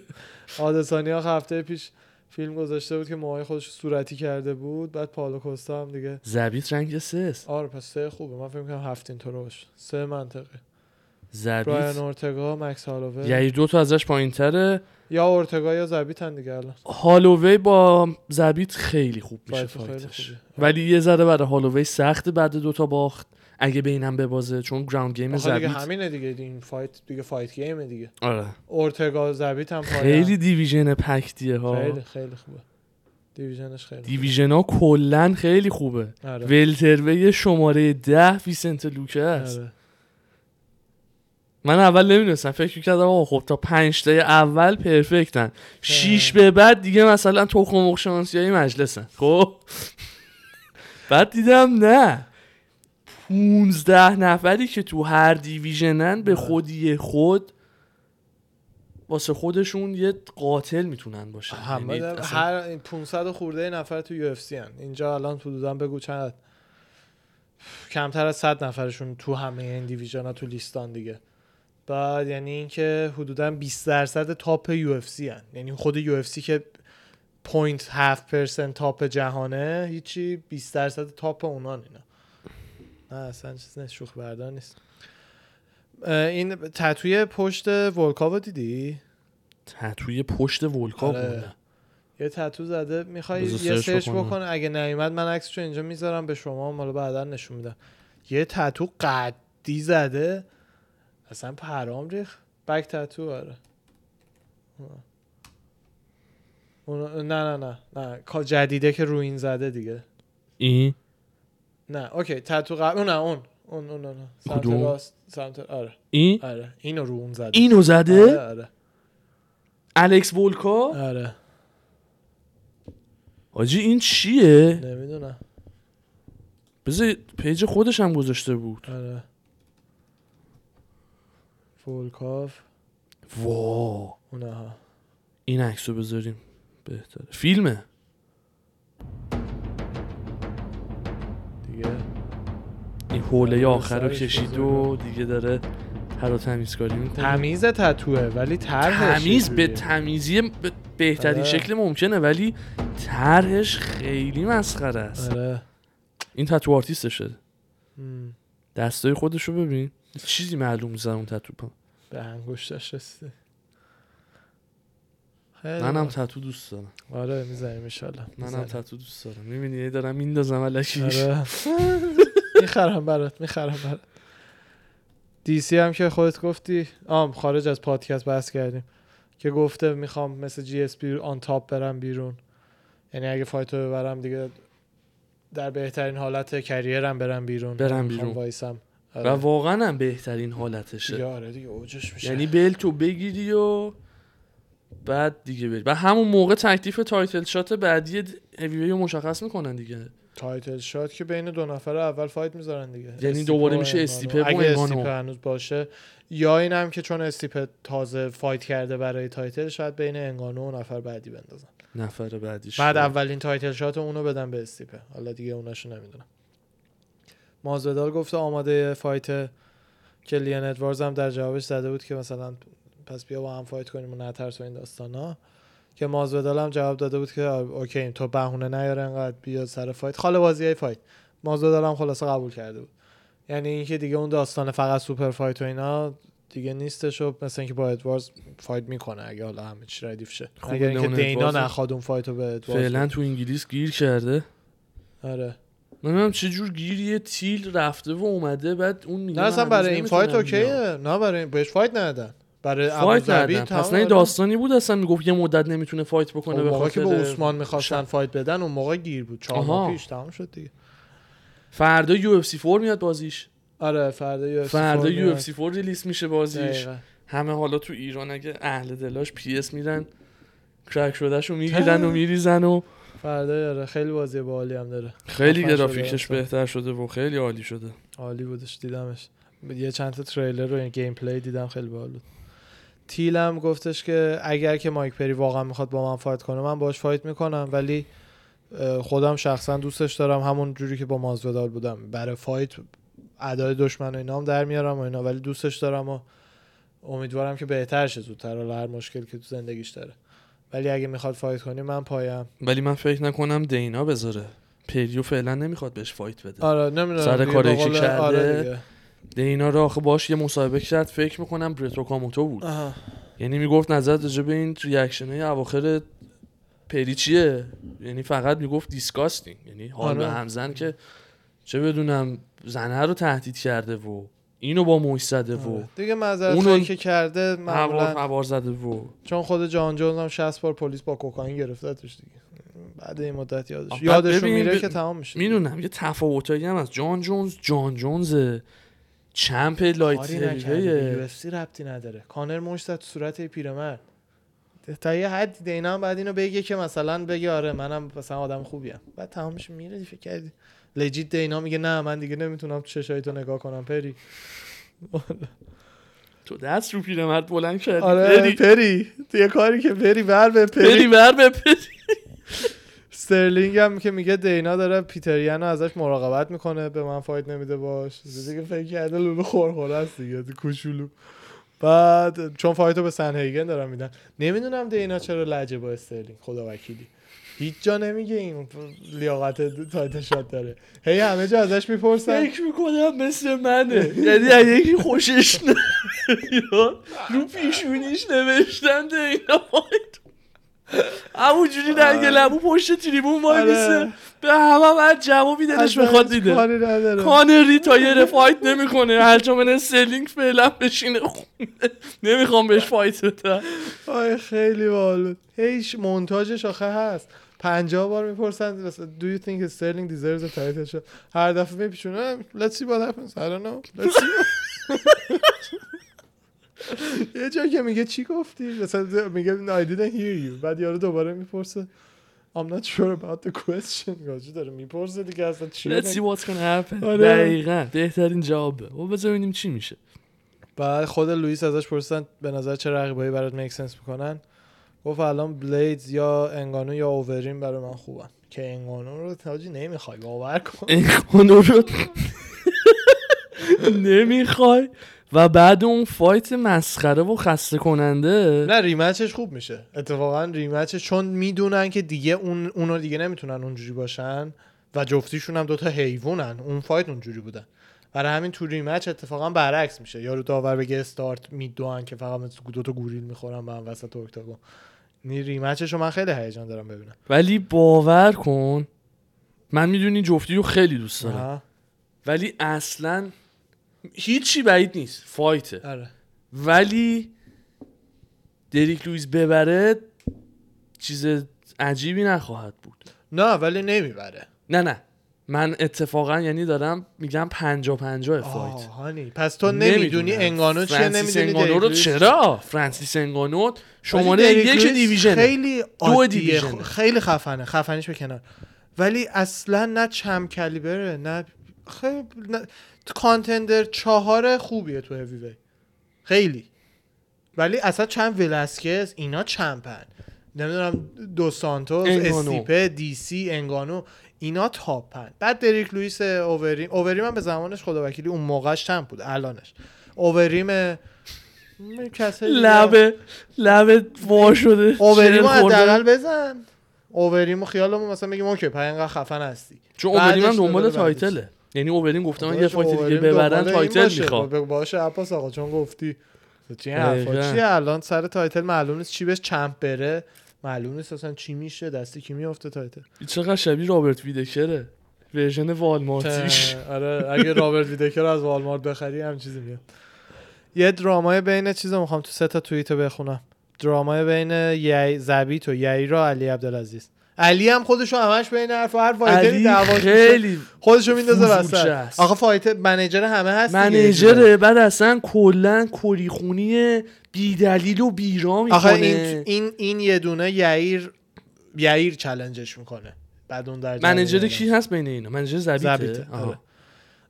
<laughs> آدسانیا هفته پیش فیلم گذاشته بود که موهای خودش صورتی کرده بود بعد پالو کوستا هم دیگه. زبیت رنگ سه. است آره پس سه خوبه. من فکر کنم هفت اینطور باشه. سه منطقه. برایان زبیت اورتگا مکس هالووی. یعنی دو تا ازش پایین تره یا اورتگا یا زبیتن دیگه الان. هالووی با زبیت خیلی خوب میشه fight ش. ولی یه ذره برای هالووی سخت بعد دوتا باخت. اگه بینم ببازه چون ground game آخه دیگه زبیت. همینه دیگه این fight دیگه fight game ه دیگه. آره. اورتگا زبیت هم. خیلی division packed یه ها. خیلی خیلی خوبه. division ش خیلی. division ها کلا خیلی خوبه. آره. welterweight شماره ده ویسنت لوکه‌ است. آره. من اول نمی‌دونستم فکر کردم آقا خب تا پنج تای اول پرفکتن شیش به بعد دیگه مثلا تخم مرغ شانسی های مجلسن. خب؟ بعد دیدم نه. پونزده نفری که تو هر دیویژنن به خودی خود واسه خودشون یه قاتل می‌تونن باشن. همه یعنی در- اصلا هر این 500 خورده نفر تو یو اف سی هن. اینجا الان حدودا بگو چند کمتر از 100 نفرشون تو همه این division ها تو لیستان دیگه. بعد یعنی اینکه حدودا 20 درصد top UFC هن. یعنی خود UFC که 0.7 top جهانه هیچی 20 درصد top اونان اینا. نه اصلا چیز نیست شوخی بردار نیست این تتوی پشت ولکان دیدی؟ توی پشت ولکان آره. یه تتو زده می‌خوای یه search. بکن. اگه نیومد من عکسشو اینجا می‌ذارم به شما حالا بعدا نشون میدم. یه تتو قدی زده. اصلا پرام ریخ بک تتو آره. نه نه نه نه. کا- جدیده که روین زده دیگه. این؟ نه اوکی تتو قبل اون نه اون اون اون, اون. سمت کدوم؟ راست سمت آره. این؟ آره اینو رو اون زده. اینو آره زده؟ آره الکس ولکا آره. حاجی این چیه؟ نمی‌دونم. بذار پیج خودش هم گذاشته بود. آره. فولکاف وا اونها. این عکس رو بذاریم. بهتره. فیلمه. حوله آره، آخر رو کشید. و دیگه داره و تمیزکاری می‌کنه. تمیز تتوه ولی طرحش تمیز به؟ تمیزی ب- بهترین آره. شکل ممکنه ولی طرحش خیلی مسخره است. آره. این تتو آرتیستشه. دستای خودش رو ببین. چیزی معلوم نیست اون تتو پا. به انگشتش رسیده. منم. تتو دوست دارم. آره می‌زنیم ایشالله منم تتو دوست دارم. می‌بینی دارم میندازم الکیش آره. <laughs> می‌خرم برات می‌خرم برات. دی سی هم که خودت گفتی آم خارج از پادکست بحث کردیم که گفته می‌خوام مثل جی اس پی on top برم بیرون. یعنی اگه fight و ببرم دیگه در بهترین حالت career م برم بیرون. برم بیرون. وایسم. و آره. واقعا هم بهترین دیگه حالتشه آره دیگه اوجش میشه. یعنی belt و بگیری و بعد دیگه بری. و همون موقع تکلیف title shot بعدی هیوی مشخص می‌کنن دیگه. title shot که بین دو نفر اول fight می‌ذارن دیگه. یعنی دوباره میشه. استیپه و اگه. استیپه هنوز باشه یا اینم که چون استیپه تازه fight کرده برای title شاید بین انگانو و نفر بعدی بندازن. نفر بعدیش بعد اولین title shot اونو بدن به استیپه حالا دیگه اوناشو نمی‌دونم. مازویدال گفته آماده fight لیان ادوارز هم در جوابش زده بود که مثلا پس بیا با هم fight کنیم و نترس و این داستانا. که مازویدال هم جواب داده بود که okay تو بهونه نیار انقدر بیا سر fight. خاله بازی های fight. مازودال هم خلاصه قبول کرده بود. یعنی اینکه دیگه اون داستان فقط سوپر فایت و اینا دیگه نیستش و مثل اینکه با ادوارز فایت می‌کنه اگه حالا همه چی ردیف شه. اگر اینکه دینا نخواد اون فایت رو به ادوارز فعلا تو انگلیس گیر کرده. آره. نمی‌دونم چه جور گیر یه تیل رفته و اومده بعد اون میگه نه اصلا من برای این فایت. اوکیه. نه برای بهش فایت ندادن. برای فایت ندادن. پس نه. داستانی بود اصلا می‌گفت یه مدت نمی‌تونه فایت بکنه به موقع که خاطر به عثمان می‌خواستن fight بدن اون موقع گیر بود. چهار ماه. پیش تمام شد دیگه. فردا یو اف سی 4 میاد بازیش. آره فردا یو فردا یو اف سی 4 release میشه بازیش. دقیقاً. همه حالا تو ایران اگه اهل دلاش پی اس میرن crack شدهشو می‌گیرن و میریزن و فردا آره خیلی بازی باحالی هم داره. خیلی گرافیکش. بهتر شده و خیلی عالی شده. عالی بودش دیدمش. یه چند تا تریلر و gameplay دیدم خیلی باحال بود. تیل هم گفتش که اگر که مایک پری واقعا می‌خواد با من fight کنه من باش fight می‌کنم ولی خودم شخصا دوستش دارم همون جوری که با مازویدال بودم. برای fight ادای دشمن و اینا هم در میارم و اینا ولی دوستش دارم و امیدوارم که بهتر شه زودتر. حالا هر مشکل که تو زندگیش داره. ولی اگه می‌خواد fight کنی من پایم. ولی من فکر نکنم دینا بذاره. پریو فعلا نمی‌خواد بهش fight بده. آره نمی‌دونم سر کاری که کرده. آره. دینا رو آخه باش یه مصاحبه کرد فکر می‌کنم برتو کاموتو بود. آها. یعنی می‌گفت نظرت راجع به این ریاکشن های اواخر پری چیه؟ یعنی فقط می‌گفت دیسکاستینگ. یعنی حال آره. به همزن که چه بدونم زنه رو تهدید کرده و اینو با موش زده و آره. دیگه معذرت اونو- که کرده معمولا هوار زده و چون خود جان جونز هم 60 بار پلیس با کوکائین گرفتتش دیگه. بعد این مدت یادش آه، ببین، میره ب- که تمام میشه. می‌دونم یه تفاوتایی هم از جان جونز جان جونز champ لایت یو اف سی ربطی نداره. کانر مشت زد تو صورت پیرمرد. تا یه حدی دینا هم بعد اینو بگه که مثلا بگه آره منم مثلا آدم خوبیم. بعد تمام میشه میره فکر کردی. legit دینا میگه نه من دیگه نمی‌تونم تو چشای تو نگاه کنم پری. <laughs> تو دست رو پیرمرد بلند کردی آره پری. پری. تو یه کاری که پری بر به پری. پری بر به پری. <laughs> استرلینگ هم که میگه دینا داره پیتر یان رو ازش مراقبت می‌کنه به من fight نمیده باش. دیگه فکر کرده لولو خورخوره است دیگه کوچولو. بعد چون fight رو به سندهیگن دارن میدن. نمی‌دونم دینا چرا لجه با استرلینگ خدا وکیلی. هیچ جا نمیگه این لیاقت title shot داره. هی همه جا ازش می‌پرسن. فکر می‌کنم مثل منه. <laughs> یعنی اگه یکی خوشش نه رو پیشونیش نوشتن دینا fight همونجوری رنگ لبو پشت تریبون وای آره. میسه. به همه هم هر جوابی دلش بخواد نداره. کانری تا یه فایت نمی‌کنه. هر جا من سلینگ فعلا بشینه خونه. نمی‌خوام بهش فایت بدم. آی خیلی باحال هیچ مونتاژش آخه هست. 50 بار می‌پرسن مثلا do you think Sterling deserves a title? shot هر دفعه میپیچونه let's see what happens. I don't know. Let's see. <laughs> یه جا که میگه چی گفتی؟ مثلا میگه I didn't hear you. بعد یارو دوباره می‌پرسه I'm not sure about the question. گاجی داره می‌پرسه دیگه اصلا چی Let's see what's gonna happen. آره. دقیقا. بهترین جوابه. و بذار ببینیم چی میشه. بعد خود لوئیس ازش پرسیدن به نظر چه رقیبایی برات میک سنس می‌کنن؟ گفت الان بلیدز یا انگانو یا اوورین برای من خوبن. که انگانو رو تاجی نمی‌خوای باور کن. این خانو رو <laughs> نمی‌خوای. و بعد اون fight مسخره و خسته کننده. نه rematch ش خوب میشه. اتفاقا rematch ش چون می‌دونن که دیگه اون اونو دیگه نمی‌تونن اونجوری باشن و جفتیشون هم دوتا حیوانن. اون fight اونجوری بودن برای همین تو rematch اتفاقا برعکس میشه. یارو داور بگه استارت میدوان که فقط دوتا گوریل می‌خورن به هم وسط اکتاگون. نی rematch ش رو من خیلی هیجان دارم ببینم. ولی باور کن من می‌دونی جفتی رو خیلی دوست دارم. ولی اصلا هیچی بعید نیست. fight ه. آره. ولی دریک لوئیس ببره چیز عجیبی نخواهد بود. نه ولی نمی‌بره. نه نه. من اتفاقا یعنی دارم میگم پنجا پنجا fight. آهانی پس تو نمی‌دونی. انگانو چیه فرانسیس نمی‌دونی انگانو رو چرا؟ فرانسیس انگانو شماره یک division. خیلی عادیه division ه. خیلی خفنه. خفنیش به کنار. ولی اصلا نه چم کلیبره نه خیلی کانتندر چهار خوبیه تو هیوی خیلی. ولی اصلا چند ولاسکز اینا چمپن. نمی‌دونم دو سانتوس. استیپه دی سی انگانو اینا تاپن. بعد دریک لوئیس اووریم اووریم هم به زمانش خدا وکیلی اون موقعش چند بود؟ الانش. اووریم لبه لبه وا شده. اووریمو. حداقل بزن. اووریمو خیالمون مثلا بگیم اوکی پای اینقدر خفن هستی. چون اووریم هم دنبال. تایتله. یعنی گفته من یه فایت دیگه ببرن تایتل. می‌خوام. خب باشه عباس آقا چون گفتی. چی دقیقاً. حرفا چیه الان سر تایتل معلوم نیست چی بهش چمپ بره؟ معلوم نیست اصلا چی میشه دستی کی میفته تایتل؟ چقدر شبیه رابرت ویدکره؟ ورژن والمارتیش آره اگه رابرت ویدکر از والمارت بخری هم چیزی میاد. یه درامای بین چیز رو می‌خوام تو سه تا توییت رو بخونم. درامای بین یی زبیت و یعیرا علی عبدالعزیز. علی هم خودشو همش بین حرف و هر فایتری دعواش میشه خیلی خودشو میندازه وسط. آخه فایت منیجر همه هست. منیجره بعد اصلا کلا کریخونی بیدلیل و بیرا آخه می‌کنه این این این یه دونه یعیر یعیر چالنجش می‌کنه بعد اون در منیجر کی هست بین اینا منیجر زبیته. آره.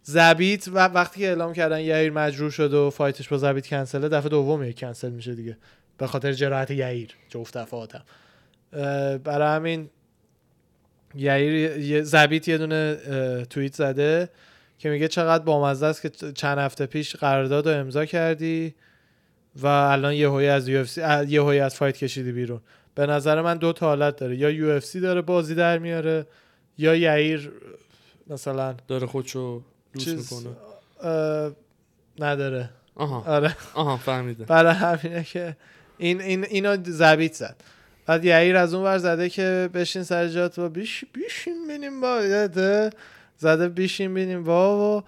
زبیت و وقتی که اعلام کردن یعیر مجروح شد و فایتش با زبیت کنسله دفعه دوم کنسل میشه دیگه به خاطر جراحت یعیر جفت دفعاتم برای همین یعیر یه- زبیت یه دونه توییت زده که میگه چقدر بامزه است که چند هفته پیش قرارداد رو امضا کردی و الان یه هوی از یو یه هوی از فایت کشیدی بیرون. به نظر من دو تا حالت داره. یا یو داره بازی در میاره یا یعیر مثلا داره خودشو لوس چیز می‌کنه. اه، نداره. آها. آره. آها فهمیدم برای همینه که این این اینو زبیت زد. بعد یعیر از اون ور زده که بشین سر جات و بیش بیشین بینیم با یاده زده بیشین بینیم با و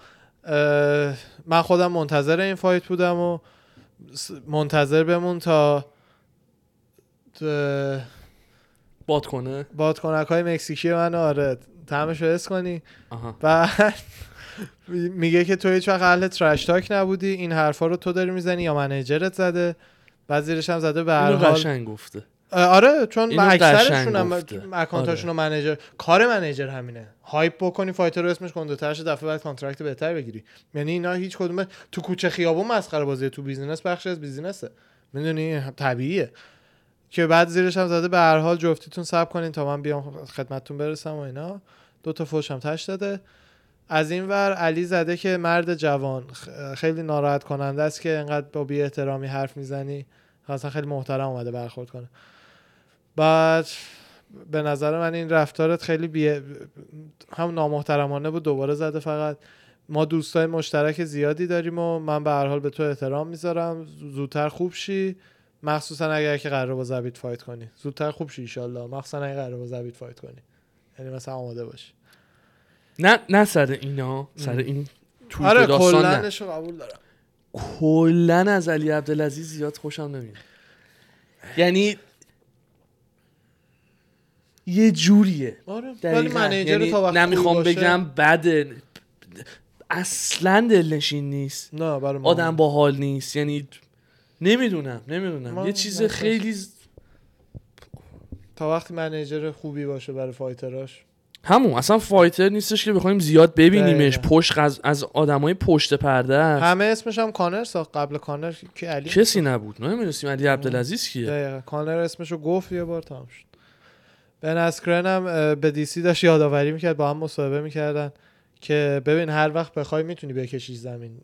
من خودم منتظر این فایت بودم و منتظر بمون تا باد کنه. بادکنک های مکزیکی من آره طعمش رو کنی. بعد <laughs> میگه که تو هیچ وقت اهل trash talk نبودی این حرفا رو تو داری می‌زنی یا manager ت زده. بعد زیرش هم زده به هر حال. قشنگ گفته. آره چون اکثرشون هم. account اشون رو manager کار manager همینه. hype بکنی fighter رو اسمش گنده‌تر شه دفعه بعد contract بهتر بگیری. یعنی اینا هیچ کدوم تو کوچه خیابون مسخره بازی تو business بخشی از business ه. می‌دونی؟ طبیعیه. که بعد زیرش هم زده به هر حال جفتیتون صبر کنین تا من بیام خدمتتون برسم و اینا. دو تا فوش هم تش داده. از این ور علی زده که مرد جوان خیلی ناراحت کننده است که انقدر با بی احترامی حرف می‌زنی. اصلا خیلی محترم اومده برخورد کنه. بعد به نظر من این رفتارت خیلی بی هم نامحترمانه بود دوباره زده فقط. ما دوستای مشترک زیادی داریم و من به هر حال به تو احترام می‌ذارم. زودتر خوب شی. مخصوصا اگر که قرار با زبیت فایت کنی. زودتر خوب شی ایشالله مخصوصا اگر قرار با زبیت فایت کنی. یعنی مثلا آماده باشی نه نه سر اینا. سر این توی آره داستان قبول دارم. کلا از علی عبدالعزیز زیاد خوشم نمیاد. یعنی یه جوریه. آره ولی. منیجر یعنی تا وقتی نمی‌خوام بگم بده اصلا دلنشین نیست. نه برای آدم با حال نیست. یعنی نمی‌دونم نمی‌دونم. یه چیز خیلی ز- تا وقتی manager خوبی باشه برای fighter اش. همون اصلا fighter نیستش که بخوایم زیاد ببینیمش. پشت از, از آدمای پشت پرده است. همه اسمش هم کانر ساخت قبل کانر که علی؟ کسی نبود. نمی‌دونستیم علی عبدالعزیز کیه. دقیقا. کانر اسمشو گفت یه بار تمام شد. بن اسکرن هم به DC داشت یادآوری می‌کرد با هم مصاحبه می‌کردن که ببین هر وقت بخوای می‌تونی بکشی زمین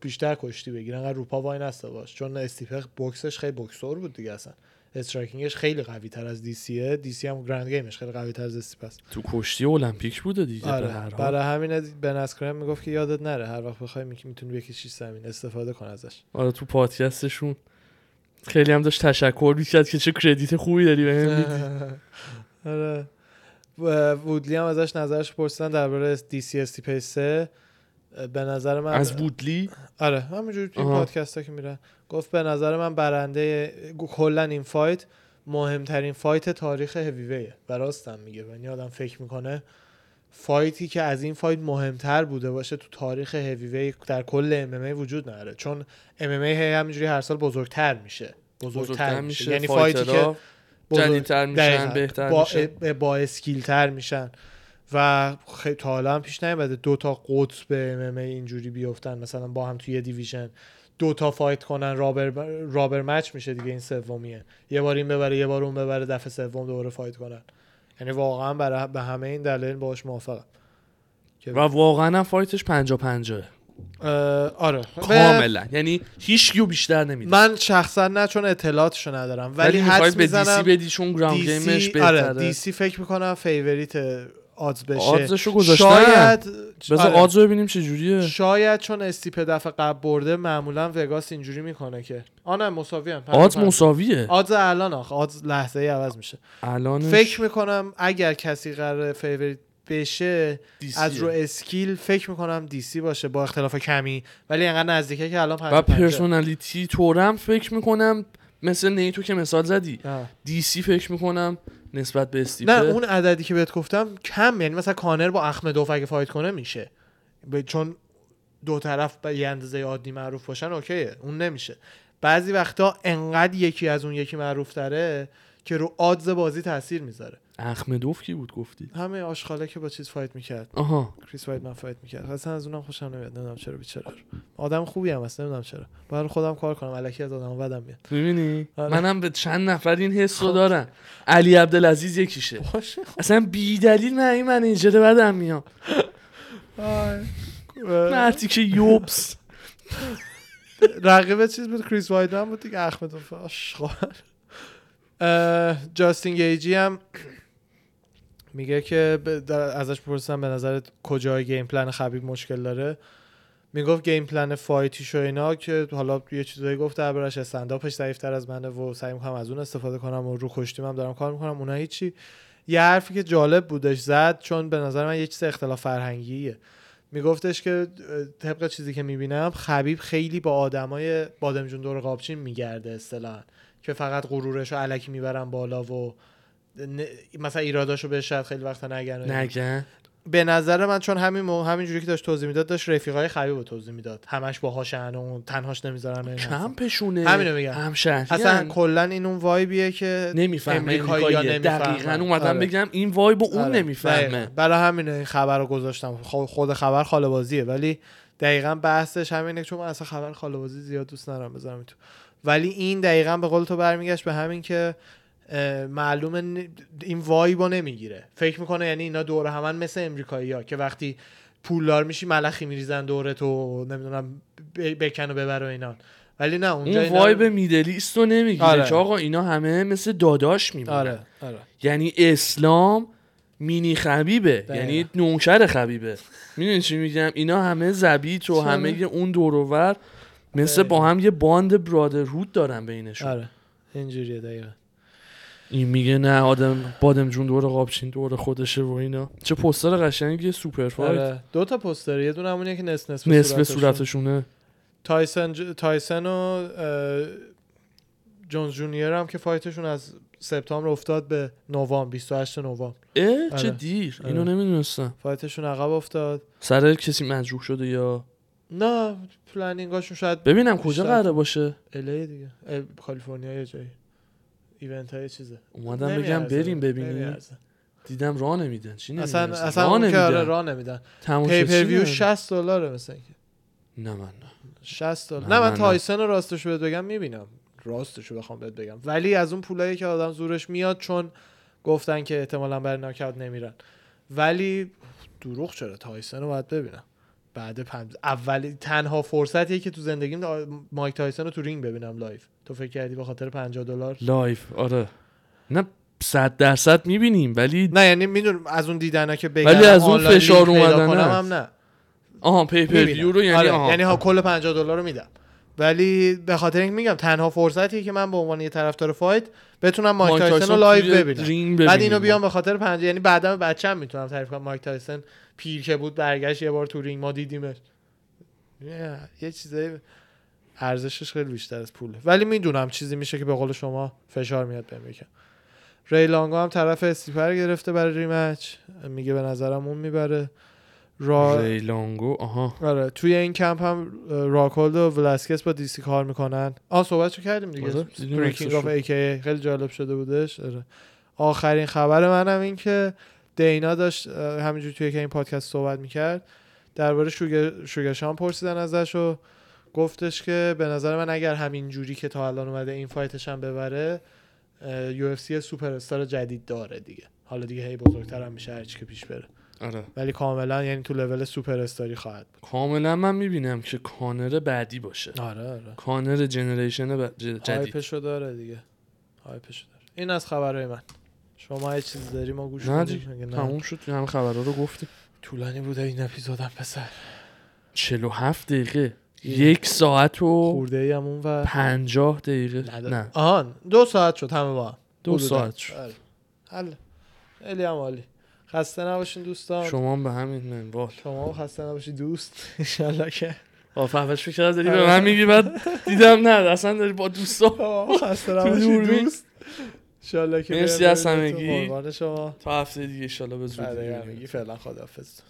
بیشتر کشتی بگیر. انقدر روپا وای نسته باش. چون استیپه بوکسش خیلی بوکسور بود دیگه اصلا. striking ش خیلی قوی تر از DC ه DC هم ground game ش خیلی قوی تر از استیپه است. تو کشتی المپیک بوده دیگه آره. برای همین بن اسکرن می‌گفت که یادت نره هر وقت بخوای می‌تونی بکشی زمین استفاده کن ازش. آره تو پادکستشون خیلی هم داشت تشکر می‌کرد که چه credit خوبی داری بهم <laughs> آره. وودلی هم ازش نظرش پرسیدن درباره دی سی اس تی پی 3 به نظر من از وودلی؟ آره همینجوری توی آها. پادکست ها که میره گفت به نظر من برنده کلا این fight مهمترین fight تاریخ هیویویه و راستم میگه یعنی آدم فکر می‌کنه fight ی که از این fight مهمتر بوده باشه تو تاریخ هیویوی در کل MMA وجود نداره. چون MMA همینجوری هر سال بزرگتر میشه. بزرگتر, بزرگتر میشه. میشه یعنی fight ی که جدیدتر میشن. بهتر با, میشن. با skill تر میشن. و خیلی تا حالا هم پیش نیومده دو تا goat ام اینجوری بیفتن. مثلا با هم توی یه division. دو تا fight کنن rubber rubber match میشه دیگه این سومیه. یه بار این ببره یه بار اون ببره دفعه سوم دوباره fight کنن. یعنی واقعا برای به همه این دلایل باش موافقم. و واقعا هم fight ش پنجا پنجاه. اه، آره. کاملا. یعنی هیچ کیو بیشتر نمیده من شخصا نه چون اطلاعاتشو ندارم ولی ولی حدس به DC بدی چون ground game ش آره بهتره. DC فکر می‌کنم favorite odds بشه. odds شو گذاشتن. شاید بذار آره. odds و ببینیم چه جوریه. شاید چون استیپه دفعه قبل برده معمولا وگاس اینجوری می‌کنه که. آ نه مساوی هم odds مساویه؟ odds الان آخه odds لحظه ای عوض میشه. الان فکر می‌کنم اگر کسی قرار favorite بشه از رو skill فکر می‌کنم DC باشه با اختلاف کمی ولی انقدر نزدیکه که الان و. personality طورم فکر می‌کنم مثل نیتو که مثال زدی. آه. DC فکر می‌کنم نسبت به استیپه. نه اون عددی که بهت گفتم کم یعنی مثلا کانر با اخمدوف اگه fight کنه میشه. به- چون دو طرف به یه اندازه عادی معروف باشن okay ه اون نمیشه. بعضی وقتا انقدر یکی از اون یکی معروف تره که رو odds بازی تاثیر می‌ذاره. احمدوف کی بود گفتی؟ همه آشغاله که با چیز fight می‌کرد. آها. کریس وایدمن fight می‌کرد. اصلا از اونم خوشم نمیاد. نمی‌دونم چرا بیچاره. آدم خوبی هم هست. نمی‌دونم چرا. باید خودم کار کنم. الکی از آدم بدم میاد. می‌بینی؟ آره. منم به چند نفر این حس رو دارم. علی عبدالعزیز یکیشه. باشه. اصلا بی دلیل من این manager بدم میاد مرتیکه یبس. رقیب چیز بود. کریس وایدمن بود دیگه. آشغال اه، جاستین گیجی هم میگه که ازش پرسیدم به نظرت کجای game plan خبیب مشکل داره؟ می‌گفت گیم پلن فایتیش و اینا که حالا یه چیزایی گفت دربارش استنداپش ضعیف‌تر از منه و سعی می‌کنم از اون استفاده کنم و رو کشتیم هم دارم کار می‌کنم. اونها هیچی. یه حرفی که جالب بودش زد چون به نظر من یه چیز اختلاف فرهنگیه. میگفتش که طبق چیزی که می‌بینم خبیب خیلی با آدمای بادمجون دور قابچین میگرده اصطلاحا که فقط غرورش رو علکی می‌برن بالا و مثلا ایراداشو به شاید خیلی وقتا نگن. نگن به نظر من چون همین مو... همین جوری که داشت توضیح می‌داد داشت رفیقای خبیب رو توضیح می‌داد همش باهاشن و تنهاش نمی‌ذارن. کمپشونه همینو میگم. هم شهری اصلا کلا این اون وایبیه که نمی‌فهمه امریکایی. دقیقا اومدم آره. بگم این وایب اون آره. نمی‌فهمه. برای همین خبر رو گذاشتم خود خبر خاله بازیه ولی دقیقا بحثش همینه چون من اصلا خبر خاله بازی زیاد دوست ندارم بذارم تو ولی این دقیقا به قول تو برمیگشت به همین که معلومه ن- این وایب رو نمی‌گیره. فکر می‌کنه یعنی اینا دور همن مثل امریکایی ها که وقتی پولدار میشی ملخی میریزن دوره تو نمی‌دونم بکن و ببر و اینا ولی نه اونجا اون اینا- وایب میدلیست رو نمی‌گیره آره. که آقا اینا همه مثل داداش میمونن. آره آره. یعنی اسلام مینی خبیبه. دقیقا. یعنی نوکر خبیبه. می‌دونی چی میگم؟ اینا همه زبیت و؟ همه اون دورور مثل دقیقا. با هم یه باند برادرهود دارن بینشون. آره اینجوریه دقیقا. این میگه نه آدم بادمجون دور قاب‌چین دور خودشه و اینا. چه پوستر قشنگی super fight. آره. دو تا پوستر یه دونه همونیه که نصف نصف نصف صورتشون. صورتشونه. تایسن ج... تایسن و جونز جونیور هم که fight شون از سپتامبر افتاد به نوامبر 28 نوامبر. اه آره. چه دیر آره. اینو نمی‌دونستم. fight شون عقب افتاد. سر کسی مجروح شده یا؟ نه planning اشون شاید ببینم کجا قراره باشه. LA دیگه. ال... کالیفرنیا یه جایی. event های چیزه. اومدم بگم. بریم ببینیم. دیدم راه نمیدن. چی اصلا نمی‌ارزه؟ اصلا راه اون که آره نمیدن. راه نمیدن. تماشاچی pay-per-view نداره. 60 دلاره مثلا نه من نه. 60 دلار. نه، من. تایسن رو راستش بهت بگم می‌بینم. راستش رو بخوام بهت بگم. ولی از اون پولایی که آدم زورش میاد چون گفتن که احتمالا برای ناکاوت نمیرن. ولی دروغ چرا؟ تایسن رو باید ببینم. بعد پنج اولی تنها فرصتیه که تو زندگیم مایک تایسن رو تو رینگ ببینم live. تو فکر کردی به خاطر 50 دلار؟ live آره. نه صد درصد می‌بینیم ولی نه یعنی می‌دونم از اون دیدنا که بگم ولی از اون فشار اومدن. هم نه. آها pay-per می‌بینم. view رو یعنی آره، آها. یعنی ها کل 50 دلار رو میدم. ولی به خاطر اینکه میگم تنها فرصتیه که من به عنوان یه طرفدار fight بتونم مایک, تایسن رو live ببینم. بعد اینو. بیام به خاطر 50 یعنی بعدا بچه‌م می‌تونم تعریف کنم. مایک تایسن پیر که بود برگشت یه بار تو رینگ ما دیدیمش. یه- چیزایی ارزشش خیلی بیشتر از پوله. ولی می‌دونم چیزی میشه که به قول شما فشار میاد بهم یکم. ری لانگو هم طرف استیپه رو گرفته برای rematch. میگه به نظرم اون می‌بره. را ری لانگو آها. آره توی این کمپ هم راکولد و ولاسکس با DC کار می‌کنن. آن صحبتشو کردیم دیگه؟ breaking. آف ای خیلی جالب شده بودش. آره. آخرین خبر منم این که دینا داشت همینجور توی که این پادکست صحبت می‌کرد درباره شوگر شوگر شان پرسیدن ازش و گفتش که به نظر من اگر همین جوری که تا الان اومده این fight ش هم ببره UFC superstar جدید داره دیگه. حالا دیگه هی بزرگتر هم میشه هرچی که پیش بره. آره. ولی کاملا یعنی تو level superstar ی خواهد بود. کاملا من می‌بینم که کانر بعدی باشه. آره آره. کانر generation ب- ج- جدید. hype شو داره دیگه. هایپشو داره. این از خبرهای من. شما یه چیزی داری ما گوش نه نه؟ تموم شد. همه خبرها رو گفتیم. طولانی بوده این اپیزودم پسر. 47 دقیقه. یک ساعت و خورده ای هم اون و 50 دقیقه. نداره. نه. آهان دو ساعت شد همه با هم. دو. ساعت شد. آره. حل. خیلی هم عالی. خسته نباشین دوستان شما, به همین منوال شما هم خسته نباشید دوست <laughs> انشالله که آف اولش فکر کردم داری به آره. من میگی بعد دیدم نه اصلا داری با دوستا خسته نباشید. دوست انشالله که مرسی از همگی. بهتون. قربان شما تا هفته دیگه ایشالا به زودی همگی فعلا خداحافظ